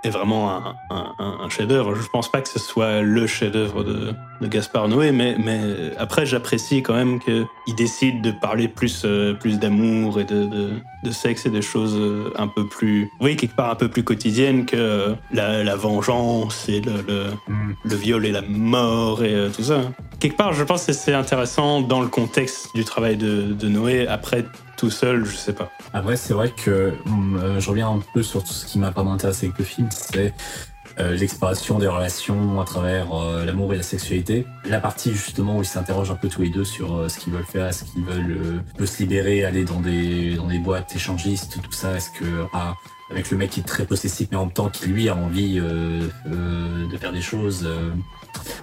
est vraiment un, un- un- un chef-d'œuvre. Je pense pas que ce soit le chef-d'œuvre de, de Gaspard Noé, mais, mais après j'apprécie quand même qu'il décide de parler plus, euh, plus d'amour et de, de, de sexe et de choses euh, un peu plus, oui, quelque part un peu plus quotidiennes que euh, la, la vengeance et le, le, le viol et la mort et tout ça. Quelque part, je pense que c'est intéressant dans le contexte du travail de, de Noé. Après, seul, je sais pas. Après, c'est vrai que hum, euh, je reviens un peu sur tout ce qui m'a vraiment intéressé avec le film, c'est euh, l'exploration des relations à travers euh, l'amour et la sexualité. La partie justement où ils s'interrogent un peu tous les deux sur ce qu'ils veulent faire, est-ce qu'ils veulent se libérer, aller dans des dans des boîtes échangistes, tout ça. Est-ce que ah, avec le mec qui est très possessif mais en même temps qui lui a envie de faire des choses.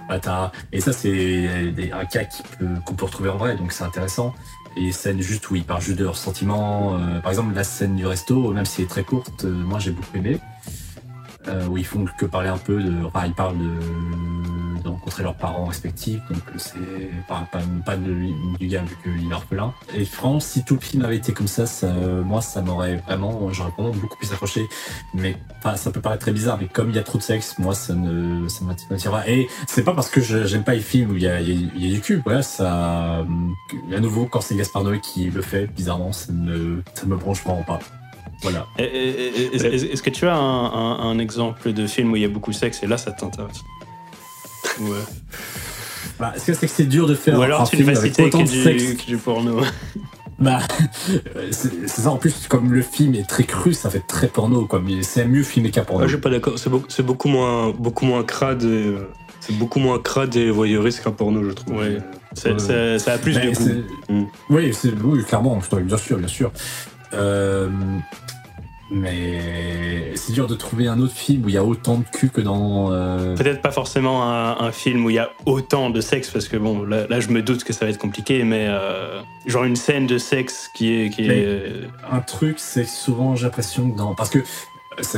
voilà, et ça c'est un cas qui peut- qu'on peut retrouver en vrai, donc c'est intéressant les scènes juste où ils parlent juste de leurs sentiments. euh, par exemple, la scène du resto, même si elle est très courte, euh, moi j'ai beaucoup aimé. Euh, où ils font que parler un peu de. Enfin, ils parlent de, rencontrer leurs parents respectifs, donc c'est pas, pas, pas du gars vu qu'il est orphelin. Et franchement, si tout le film avait été comme ça, ça moi ça m'aurait vraiment. J'aurais vraiment beaucoup plus accroché. Mais enfin, ça peut paraître très bizarre, mais comme il y a trop de sexe, moi ça ne ça m'attire pas. Et c'est pas parce que j'aime pas les films où il y a, y a- du cul, voilà, ça. À nouveau, quand c'est Gaspard qui le fait, bizarrement, ça ne ça me branche vraiment pas. Voilà. Est-ce que tu as un, un- un exemple de film où il y a beaucoup de sexe et là ça t'intéresse Ouais. Bah, ce que c'est que c'est dur de faire Ou alors un tu film vas avec autant que de du, sexe. que du porno. Bah, c'est c'est ça. En plus, comme le film est très cru, ça fait très porno, quoi. Mais c'est mieux filmé qu'un porno. Ah, je suis pas d'accord. C'est beaucoup, moins, beaucoup moins crade. et, euh, C'est beaucoup moins crade et voyeuriste qu'un porno, je trouve. Ouais. Ça a plus Mais de goût. Mm. Oui, c'est- oui, clairement, bien sûr, bien sûr. Euh, mais c'est dur de trouver un autre film où il y a autant de cul que dans. euh, Peut-être pas forcément un, un film où il y a autant de sexe, parce que bon, là, là, je me doute que ça va être compliqué, mais euh, genre une scène de sexe qui est. Qui est un truc, c'est souvent j'ai l'impression que dans. Parce que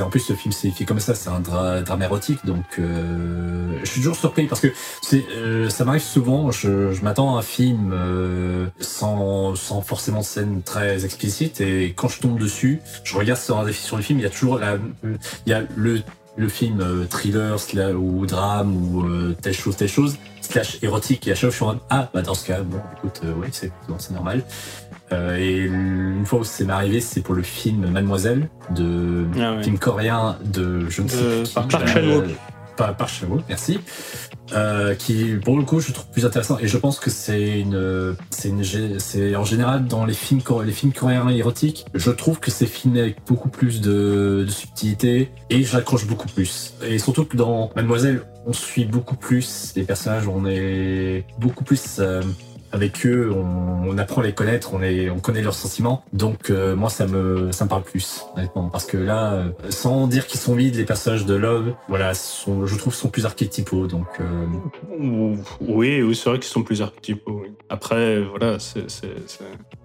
en plus le film c'est fait comme ça, c'est un dra- drame érotique, donc euh, je suis toujours surpris parce que euh, ça m'arrive souvent. Je, je m'attends à un film euh, sans sans forcément scène très explicite et quand je tombe dessus, je regarde sur définition du film, il y a toujours la il y a le le film euh, thriller ou drame ou euh, telle chose telle chose slash érotique et à chaque fois je suis en mode ah bah dans ce cas bon écoute euh, oui c'est normal et une fois où c'est arrivé, c'est pour le film Mademoiselle, de Ah ouais. film coréen de je ne sais De plus qui. Park euh, Chan-wook. Par merci. Euh, qui pour le coup je trouve plus intéressant et je pense que c'est une c'est une c'est en général dans les films les films coréens érotiques je trouve que c'est filmé avec beaucoup plus de, de subtilité et j'accroche beaucoup plus et surtout que dans Mademoiselle on suit beaucoup plus les personnages on est beaucoup plus euh, avec eux, on, on apprend à les connaître, on, est, on connaît leurs sentiments. Donc euh, moi, ça me, ça me parle plus, honnêtement. Parce que là, euh, sans dire qu'ils sont vides, les personnages de Love, voilà, sont, je trouve, sont plus archétypaux. Donc euh, Ou- Oui, oui, c'est vrai qu'ils sont plus archétypaux. oui. Après, voilà, c'est.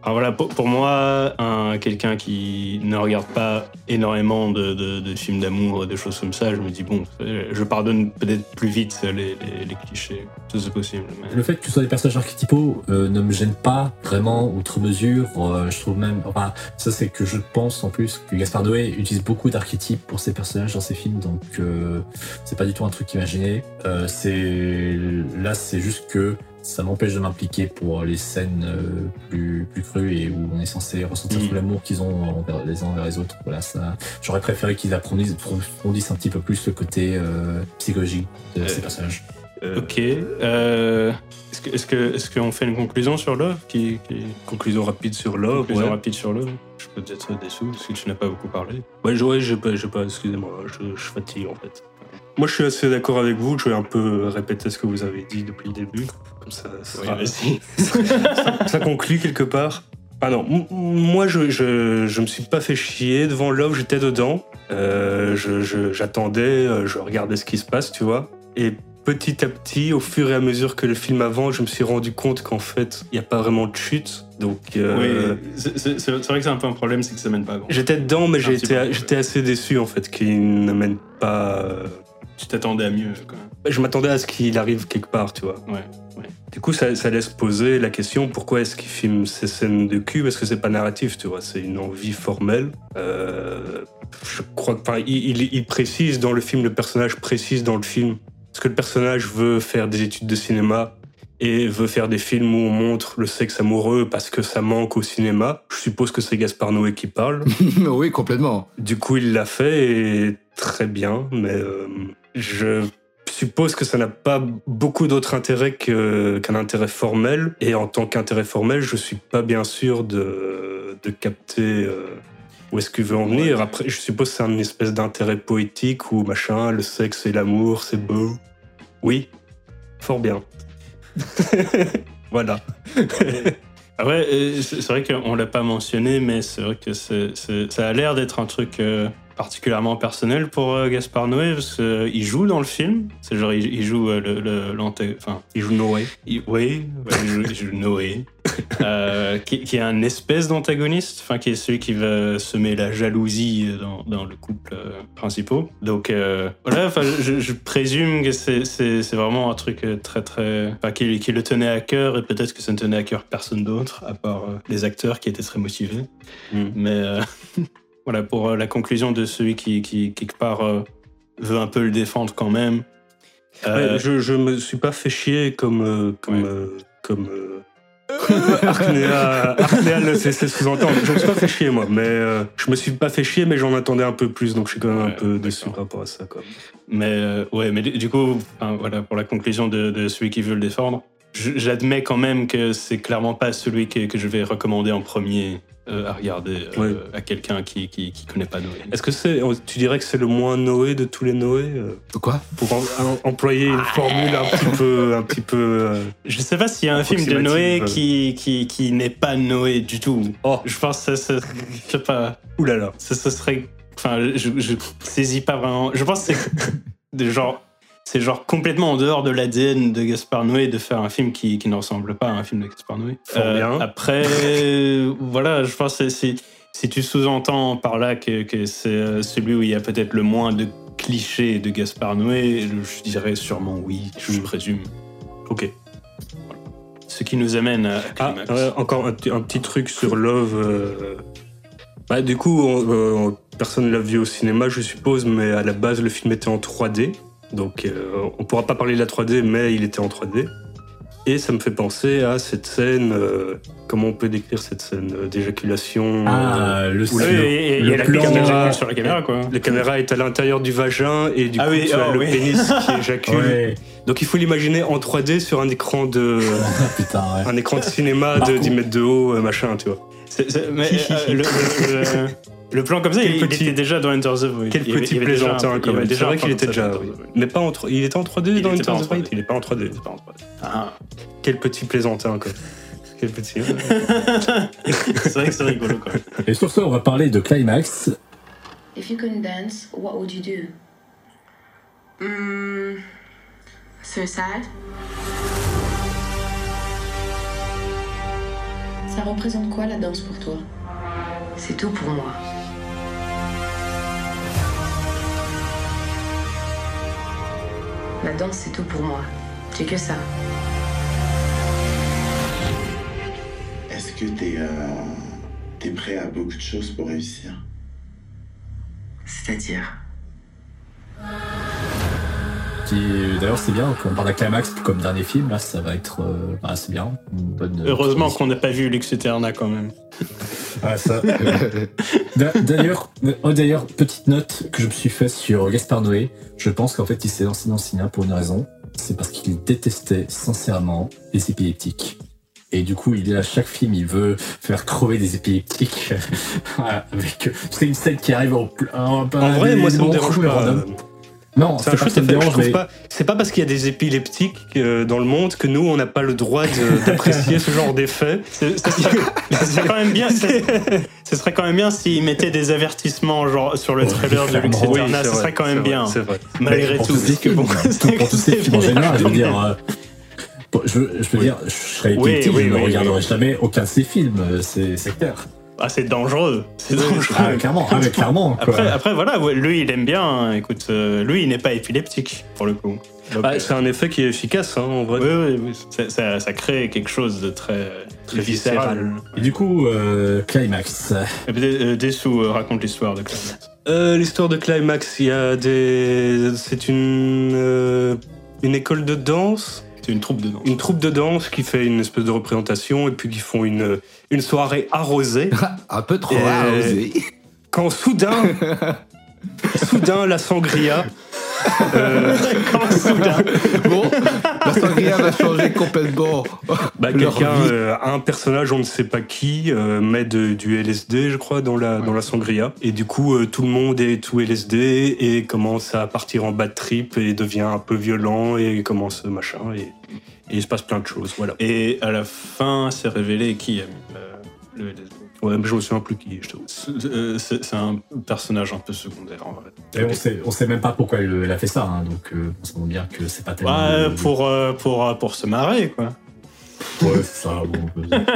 Alors voilà, pour, pour moi, un, quelqu'un qui ne regarde pas énormément de, de- de films d'amour, des choses comme ça, je me dis, bon, je pardonne peut-être plus vite les, les- les clichés. C'est possible. mais- le fait que ce soit des personnages archétypaux euh, ne me gêne pas vraiment outre mesure. Euh, je trouve même, enfin, ça c'est que je pense en plus que Gaspard Noé utilise beaucoup d'archétypes pour ses personnages dans ses films, donc euh, c'est pas du tout un truc qui m'a gêné. Euh, c'est là, c'est juste que ça m'empêche de m'impliquer pour les scènes euh, plus, plus crues et où on est censé ressentir Mm. tout l'amour qu'ils ont envers les uns envers les autres. Voilà, ça, j'aurais préféré qu'ils approfondissent, approfondissent un petit peu plus le côté euh, psychologique de ces personnages. Ok. euh, est-ce que- est-ce que- est-ce qu'on fait une conclusion sur Love qui, qui... Conclusion rapide sur Love. Conclusion ouais. rapide sur Love Je peux peut-être déçu parce que tu n'as pas beaucoup parlé. Ouais, je- ouais, j'ai pas, pas, excusez-moi, je, je fatigue en fait. Moi, je suis assez d'accord avec vous. Je vais un peu répéter ce que vous avez dit depuis le début. Comme ça, ça, ça conclut quelque part. Ah non, m- moi, je, je, je me suis pas fait chier devant Love. J'étais dedans. Euh, je- je- J'attendais, euh, je regardais ce qui se passe, tu vois. Et petit à petit, au fur et à mesure que le film avance, je me suis rendu compte qu'en fait, il n'y a pas vraiment de chute. Donc, euh, Oui, c'est- vrai que c'est un peu un problème, c'est que ça mène pas à grand. j'étais dedans, mais j'étais assez déçu en fait qu'il n'amène pas. euh, Tu t'attendais à mieux quand même. Je m'attendais à ce qu'il arrive quelque part, tu vois. Ouais. Du coup, ça, ça laisse poser la question pourquoi est-ce qu'il filme ces scènes de cul? Parce que c'est pas narratif, tu vois, c'est une envie formelle. Euh, je crois que, enfin, il, il- il précise dans le film, le personnage précise dans le film, parce que le personnage veut faire des études de cinéma et veut faire des films où on montre le sexe amoureux parce que ça manque au cinéma. Je suppose que c'est Gaspard Noé qui parle. oui, complètement. Du coup, il l'a fait et très bien, mais euh, je suppose que ça n'a pas beaucoup d'autre intérêt qu'un intérêt formel. Et en tant qu'intérêt formel, je suis pas bien sûr de, de capter euh, où est-ce qu'il veut en venir? Après, je suppose que c'est un espèce d'intérêt poétique ou machin, le sexe et l'amour, c'est beau. Oui, fort bien. voilà. Ouais, euh, c'est vrai qu'on l'a pas mentionné, mais c'est vrai que ça a l'air d'être un truc euh, particulièrement personnel pour euh, Gaspard Noé, parce qu'il joue dans le film. C'est genre, il, il joue euh, le, enfin, Il joue Noé. il- oui, ouais, il, joue, il joue Noé, euh, qui, qui est un espèce d'antagoniste, enfin, qui est celui qui va semer la jalousie dans, dans le couple euh, principal. Donc euh, voilà, je, je présume que c'est, vraiment un truc euh, très très, enfin, qui, qui le tenait à cœur et peut-être que ça ne tenait à cœur personne d'autre à part euh, les acteurs qui étaient très motivés. Mm. Mais euh, voilà pour euh, la conclusion de celui qui, qui quelque part euh, veut un peu le défendre quand même. Euh, Ouais, je, je me suis pas fait chier comme comme Ouais. comme le c'est c'est sous-entendre. Je me suis pas fait chier moi, mais euh, je me suis pas fait chier, mais j'en attendais un peu plus, donc je suis quand même un peu déçu par rapport à ça. Quoi. Mais euh, ouais, mais du, coup, voilà, pour la conclusion de, de celui qui veut le défendre, j'admets quand même que c'est clairement pas celui que, que je vais recommander en premier euh, à regarder euh, Ouais. à quelqu'un qui, qui, qui connaît pas Noé. Est-ce que c'est, tu dirais que c'est le moins Noé de tous les Noé euh, Quoi? pour en- en- employer une formule un petit peu, un petit peu. euh, Je sais pas s'il y a un film de Noé qui, qui, qui n'est pas Noé du tout. Oh. Je pense que ça, ça- je sais pas, Oulala. ça, ça serait, enfin, je, je saisis pas vraiment. Je pense que c'est de genre, c'est genre complètement en dehors de l'ADN de Gaspard Noé de faire un film qui, qui ne ressemble pas à un film de Gaspard Noé. Bien. Après, euh, voilà, je pense que c'est- si tu sous-entends par là que, que c'est euh, celui où il y a peut-être le moins de clichés de Gaspard Noé, je dirais sûrement oui, je présume. Ok. Ce qui nous amène à Ah, encore un, petit- un petit truc sur Love. euh, Bah, du coup, on- euh, personne l'a vu au cinéma, je suppose, mais à la base, le film était en 3D. Donc, euh, on pourra pas parler de la 3D, mais il était en 3D. Et ça me fait penser à cette scène. euh, comment on peut décrire cette scène euh, d'éjaculation Ah, le, Où Oui, le- et- et il y le a la plan- caméra sur la caméra, quoi. La caméra est à l'intérieur du vagin et du Ah coup, oui, tu as oh, le oui. pénis qui éjacule. Ouais. Donc, il faut l'imaginer en 3D sur un écran de, Ah, putain, ouais. un écran de cinéma de contre- 10 mètres de haut, euh, machin, tu vois. C'est- c'est- mais, euh, le, le- le- le plan comme ça, Quel il, petit- était déjà dans Enter the Void. Quel petit il un- plaisantin, quand même. C'est vrai qu'il était déjà. oui. Mais pas en 3D. Il était en 3D Il dans Enter the Void 3D. Il est pas en 3D. Il était pas en 3D. Ah. Quel petit plaisantin, quoi. Quel petit. c'est vrai que c'est rigolo, quoi. Et sur ce, on va parler de Climax. If you couldn't dance, what would you do? Mm, suicide? Ça représente quoi la danse pour toi? C'est tout pour moi. La danse, c'est tout pour moi. J'ai que ça. Est-ce que t'es euh, t'es prêt à beaucoup de choses pour réussir? C'est-à-dire? Qui, d'ailleurs, c'est bien qu'on parle de Climax comme dernier film. Là, ça va être. euh, bah, c'est bien. Bonne. euh, Heureusement qu'on n'a pas vu Lux Eterna quand même. Ah, ça. D'a- D'ailleurs, oh, d'ailleurs, petite note que je me suis fait sur Gaspard Noé. Je pense qu'en fait, il s'est lancé dans le cinéma pour une raison. C'est parce qu'il détestait sincèrement les épileptiques. Et du coup, il est à chaque film, il veut faire crever des épileptiques. Voilà, avec, c'est une scène qui arrive en plein. En vrai, moi, ça me dérange pas. Non, C'est chose ça me dérange, mais pas. C'est pas parce qu'il y a des épileptiques euh, dans le monde que nous, on n'a pas le droit d'apprécier ce genre d'effet. Ce serait, quand même bien. Ce serait quand même bien s'ils mettaient des avertissements genre sur le Ouais, trailer de Lux. Eterna. Oui, ce serait quand même bien. vrai, c'est vrai. Malgré tout. que films, bon, tout- pour tous ces films en général, je veux dire. euh, je, veux- je veux Oui. dire, je serais épileptique, oui, je ne oui, regarderai oui. jamais aucun de ces films, euh, c'est clair. Ah, c'est dangereux. C'est dangereux. Ah, clairement, ah, mais clairement. Quoi. Après, après, voilà, lui, il aime bien. hein. Écoute, euh, lui, il n'est pas épileptique, pour le coup. Bah, euh, c'est un effet qui est efficace, hein, en vrai. oui, oui, oui. Ça, crée quelque chose de très, très viscéral. Et du coup, euh, Climax. Euh, Dessous euh, raconte l'histoire de Climax. Euh, L'histoire de Climax, il y a des. C'est une. euh, une école de danse C'est une troupe de danse. une troupe de danse qui fait une espèce de représentation et puis qui font une, une soirée arrosée. Un peu trop Et- arrosé. Quand soudain, soudain la sangria. Euh, soudain. Bon, la sangria va changer complètement. bah, quelqu'un, euh, un personnage, on ne sait pas qui, euh, met de- du LSD, je crois, dans la, dans la sangria. Et du coup, euh, tout le monde est tout LSD et commence à partir en bad trip et devient un peu violent et commence machin. Et, et il se passe plein de choses, voilà. Et à la fin, c'est révélé qui a mis euh, le LSD. Ouais, mais je me souviens plus qui, je t'avoue. C'est euh, c'est- c'est un personnage un peu secondaire en vrai. Et on sait, on sait même pas pourquoi elle, elle a fait ça, hein, donc euh, on se rend bien que c'est pas tellement. Ouais, pour, euh, pour, euh, pour se marrer, quoi. Ouais, c'est ça. Bon,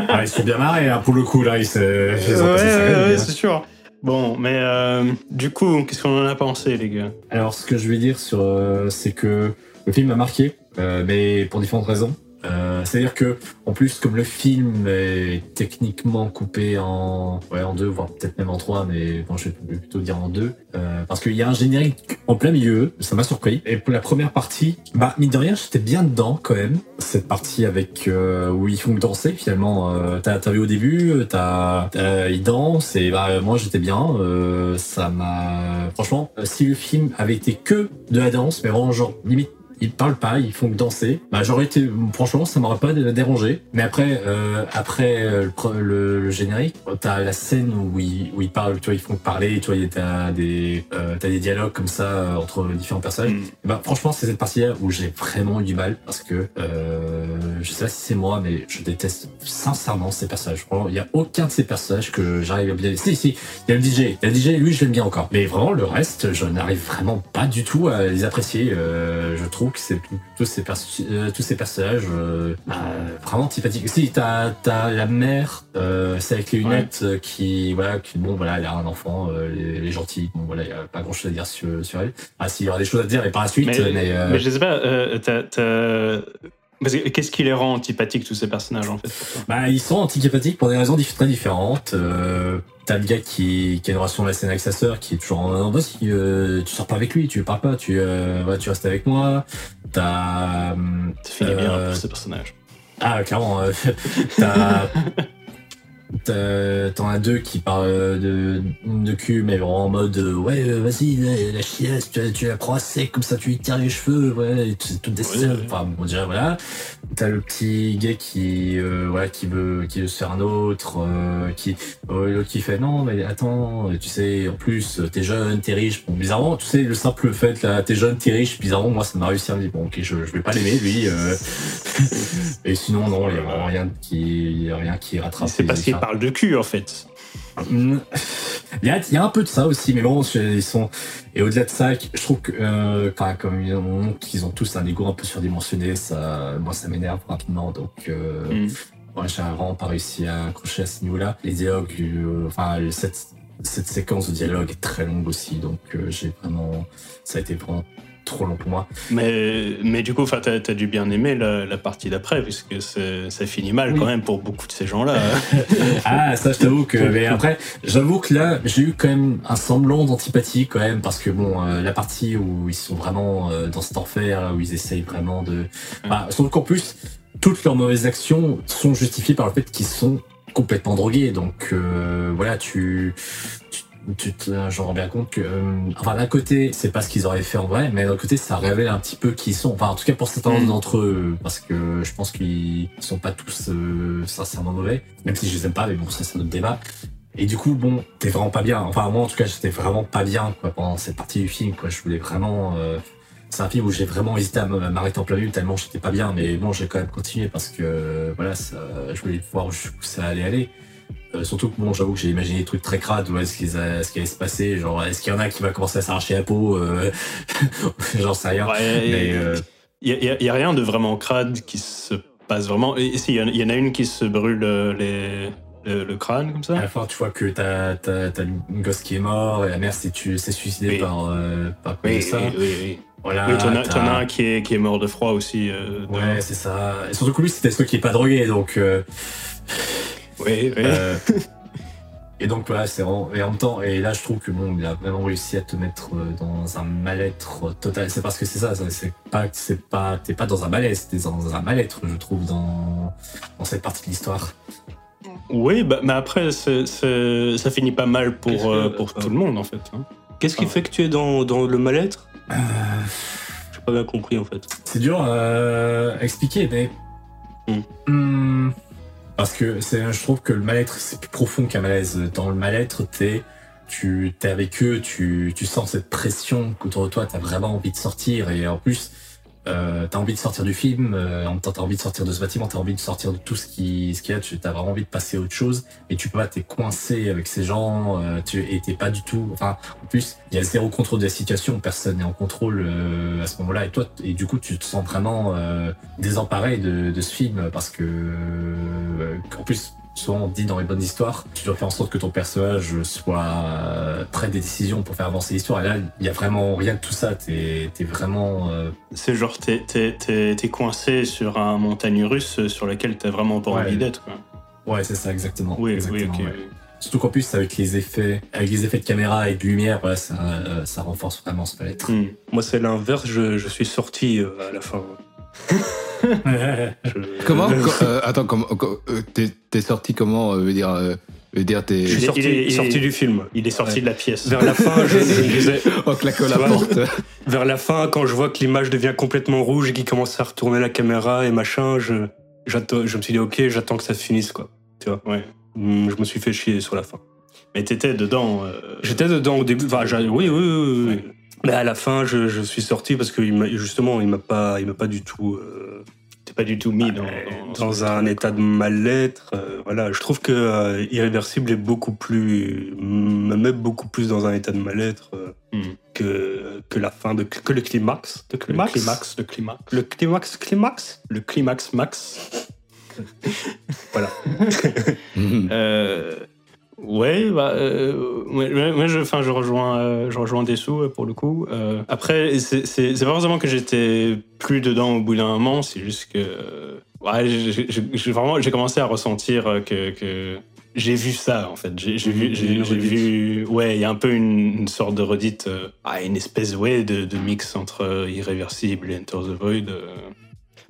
ah, ils sont bien marrés, hein, pour le coup, là. Ils, ils ouais, ouais, ouais, c'est sûr. Bon, mais euh, du coup, qu'est-ce qu'on en a pensé, les gars? Alors, ce que je vais dire, sur, euh, c'est que le film m'a marqué, euh, mais pour différentes raisons. Euh, C'est-à-dire que, en plus, comme le film est techniquement coupé en, ouais, en deux, voire peut-être même en trois, mais bon, je vais plutôt dire en deux, euh, parce qu'il y a un générique en plein milieu, ça m'a surpris. Et pour la première partie, bah, mine de rien, j'étais bien dedans quand même. Cette partie avec euh, où ils font danser, finalement, euh, t'as vu au début, t'as, t'as- ils dansent et bah moi j'étais bien. Euh, ça m'a, franchement, euh, si le film avait été que de la danse, mais vraiment genre limite ils parlent pas, ils font que danser. Bah, j'aurais été, franchement, ça m'aurait pas dérangé. Mais après, euh, après euh, le, le, le générique, t'as la scène où ils, où ils parlent, tu vois, ils font que parler, tu vois, t'as des, euh, t'as des dialogues comme ça euh, entre différents personnages. Mm. Bah, franchement, c'est cette partie-là où j'ai vraiment eu du mal parce que euh, je sais pas si c'est moi, mais je déteste sincèrement ces personnages. Il y a aucun de ces personnages que j'arrive à bien. Si, si, il y a le DJ. Le DJ, lui, je l'aime bien encore. Mais vraiment, le reste, je n'arrive vraiment pas du tout à les apprécier, euh, je trouve. C'est tous ces, euh, tous ces personnages euh, euh, vraiment antipathiques. Si, t'as as la mère, euh, c'est avec les lunettes euh, qui, voilà, qui, bon, voilà, elle a un enfant, elle, est- gentille, bon, voilà, il y a pas grand chose à dire sur, sur elle. Ah, si, il y aura des choses à dire, et par la suite, Mais, mais, euh, mais je sais pas, t'as- Qu'est-ce qui les rend antipathiques, tous ces personnages, en fait pour Bah, ils sont antipathiques pour des raisons très différentes. Euh, T'as le gars qui, qui a une relation malsaine avec sa sœur, qui est toujours en vas-y, euh, tu sors pas avec lui, tu parles pas, tu, euh, ouais, tu restes avec moi. T'as. Ça finit bien euh, pour ces personnages. Ah, clairement. euh, T'as. t'as- T'en as deux qui parlent de, de cul, mais vraiment en mode euh, ouais, euh, vas-y, la, la chiasse, tu, tu la prends à sec, comme ça tu lui tires les cheveux, ouais, et c'est toutes des Ouais. Enfin, on dirait, voilà. T'as le petit gay qui, euh, voilà, qui veut, qui veut se faire un autre, euh, qui, euh, qui fait non, mais attends, tu sais, en plus, t'es jeune, t'es riche. Bon, bizarrement, tu sais, le simple fait, là, t'es jeune, t'es riche, bizarrement, moi, ça m'a réussi à me dire, bon, ok, je, je vais pas l'aimer, lui. euh. Et sinon, non, il y a vraiment rien qui, il y a rien qui rattrape. C'est parce parlent de cul, en fait. Mm. Il y, a, il y a un peu de ça aussi, mais bon, ils sont. Et au-delà de ça, je trouve que euh, comme ils ont, qu'ils ont tous un ego un peu surdimensionné, ça, moi, ça m'énerve rapidement. Donc, euh, Mm. moi, j'ai vraiment pas réussi à accrocher à ce niveau-là. Les dialogues, euh, enfin, cette, cette séquence de dialogue est très longue aussi, donc j'ai vraiment, ça a été vraiment trop long pour moi. Mais, mais du coup, enfin, t'as as dû bien aimer la, la partie d'après, puisque c'est- ça finit mal Oui. quand même pour beaucoup de ces gens-là. Ah, ça, je t'avoue que. Mais après, j'avoue que là, j'ai eu quand même un semblant d'antipathie quand même, parce que bon, euh, la partie où ils sont vraiment euh, dans cet enfer, où ils essayent vraiment de. Bah, surtout qu'en plus, toutes leurs mauvaises actions sont justifiées par le fait qu'ils sont complètement drogués. Donc euh, voilà, tu. tu tu te, j'en rends bien compte que, euh, enfin, d'un côté, c'est pas ce qu'ils auraient fait en vrai, mais d'un côté, ça révèle un petit peu qui ils sont. Enfin, en tout cas, pour certains Mm. d'entre eux, parce que je pense qu'ils sont pas tous euh, sincèrement mauvais, même si je les aime pas, mais bon, ça, c'est un autre débat. Et du coup, bon, t'es vraiment pas bien. Enfin, moi, en tout cas, j'étais vraiment pas bien, quoi, pendant cette partie du film, quoi. Je voulais vraiment, euh, c'est un film où j'ai vraiment hésité à m'arrêter en plein milieu tellement j'étais pas bien, mais bon, j'ai quand même continué parce que, voilà, ça, je voulais voir où ça allait aller. Euh, surtout que bon, j'avoue que j'ai imaginé des trucs très crades, où est-ce qu'ils a- ce qui allait se passer, genre est-ce qu'il y en a qui va commencer à s'arracher la peau, euh, j'en sais rien. Ouais, euh, Il n'y a, y a rien de vraiment crade qui se passe vraiment. Et si, il y, en- il y en a une qui se brûle euh, les, le, le crâne comme ça? à la fin, tu vois que t'as t'as une gosse qui est mort et la mère s'est suicidée Oui. par euh, par Oui, ça. oui, oui, oui. Voilà. oui, t'en as, as un qui est, qui est mort de froid aussi. euh. Ouais, c'est ça. Et surtout que lui, c'était celui qui est pas drogué, donc. Euh, Oui, oui. euh, et donc voilà, c'est vraiment. Et en même temps, et là, je trouve que bon, il a vraiment réussi à te mettre euh, dans un mal-être total. C'est parce que c'est ça, ça, c'est pas, c'est pas, t'es pas dans un malaise, t'es dans un mal-être, je trouve, dans dans cette partie de l'histoire. Oui, bah, mais après, c'est- c'est- ça finit pas mal pour, que- euh, pour tout le monde en fait. hein. Qu'est-ce qui Ah. fait que tu es dans, dans le mal-être? Euh, J'ai pas bien compris en fait. C'est dur euh, à expliquer, mais. Hmm, parce que je trouve que le mal-être, c'est plus profond qu'un malaise. Dans le mal-être, t'es, tu es avec eux, tu, tu sens cette pression qu'autour de toi, t'as vraiment envie de sortir. Et en plus, euh, t'as envie de sortir du film, euh, en même temps, t'as envie de sortir de ce bâtiment, t'as envie de sortir de tout ce qui, ce qu'il y a, tu as vraiment envie de passer à autre chose. Et tu peux pas, t'es coincé avec ces gens, euh, tu, et t'es pas du tout. Enfin, en plus, il y a zéro contrôle de la situation, personne n'est en contrôle euh, à ce moment-là. Et toi, et du coup, tu te sens vraiment euh, désemparé de, de ce film parce que, euh, en plus, souvent on dit dans les bonnes histoires, tu dois faire en sorte que ton personnage soit euh, près des décisions pour faire avancer l'histoire. Et là, il y a vraiment rien de tout ça. T'es es vraiment. euh, C'est genre, t'es t'es- t'es- t'es coincé sur un montagne russe sur laquelle t'as vraiment pas Ouais. envie d'être. quoi. Ouais, c'est ça, exactement. Oui, exactement, oui, ok. ouais. Surtout qu'en plus, avec les effets, avec les effets de caméra et de lumière, voilà, ça, euh, ça renforce vraiment ce mal-être. Hmm. Moi, c'est l'inverse, je, je suis sorti euh, à la fin. Je- Comment Co- euh, Attends, comment co- euh, t'es sorti comment euh, veut dire euh, veut dire t'es Je suis sorti, Il est- il est- sorti du film. Il est sorti Ouais. de la pièce. Vers la fin, je, je me disais, en claquant la vois porte. vers la fin, quand je vois que l'image devient complètement rouge et qu'il commence à retourner la caméra et machin, je, j'attends- je me suis dit, ok, j'attends que ça se finisse, quoi. Tu vois, Ouais. Hum, je me suis fait chier sur la fin. Mais t'étais dedans. euh, J'étais dedans au début, enfin, oui, oui, oui, oui. Mais à la fin, je, je suis sorti parce que il justement, il m'a pas, il m'a pas du tout. euh, c'était pas du tout mis dans, dans, dans un état de mal-être. euh, voilà, je trouve que euh, Irréversible est beaucoup plus, me met beaucoup plus dans un état de mal-être euh, Hmm. que que la fin de que le climax de Le climax? climax, le climax. Le climax, climax? Le climax max. Voilà. Euh, ouais, bah, euh, ouais, ouais, ouais, je, enfin, je rejoins, euh, je rejoins des sous pour le coup. Euh, après, c'est pas forcément que j'étais plus dedans au bout d'un moment, c'est juste que, euh, ouais, j'ai- vraiment, j'ai commencé à ressentir euh, que, que j'ai vu ça en fait. J'ai vu, j'ai vu, ouais, il y a un peu une, une sorte de redite, euh, ah, une espèce, ouais, de, de mix entre euh, Irréversible et Enter the Void. euh,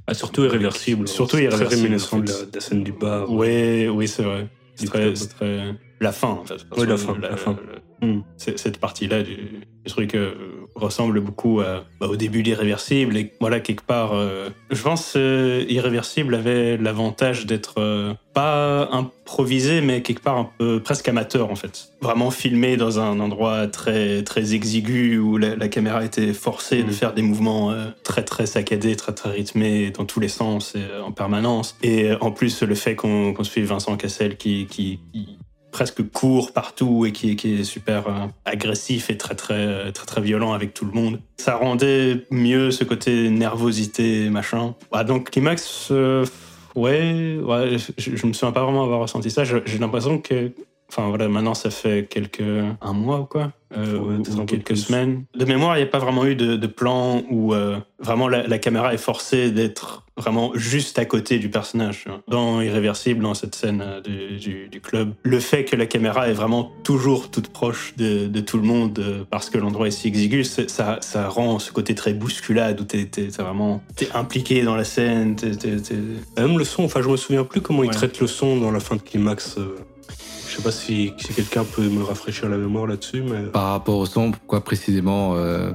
Ah, surtout Irréversible. Surtout Irréversible, Très réminiscent en de fait. la, de la scène du bar. Oui, oui, c'est vrai. C'est très, très- La fin, en fait. Oui, la fin, la fin. le- Mm. c'est- Cette partie-là du, du truc euh, ressemble beaucoup à- bah, au début d'Irréversible. Et voilà, quelque part, euh, je pense euh, Irréversible avait l'avantage d'être euh, pas improvisé, mais quelque part un peu presque amateur, en fait. Vraiment filmé dans un endroit très, très exigu où la, la caméra était forcée de Mm. faire des mouvements très, très saccadés, très, très rythmés dans tous les sens et en permanence. Et en plus, le fait qu'on qu'on suive Vincent Cassel qui, qui, qui presque court partout et qui, qui est super euh, agressif et très, très, très, très violent avec tout le monde. Ça rendait mieux ce côté nervosité, machin. Ah, donc, Climax, euh, ouais, ouais je, je me souviens pas vraiment avoir ressenti ça. J'ai l'impression que Enfin voilà, maintenant ça fait quelques un mois ou quoi, euh, Ouais, ou- ou quelques semaines. De mémoire, il n'y a pas vraiment eu de, de plan où euh, vraiment la, la caméra est forcée d'être vraiment juste à côté du personnage. Dans Irréversible, dans cette scène euh, du, du- du club, le fait que la caméra est vraiment toujours toute proche de, de tout le monde euh, parce que l'endroit est si exigu, ça, ça rend ce côté très bousculade où t'es t'es vraiment t'es impliqué dans la scène. t'es- Même le son, enfin, je me souviens plus comment il Ouais. traite le son dans la fin de Climax. Je sais pas si, si quelqu'un peut me rafraîchir la mémoire là-dessus, mais. Par rapport au son, pourquoi précisément euh,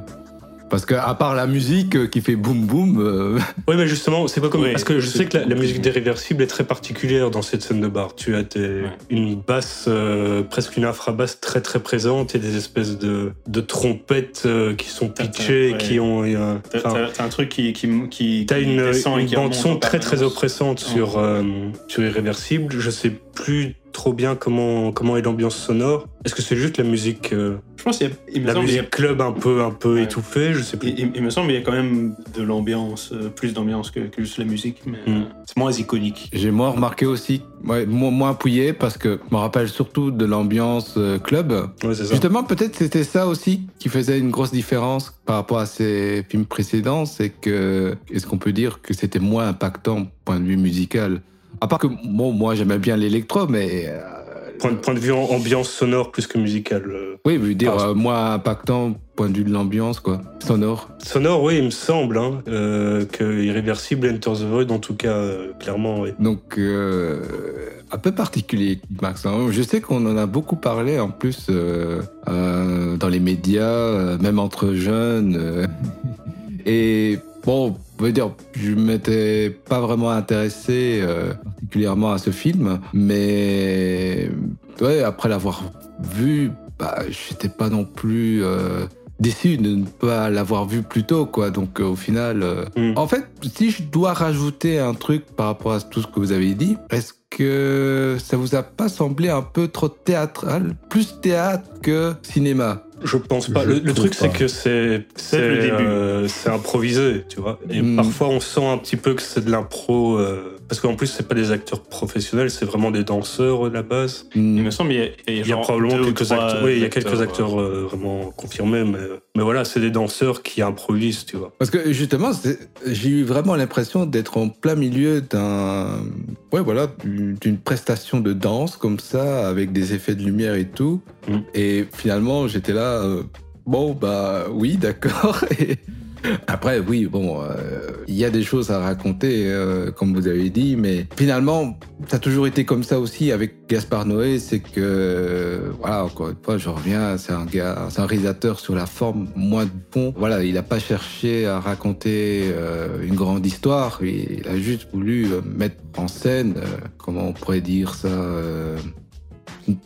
Parce que à part la musique euh, qui fait boum boum, euh, Oui, mais justement, c'est pas comme. Oui, parce que je sais que la, la musique d'Irréversible est très particulière dans cette scène de bar. Tu as des- une basse, euh, presque une infrabasse très très présente et des espèces de, de trompettes euh, qui sont T'as- t'as- pitchées, ouais. qui ont. euh, T'as enfin, t'as- t'as un truc qui, qui, qui, T'as une, une qui bande remonte son en très très oppressante sur, euh, sur Irréversible. Je sais plus trop bien comment, comment est l'ambiance sonore. Est-ce que c'est juste la musique, euh, Je pense qu'il y a, il me la semble, il y a- musique club un peu, un peu Ouais. étouffée Je sais plus. il, il- il me semble qu'il y a quand même de l'ambiance, euh, plus d'ambiance que, que juste la musique, mais Mm. euh, c'est moins iconique. j'ai moins remarqué aussi, ouais, moins, moins appuyé parce que je me rappelle surtout de l'ambiance euh, club. Ouais, c'est ça. Justement, peut-être c'était ça aussi qui faisait une grosse différence par rapport à ces films précédents, c'est que est-ce qu'on peut dire que c'était moins impactant point de vue musical? À part que bon, moi j'aimais bien l'électro, mais euh, Point de, point de vue ambiance sonore plus que musicale. euh. oui, je veux dire Ah, euh, moins impactant point de vue de l'ambiance quoi, sonore. Sonore, oui, il me semble hein, euh, que Irréversible, Enter the Void, en tout cas, clairement, oui. Donc, un peu particulier, Max. hein. Je sais qu'on en a beaucoup parlé en plus dans les médias, même entre jeunes. Et bon, on va dire, je m'étais pas vraiment intéressé euh, particulièrement à ce film, mais ouais, après l'avoir vu, bah, j'étais pas non plus euh, déçu de ne pas l'avoir vu plus tôt, quoi. Donc, euh, au final. euh, Mm. en fait, si je dois rajouter un truc par rapport à tout ce que vous avez dit, est-ce que ça vous a pas semblé un peu trop théâtral Plus théâtre que cinéma? Je pense pas. Je le truc, c'est que c'est C'est le c'est, début. euh, c'est improvisé, tu vois. Et Mm. parfois, on sent un petit peu que c'est de l'impro. euh, parce qu'en plus, c'est pas des acteurs professionnels, c'est vraiment des danseurs à la base. Il me semble qu'il y a, il y a Il y a genre probablement quelques acteurs. Oui, il y a quelques acteurs, euh, euh, vraiment confirmés, mais, mais voilà, c'est des danseurs qui improvisent, tu vois. Parce que justement, j'ai eu vraiment l'impression d'être en plein milieu d'un, ouais, voilà, d'une prestation de danse comme ça, avec des effets de lumière et tout. Mm. Et finalement, j'étais là, euh, bon, bah oui, d'accord. Et après, oui, bon, euh, il y a des choses à raconter, euh, comme vous avez dit, mais finalement, ça a toujours été comme ça aussi avec Gaspard Noé, c'est que, voilà, encore une fois, je reviens, c'est un gars, c'est un réalisateur sur la forme, moins de fond. Voilà, il n'a pas cherché à raconter euh, une grande histoire, il a juste voulu euh, mettre en scène, euh, comment on pourrait dire ça, euh,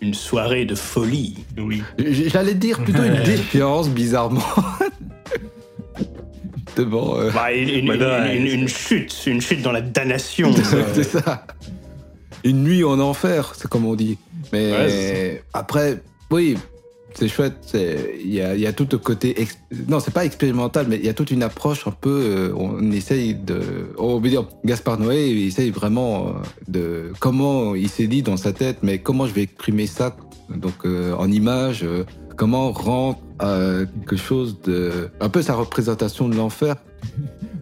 Une soirée de folie. Oui. J'allais dire plutôt une défiance, bizarrement. exactement. euh, Bah, une, une- Voilà, une- ouais, une chute, une chute dans la damnation. c'est ça. Une nuit en enfer, c'est comme on dit. Mais Ouais, après, oui, c'est chouette. Il y y a tout le côté. ex- Non, c'est pas expérimental, mais il y a toute une approche un peu. euh, on essaye de. On veut dire, Gaspard Noé, il essaye vraiment euh, de. Comment il s'est dit dans sa tête, mais comment je vais exprimer ça donc euh, en image euh, Comment rendre quelque chose de. Un peu sa représentation de l'enfer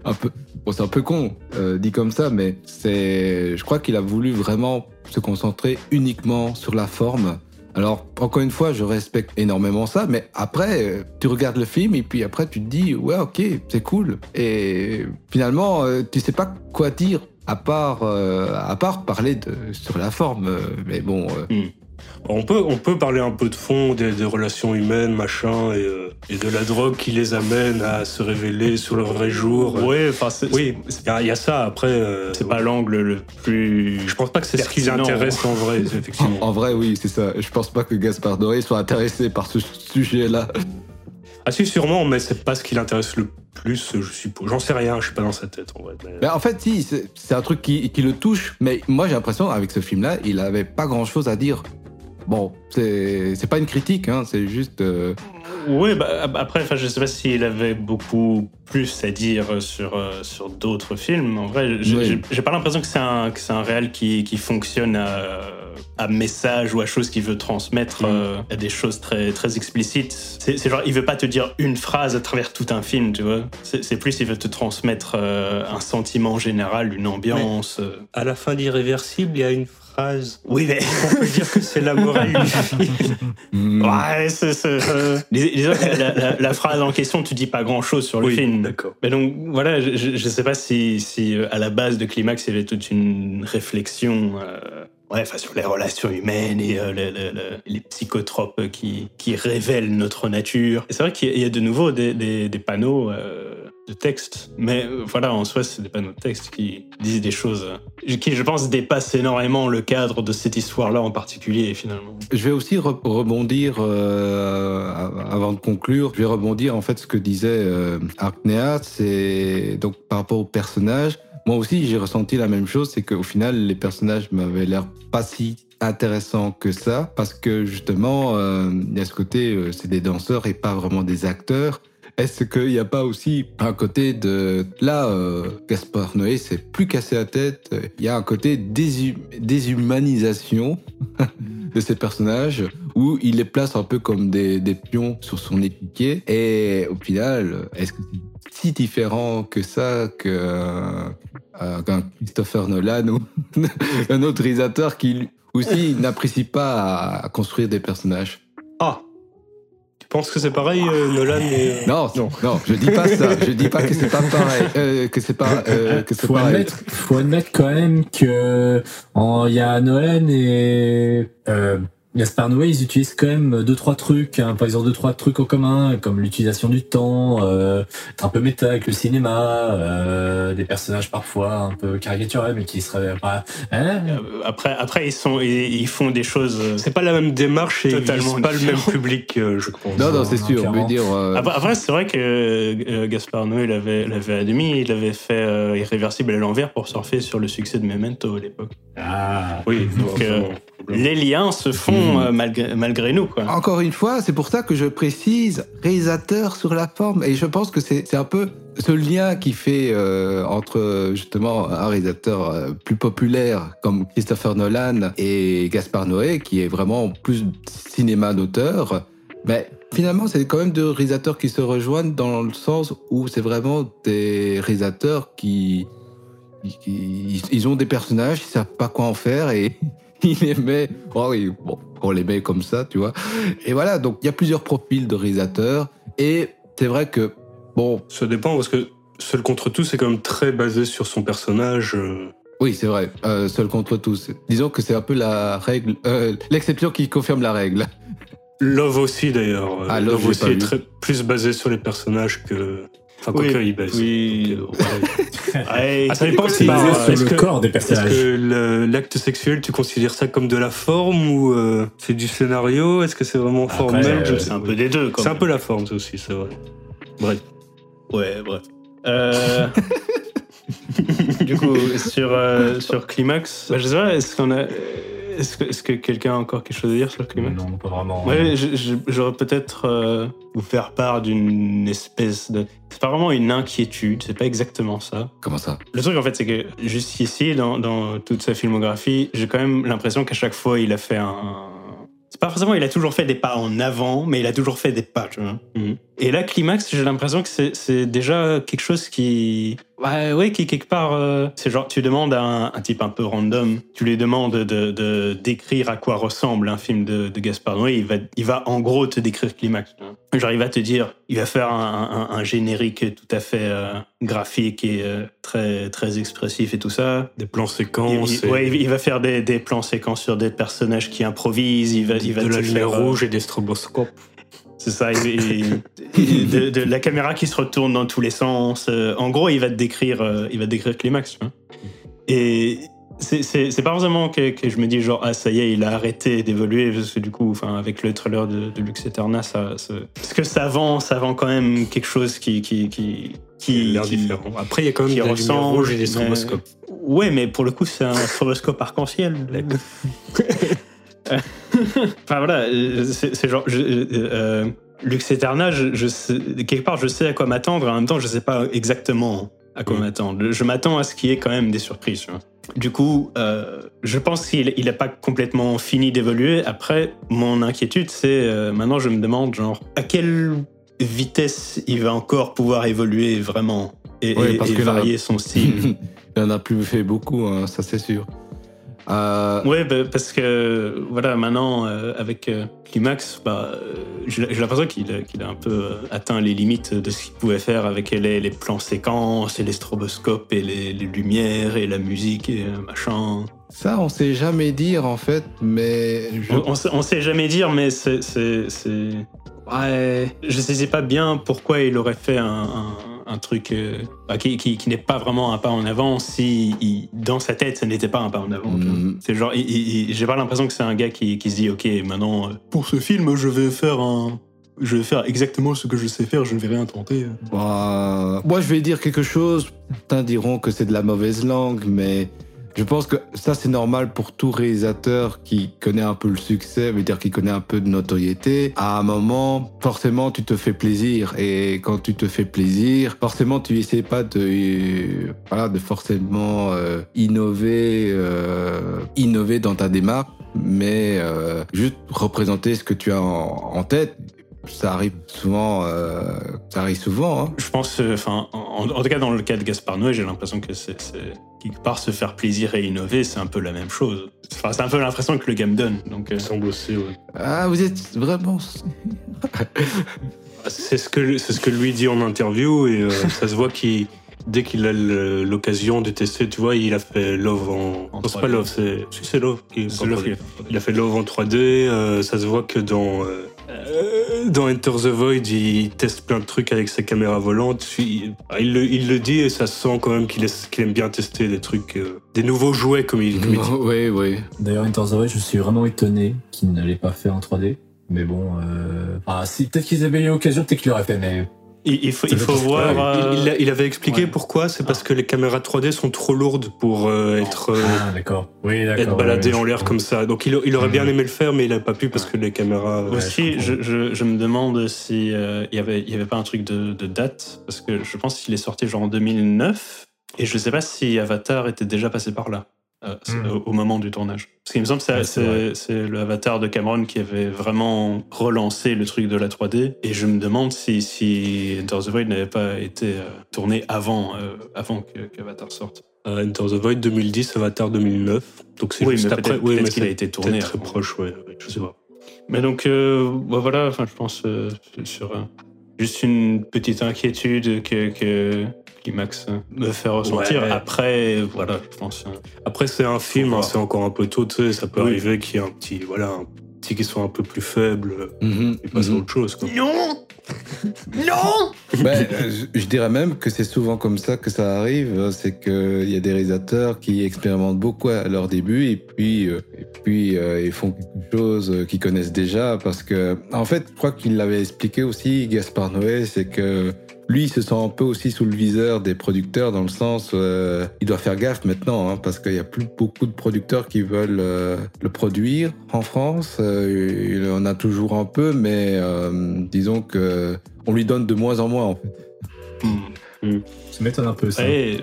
un peu. Bon, c'est un peu con, euh, dit comme ça, mais c'est. Je crois qu'il a voulu vraiment se concentrer uniquement sur la forme. Alors, encore une fois, je respecte énormément ça, mais après, euh, tu regardes le film et puis après, tu te dis, ouais, ok, c'est cool. Et finalement, euh, tu sais pas quoi dire à part, à part parler de, sur la forme. Mais bon, euh, On peut, on peut parler un peu de fond, des, des relations humaines, machin, et, euh, et de la drogue qui les amène à se révéler sur le vrai jour. Ouais, enfin, c'est- Oui, il y, a- il y a ça. Après, euh, c'est pas l'angle le plus. je pense pas que c'est ce qui les pertinent. intéresse en vrai, effectivement. en vrai, oui, c'est ça. Je pense pas que Gaspard Doré soit intéressé par ce sujet-là. Ah si, sûrement, mais c'est pas ce qui l'intéresse le plus, je suppose. J'en sais rien, je suis pas dans sa tête, en vrai. mais- Ben, en fait, si, c'est c'est un truc qui, qui le touche, mais moi j'ai l'impression, avec ce film-là, il avait pas grand-chose à dire. Bon, c'est c'est pas une critique, hein, c'est juste... euh, Oui, bah, ap- après, enfin, je sais pas s'il avait beaucoup plus à dire sur, euh, sur d'autres films. En vrai, j'ai Oui. pas l'impression que c'est un, que c'est un réel qui, qui fonctionne à, à message ou à chose qu'il veut transmettre, euh, à des choses très, très explicites. C'est genre, il veut pas te dire une phrase à travers tout un film, tu vois. C'est plus, il veut te transmettre euh, un sentiment général, une ambiance. euh. À la fin d'Irréversible, il y a une phrase. Oui, mais. On peut dire que c'est la morale du film. hmm, Ouais, c'est. euh, la, la- la phrase en question, tu dis pas grand chose sur le Oui, film. d'accord. Mais donc, voilà, je, je, sais pas si, si euh, à la base de Climax, il y avait toute une réflexion. euh, Ouais, enfin, sur les relations humaines et euh, le- le- le- les psychotropes qui, qui révèlent notre nature. C'est vrai qu'il y a- il y a de nouveau des, des- des panneaux euh, de texte. Mais euh, voilà, en soi, c'est des panneaux de texte qui disent des choses euh, qui, je pense, dépassent énormément le cadre de cette histoire-là en particulier, finalement. Je vais aussi re- rebondir, euh, avant de conclure, je vais rebondir en fait ce que disait euh, c'est donc par rapport au personnage. Moi aussi, j'ai ressenti la même chose, c'est qu'au final, les personnages m'avaient l'air pas si intéressants que ça, parce que justement, euh, il y a ce côté, c'est des danseurs et pas vraiment des acteurs. Est-ce qu'il n'y a pas aussi un côté de... Là, euh, Gaspard Noé s'est plus cassé la tête. Il y a un côté déshumanisation de ces personnages où il les place un peu comme des, pions sur son échiquier. Et au final, est-ce que c'est si différent que ça que euh, qu'un Christopher Nolan ou un autre réalisateur qui aussi n'apprécie pas à, construire des personnages? Ah penses que c'est pareil, euh, Nolan et, euh, Non, non, non, je dis pas ça. Je dis pas que c'est pas pareil. euh, que c'est pas, euh, que c'est faut pareil. admettre, faut admettre quand même que en- il y a Noël et euh, Gaspard Noé, ils utilisent quand même deux trois trucs, hein, par exemple deux trois trucs en commun, comme l'utilisation du temps, euh, être un peu méta avec le cinéma, euh, des personnages parfois un peu caricaturés, mais qui seraient pas. Hein Euh, Après, après ils, sont, ils, ils font des choses. euh, C'est pas la même démarche et Totalement c'est pas le même public, euh, je pense. Non, non, c'est sûr. Veux dire. euh, Après, après, c'est vrai que euh, Gaspard Noé l'avait, l'avait admis, il avait fait euh, Irréversible à l'envers pour surfer sur le succès de Memento à l'époque. Ah, Oui, Donc, les liens se font Hmm. euh, malgré, malgré nous. Quoi. Encore une fois, c'est pour ça que je précise réalisateur sur la forme. Et je pense que c'est c'est un peu ce lien qui fait euh, entre justement un réalisateur euh, plus populaire comme Christopher Nolan et Gaspard Noé, qui est vraiment plus cinéma d'auteur. Mais finalement, c'est quand même deux réalisateurs qui se rejoignent dans le sens où c'est vraiment des réalisateurs qui, qui- ils ont des personnages, ils savent pas quoi en faire et les mettent. Oh oui, bon, on met comme ça, tu vois. Et voilà, donc il y a plusieurs profils de réalisateurs. Et c'est vrai que, bon, Ça dépend parce que Seul contre tous, c'est quand même très basé sur son personnage. euh. oui, c'est vrai, euh, seul contre tous. Disons que c'est un peu la règle, euh, l'exception qui confirme la règle. Love aussi d'ailleurs. Ah, Love, aussi est très, plus basé sur les personnages que. Enfin, Oui, quoi que, il baisse. oui. Donc, euh, ouais. Ouais, Ah, ça dépend si sur est-ce le que- corps des Est-ce personnages. que le- l'acte sexuel, tu considères ça comme de la forme ou euh, c'est du scénario? Est-ce que c'est vraiment Après, formel? euh, c'est un peu des deux. quand C'est un peu la forme, ça aussi, c'est vrai. Bref. Ouais, bref. Euh, du coup, sur, euh, sur Climax, bah, je sais pas, est-ce qu'on a. Est-ce que, est-ce que quelqu'un a encore quelque chose à dire sur Climax Non, pas vraiment. Ouais, je- je- j'aurais peut-être euh, vous faire part d'une espèce de. C'est pas vraiment une inquiétude, c'est pas exactement ça. Comment ça? Le truc en fait, c'est que jusqu'ici, dans, dans toute sa filmographie, j'ai quand même l'impression qu'à chaque fois, il a fait un. C'est pas forcément, il a toujours fait des pas en avant, mais il a toujours fait des pas, tu vois. Et là, Climax, j'ai l'impression que c'est- déjà quelque chose qui. Ouais, ouais, qui quelque part. euh, c'est genre, tu demandes à un, un type un peu random, tu lui demandes de, de décrire à quoi ressemble un film de, de Gaspard Noé, il va, il va en gros te décrire Climax. Genre, il va te dire, il va faire un, un- un générique tout à fait euh, graphique et euh, très, très expressif et tout ça. Des plans séquences. il- ouais, il- il va faire des, des plans séquences sur des personnages qui improvisent, il va, il va de la lumière rouge et des stroboscopes. C'est ça, il- il- il- de, de la caméra qui se retourne dans tous les sens. Euh, en gros, il va te décrire, euh, il va te décrire Climax. tu vois. Et c'est- pas forcément que, que je me dis genre ah ça y est, il a arrêté d'évoluer parce que du coup, enfin avec le trailer de, de Lux Eterna, ça, ça- parce que ça vend, ça vend quand même quelque chose qui qui qui qui, qui- différent. Après, il y a quand même qui de la lumière ressemble, rouge et des mais- stroboscopes. Ouais, mais pour le coup, c'est un stroboscope arc-en-ciel. enfin voilà, euh, c'est genre. Je, euh, euh, Lux Eterna, je, je sais- quelque part, je sais à quoi m'attendre, en même temps, je sais pas exactement à quoi Mm. m'attendre. Je m'attends à ce qu'il y ait quand même des surprises. Du coup, euh, je pense qu'il n'a pas complètement fini d'évoluer. Après, mon inquiétude, c'est euh, maintenant, je me demande, genre, à quelle vitesse il va encore pouvoir évoluer vraiment et, Ouais, et- parce et que là- varier son style. Il en a plus fait beaucoup, hein, ça c'est sûr. Euh, Ouais, bah, parce que voilà, maintenant euh, avec euh, Climax, bah, euh, j'ai l'impression qu'il a, un peu atteint les limites de ce qu'il pouvait faire avec les, les plans séquences et les stroboscopes et les, les lumières et la musique et machin. Ça, on sait jamais dire en fait, mais je- On, on sait, on sait jamais dire, mais c'est. Ouais. Je sais pas bien pourquoi il aurait fait un, un- un truc euh, bah, qui, qui- qui n'est pas vraiment un pas en avant si il- dans sa tête, ça n'était pas un pas en avant. tu vois. Mm. C'est genre, il- il- il- j'ai pas l'impression que c'est un gars qui, qui se dit, ok, maintenant, euh, pour ce film, je vais faire un. Je vais faire exactement ce que je sais faire, je ne vais rien tenter. Bah, moi, je vais dire quelque chose. Certains diront que c'est de la mauvaise langue, mais je pense que ça, c'est normal pour tout réalisateur qui connaît un peu le succès, veut dire qui connaît un peu de notoriété. À un moment, forcément, tu te fais plaisir. Et quand tu te fais plaisir, forcément, tu essaies pas de, voilà, de forcément euh, innover, euh, innover dans ta démarche, mais euh, juste représenter ce que tu as en tête. Ça arrive souvent, euh, ça arrive souvent. Hein. Je pense, euh, enfin, en, en tout cas, dans le cas de Gaspard Noé, j'ai l'impression que c'est. Quelque part, se faire plaisir et innover, c'est un peu la même chose. Enfin, c'est un peu l'impression que le game donne. Donc, euh, semble aussi, ouais. Ah, vous êtes vraiment. C'est ce que c'est ce que lui dit en interview et euh, ça se voit qu'il dès qu'il a l'occasion de tester, tu vois, il a fait Love en. En non, c'est 3D. pas Love, c'est si, c'est Love. qui- Love 3D. qui a fait. Il a fait Love en 3D. euh, ça se voit que dans euh, dans Enter the Void, il teste plein de trucs avec ses caméras volantes. Il, il le, il le dit et ça se sent quand même qu'il aime bien tester des trucs, euh, des nouveaux jouets comme il, comme il dit. oui, oui. D'ailleurs, Enter the Void, je suis vraiment étonné qu'il ne l'ait pas fait en 3D. Mais bon, euh... ah, si peut-être qu'ils avaient eu l'occasion, peut-être qu'ils l'auraient fait, mais il, il faut, il faut voir. Il, euh, il avait expliqué ouais. pourquoi. C'est parce que les caméras 3D sont trop lourdes pour euh, être, euh, ah d'accord. Oui, d'accord. être baladées ouais, en l'air comme ça. Donc il, il aurait bien Mhm. aimé le faire, mais il n'a pas pu parce que les caméras. euh, Aussi, je, je, je me demande si euh, il y avait il y avait pas un truc de, de date parce que je pense qu'il est sorti genre en 2009 et je sais pas si Avatar était déjà passé par là euh, c'est- Hmm. au, au moment du tournage. Parce qu'il me semble que c'est- Ouais, c'est le Avatar de Cameron qui avait vraiment relancé le truc de la 3D et je me demande si si Enter the Void n'avait pas été euh, tourné avant euh, avant que qu'Avatar sorte. euh, Enter the Void 2010, Avatar 2009. Donc c'est Oui, juste mais après. peut-être- Oui, peut-être mais qu'il a été tourné très proche, ouais. ouais, Je sais pas. Mais donc, euh, bah voilà, enfin, je pense euh, sur euh, juste une petite inquiétude que, que Climax me fait ressentir. Ouais. Après, voilà, je pense. euh, Après, c'est un film, hein, c'est encore un peu tôt, tu sais. Ça peut Oui. arriver qu'il y ait un petit, voilà, un petit qui soit un peu plus faible Mhm, et passe à mhm. autre chose, quoi. Non Non Ben, euh, je, je dirais même que c'est souvent comme ça que ça arrive. C'est qu'il y a des réalisateurs qui expérimentent beaucoup à leur début et puis, euh, et puis euh, ils font quelque chose euh, qu'ils connaissent déjà. Parce que, en fait, je crois qu'il l'avait expliqué aussi, Gaspard Noé, c'est que lui, il se sent un peu aussi sous le viseur des producteurs dans le sens, euh, il doit faire gaffe maintenant, hein, parce qu'il y a plus beaucoup de producteurs qui veulent euh, le produire en France. Euh, il en a toujours un peu, mais euh, disons que on lui donne de moins en moins en fait. Ça m'étonne un peu ça. Ouais.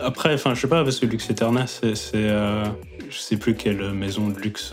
Après, enfin, je sais pas, parce que Lux Eterna, c'est. c'est, euh, je sais plus quelle maison de luxe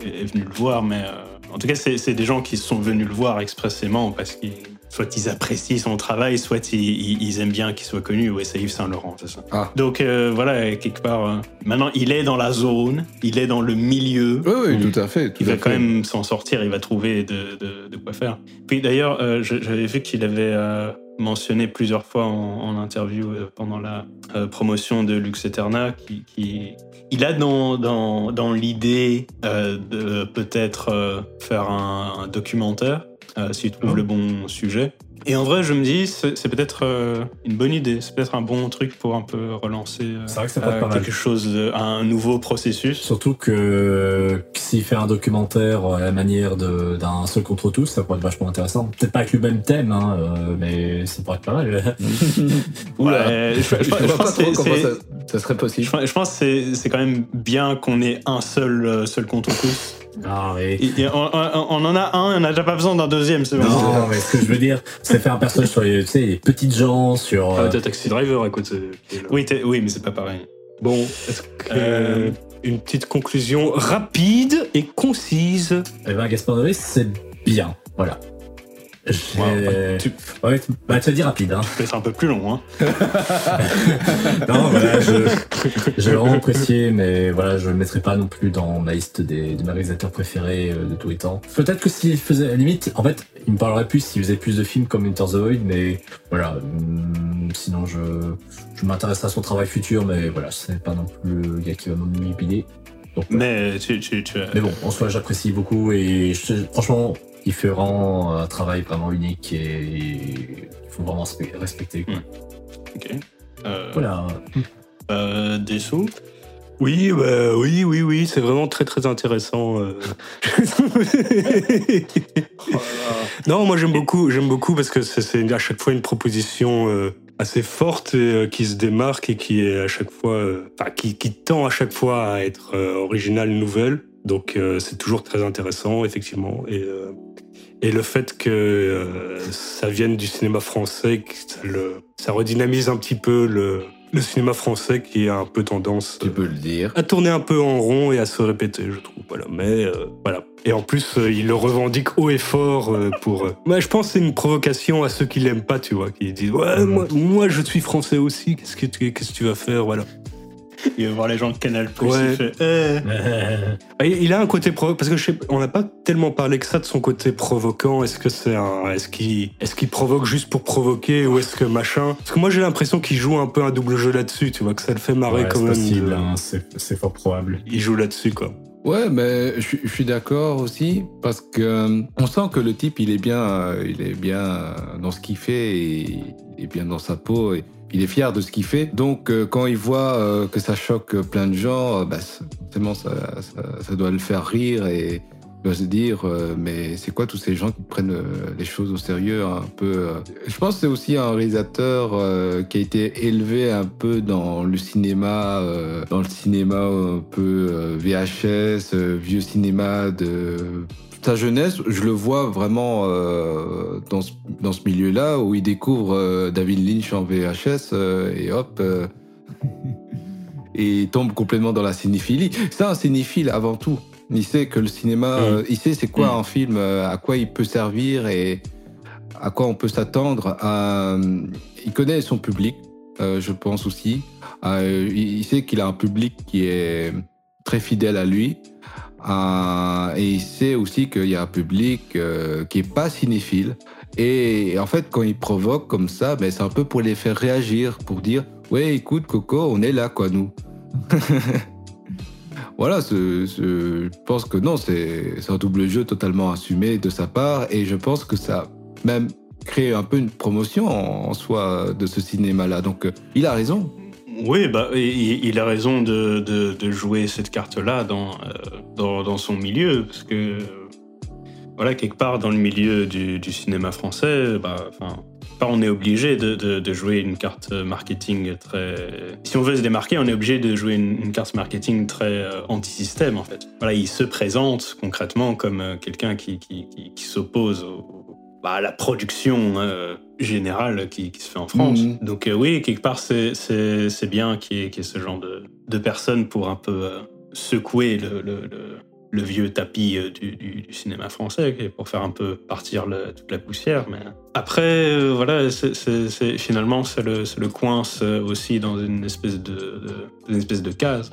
est, est venue le voir, mais euh, en tout cas, c'est c'est des gens qui sont venus le voir expressément parce qu'ils. Soit ils apprécient son travail, soit ils, aiment bien qu'il soit connu. Ouais, c'est Yves Saint-Laurent, c'est ça. Ah. Donc euh, voilà, quelque part. euh, maintenant, il est dans la zone, il est dans le milieu. Oui, oui, tout à fait. Tout Il va quand même s'en sortir, il va trouver de, de- de quoi faire. Puis d'ailleurs, euh, j'avais vu qu'il avait euh, mentionné plusieurs fois en, en interview euh, pendant la euh, promotion de Lux Eterna qui, qui- il a dans, dans, dans l'idée euh, de peut-être faire un, un documentaire euh, s'il trouve le bon sujet. Et en vrai, je me dis, c'est peut-être euh, une bonne idée, c'est peut-être un bon truc pour un peu relancer euh, vrai que ça euh, mal. quelque chose, de- un nouveau processus. Surtout que s'il fait un documentaire à la manière de- d'un seul contre tous, ça pourrait être vachement intéressant. Peut-être pas avec le même thème, hein, euh, mais ça pourrait être pas mal. Oula. Ouais, je, je- je Je pense pas que ça, ça serait possible. je, je pense que c'est- c'est quand même bien qu'on ait un seul, seul contre tous. Ah oui. Et- et on, on- on en a un, on n'a déjà pas besoin d'un deuxième, c'est bon. Non, mais ce que je veux dire, c'est faire un personnage sur les, tu sais, les petites gens, sur. Ah, euh, t'as Taxi Driver, écoute. Oui, t'es- oui, mais c'est pas pareil. Bon, est-ce que. Euh, Une petite conclusion rapide et concise? Eh ben, Gaspard Noé, c'est bien. Voilà. Ouais, tu- Ouais, bah, tu as dit rapide, hein. C'est un peu plus long, hein. Non, voilà, je, j'ai vraiment apprécié, mais voilà, je le mettrai pas non plus dans ma liste des, de mes réalisateurs préférés euh, de tous les temps. Peut-être que s'il faisait, à la limite, en fait, il me parlerait plus s'il faisait plus de films comme Enter the Void, mais voilà, hum, sinon je, je m'intéresse à son travail futur, mais voilà, c'est pas non plus le gars qui va m'omnibiler. Donc. Mais tu, tu, tu- Mais bon, en soi, j'apprécie beaucoup et je- franchement, il fait vraiment un travail vraiment unique et il faut vraiment respecter. quoi. Ok. Euh, Voilà. euh, des sous Oui, bah, oui, oui, oui, c'est vraiment très très intéressant. euh. non, moi j'aime beaucoup, j'aime beaucoup parce que c'est- à chaque fois une proposition euh, assez forte et euh, qui se démarque et qui est à chaque fois, euh, enfin, qui, qui tend à chaque fois à être euh, originale, nouvelle. Donc euh, c'est toujours très intéressant, effectivement. Et, euh, et le fait que euh, ça vienne du cinéma français, que ça, le, ça redynamise un petit peu le, le cinéma français qui a un peu tendance Tu peux le dire. à tourner un peu en rond et à se répéter, je trouve. Voilà, mais voilà. Et en plus, il le revendique haut et fort pour. Ouais, je pense que c'est une provocation à ceux qui l'aiment pas, tu vois, qui disent ouais, moi, moi, je suis français aussi. Qu'est-ce que tu, qu'est-ce que tu vas faire, voilà. Il va voir les gens de Canal Plus. Ouais. Il fait, eh. Ah, Il il a un côté provoquant parce que je sais, on n'a pas tellement parlé que ça de son côté provoquant. Est-ce que c'est un, est-ce qu'il, est-ce qu'il provoque juste pour provoquer ou est-ce que machin? Parce que moi j'ai l'impression qu'il joue un peu un double jeu là-dessus, tu vois, que ça le fait marrer Ouais, quand c'est même. possible, de- hein, c'est fort probable. Il joue là-dessus quoi. Ouais, mais je, suis- je suis d'accord aussi parce que euh, on sent que le type, il est bien, euh, il est bien euh, dans ce qu'il fait et il est bien dans sa peau et il est fier de ce qu'il fait. Donc, euh, quand il voit euh, que ça choque plein de gens, euh, bah, forcément, ça, doit le faire rire et il doit se dire, mais c'est quoi tous ces gens qui prennent les choses au sérieux un peu. Je pense que c'est aussi un réalisateur qui a été élevé un peu dans le cinéma, dans le cinéma un peu VHS, vieux cinéma de sa jeunesse. Je le vois vraiment euh, dans ce, dans ce milieu-là où il découvre euh, David Lynch en VHS euh, et hop. et il tombe complètement dans la cinéphilie. C'est un cinéphile avant tout. Il sait que le cinéma, Mm. il sait c'est quoi Mm. un film, à quoi il peut servir et à quoi on peut s'attendre. Il connaît son public, je pense aussi. Il sait qu'il a un public qui est très fidèle à lui. Euh, et il sait aussi qu'il y a un public euh, qui est pas cinéphile. Et en fait, quand il provoque comme ça, ben, c'est un peu pour les faire réagir, pour dire Ouais, écoute, Coco, on est là, quoi, nous. voilà, je pense que non, c'est un double jeu totalement assumé de sa part. Et je pense que ça même créé un peu une promotion en, en soi de ce cinéma-là. Donc, euh, il a raison. Oui, bah, il, a raison de, de- jouer cette carte-là dans, euh, dans, dans son milieu, parce que, voilà, quelque part dans le milieu du, du cinéma français, bah, on est obligé de, de- jouer une carte marketing très. Si on veut se démarquer, on est obligé de jouer une, carte marketing très euh, anti-système en fait. Voilà, il se présente concrètement comme euh, quelqu'un qui, qui, qui- s'oppose bah, à la production générale qui, qui se fait en France. Mhm. Donc euh, oui, quelque part, c'est- c'est c'est bien qu'il y, y ait ce genre de, de personnes pour un peu euh, secouer le, le- le- le vieux tapis euh, du, du- du cinéma français, et pour faire un peu partir toute la poussière. Mais après, euh, voilà, c'est- finalement, ça le, ça le coince aussi dans une espèce de, de- une espèce de case.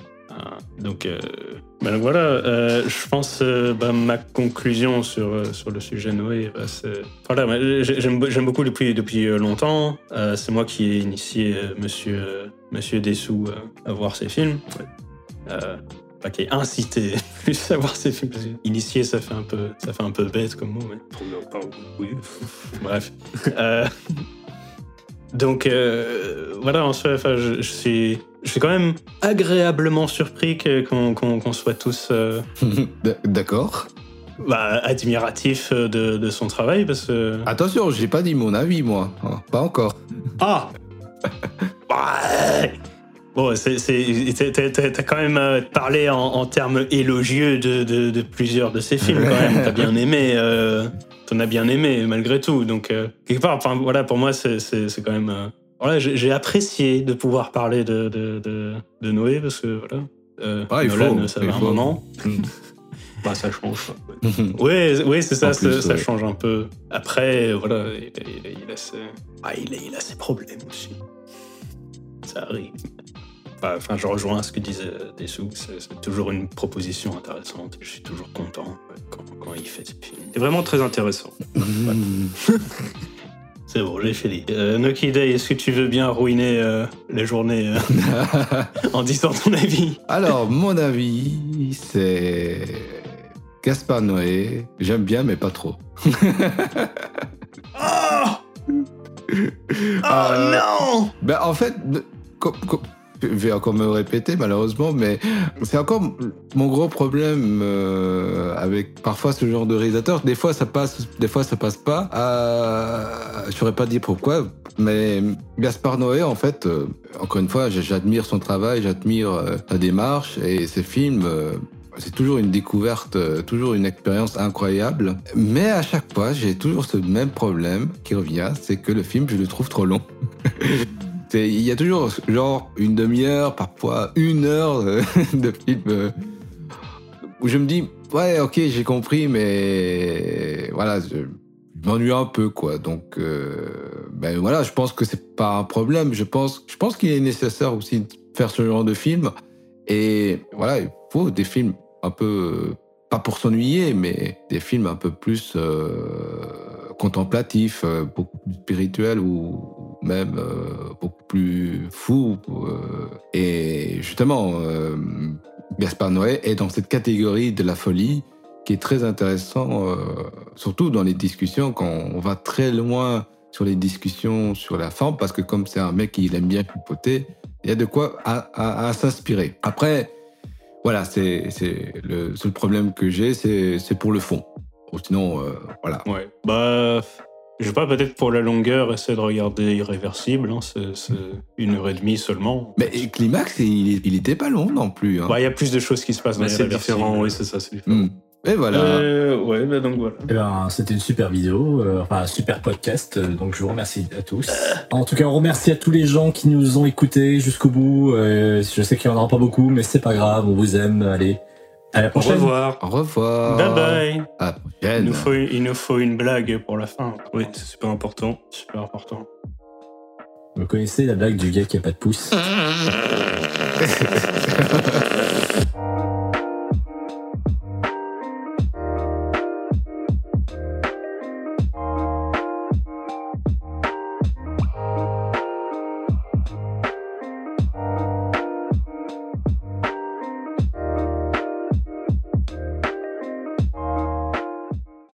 Donc, euh, ben donc voilà, euh, je pense euh, bah, ma conclusion sur, sur le sujet Noé, bah, c'est voilà, j'aime j'aime beaucoup depuis, depuis longtemps. C'est moi qui ai initié Monsieur Monsieur Dessous à voir ses films. Pas qui ai incité plus à voir ses films. Parce que initier, ça fait un peu, ça fait un peu bête comme mot. Mais... Oui. Bref. Euh, donc euh, voilà, en soi, je, je suis, je suis quand même agréablement surpris que- qu'on soit tous euh, D'accord. bah, admiratifs de, de son travail parce que. Attention, j'ai pas dit mon avis, moi. Hein, Pas encore. Ah Ouais. Bon, t'as- quand même euh, parlé en, en termes élogieux de, de- de plusieurs de ses films, quand même. T'as bien aimé. euh, T'en as bien aimé, malgré tout. Donc, euh, quelque part, enfin, voilà, pour moi, c'est quand même. Voilà, j'ai apprécié de pouvoir parler de, de, de, de Noé, parce que voilà. euh, Ah, il Nolan, faut, ça il fait un faut. moment. Bah, ça change. Oui, oui c'est ça, plus, ça, ouais. change un peu. Après, voilà, il, il- il a, ses... ah, il, a, il a ses problèmes aussi. Ça arrive. Bah, Enfin, je rejoins ce que disait Dessous. C'est c'est toujours une proposition intéressante. Je suis toujours content quand, quand il fait ses films. C'est vraiment très intéressant. C'est bon, j'ai fini. Euh, Noki Day, est-ce que tu veux bien ruiner euh, la journée euh, en disant ton avis? Alors, mon avis, c'est. Gaspard Noé. J'aime bien, mais pas trop. Oh Euh, non Ben, en fait, je vais encore me répéter malheureusement, mais c'est encore mon gros problème euh, avec parfois ce genre de réalisateur. Des fois ça passe, des fois ça passe pas. Euh, je saurais pas dire pourquoi, mais Gaspard Noé, en fait, euh, encore une fois, j'admire son travail, j'admire euh, sa démarche et ses films. c'est toujours une découverte, toujours une expérience incroyable. Mais à chaque fois, j'ai toujours ce même problème qui revient, c'est que le film, je le trouve trop long. Il y a toujours genre une demi-heure, parfois une heure de film euh, où je me dis ouais ok j'ai compris mais voilà je, m'ennuie un peu quoi. Donc euh, ben voilà je pense que c'est pas un problème. Je pense je pense qu'il est nécessaire aussi de faire ce genre de film. Et voilà il faut des films un peu pas pour s'ennuyer mais des films un peu plus euh, contemplatifs beaucoup plus spirituels ou même euh, beaucoup plus fous euh, et justement euh, Gaspard Noé est dans cette catégorie de la folie qui est très intéressant, surtout dans les discussions, quand on va très loin sur les discussions sur la forme, parce que comme c'est un mec qui aime bien pipoter, il y a de quoi à, s'inspirer. Après, voilà, c'est le seul problème que j'ai, c'est pour le fond. Sinon, voilà. Ouais. Bah, je sais pas, peut-être pour la longueur, essayer de regarder Irréversible. hein, c'est c'est une heure et demie seulement. Mais Climax, il, il était pas long non plus. hein. Bah, il y a plus de choses qui se passent dans c'est différent, oui, c'est ça, c'est différent. Hmm. Et voilà. Euh, ouais, bah donc voilà. Eh ben, c'était une super vidéo, euh, enfin un super podcast, euh, donc je vous remercie à tous. En tout cas, on remercie à tous les gens qui nous ont écoutés jusqu'au bout. Euh, je sais qu'il n'y en aura pas beaucoup, mais c'est pas grave, on vous aime. Allez, à la Au revoir. Au revoir. Bye bye. À la Il prochaine. nous, faut, il nous faut une blague pour la fin. Oui, c'est super important. Super important. Vous connaissez la blague du gars qui a pas de pouce?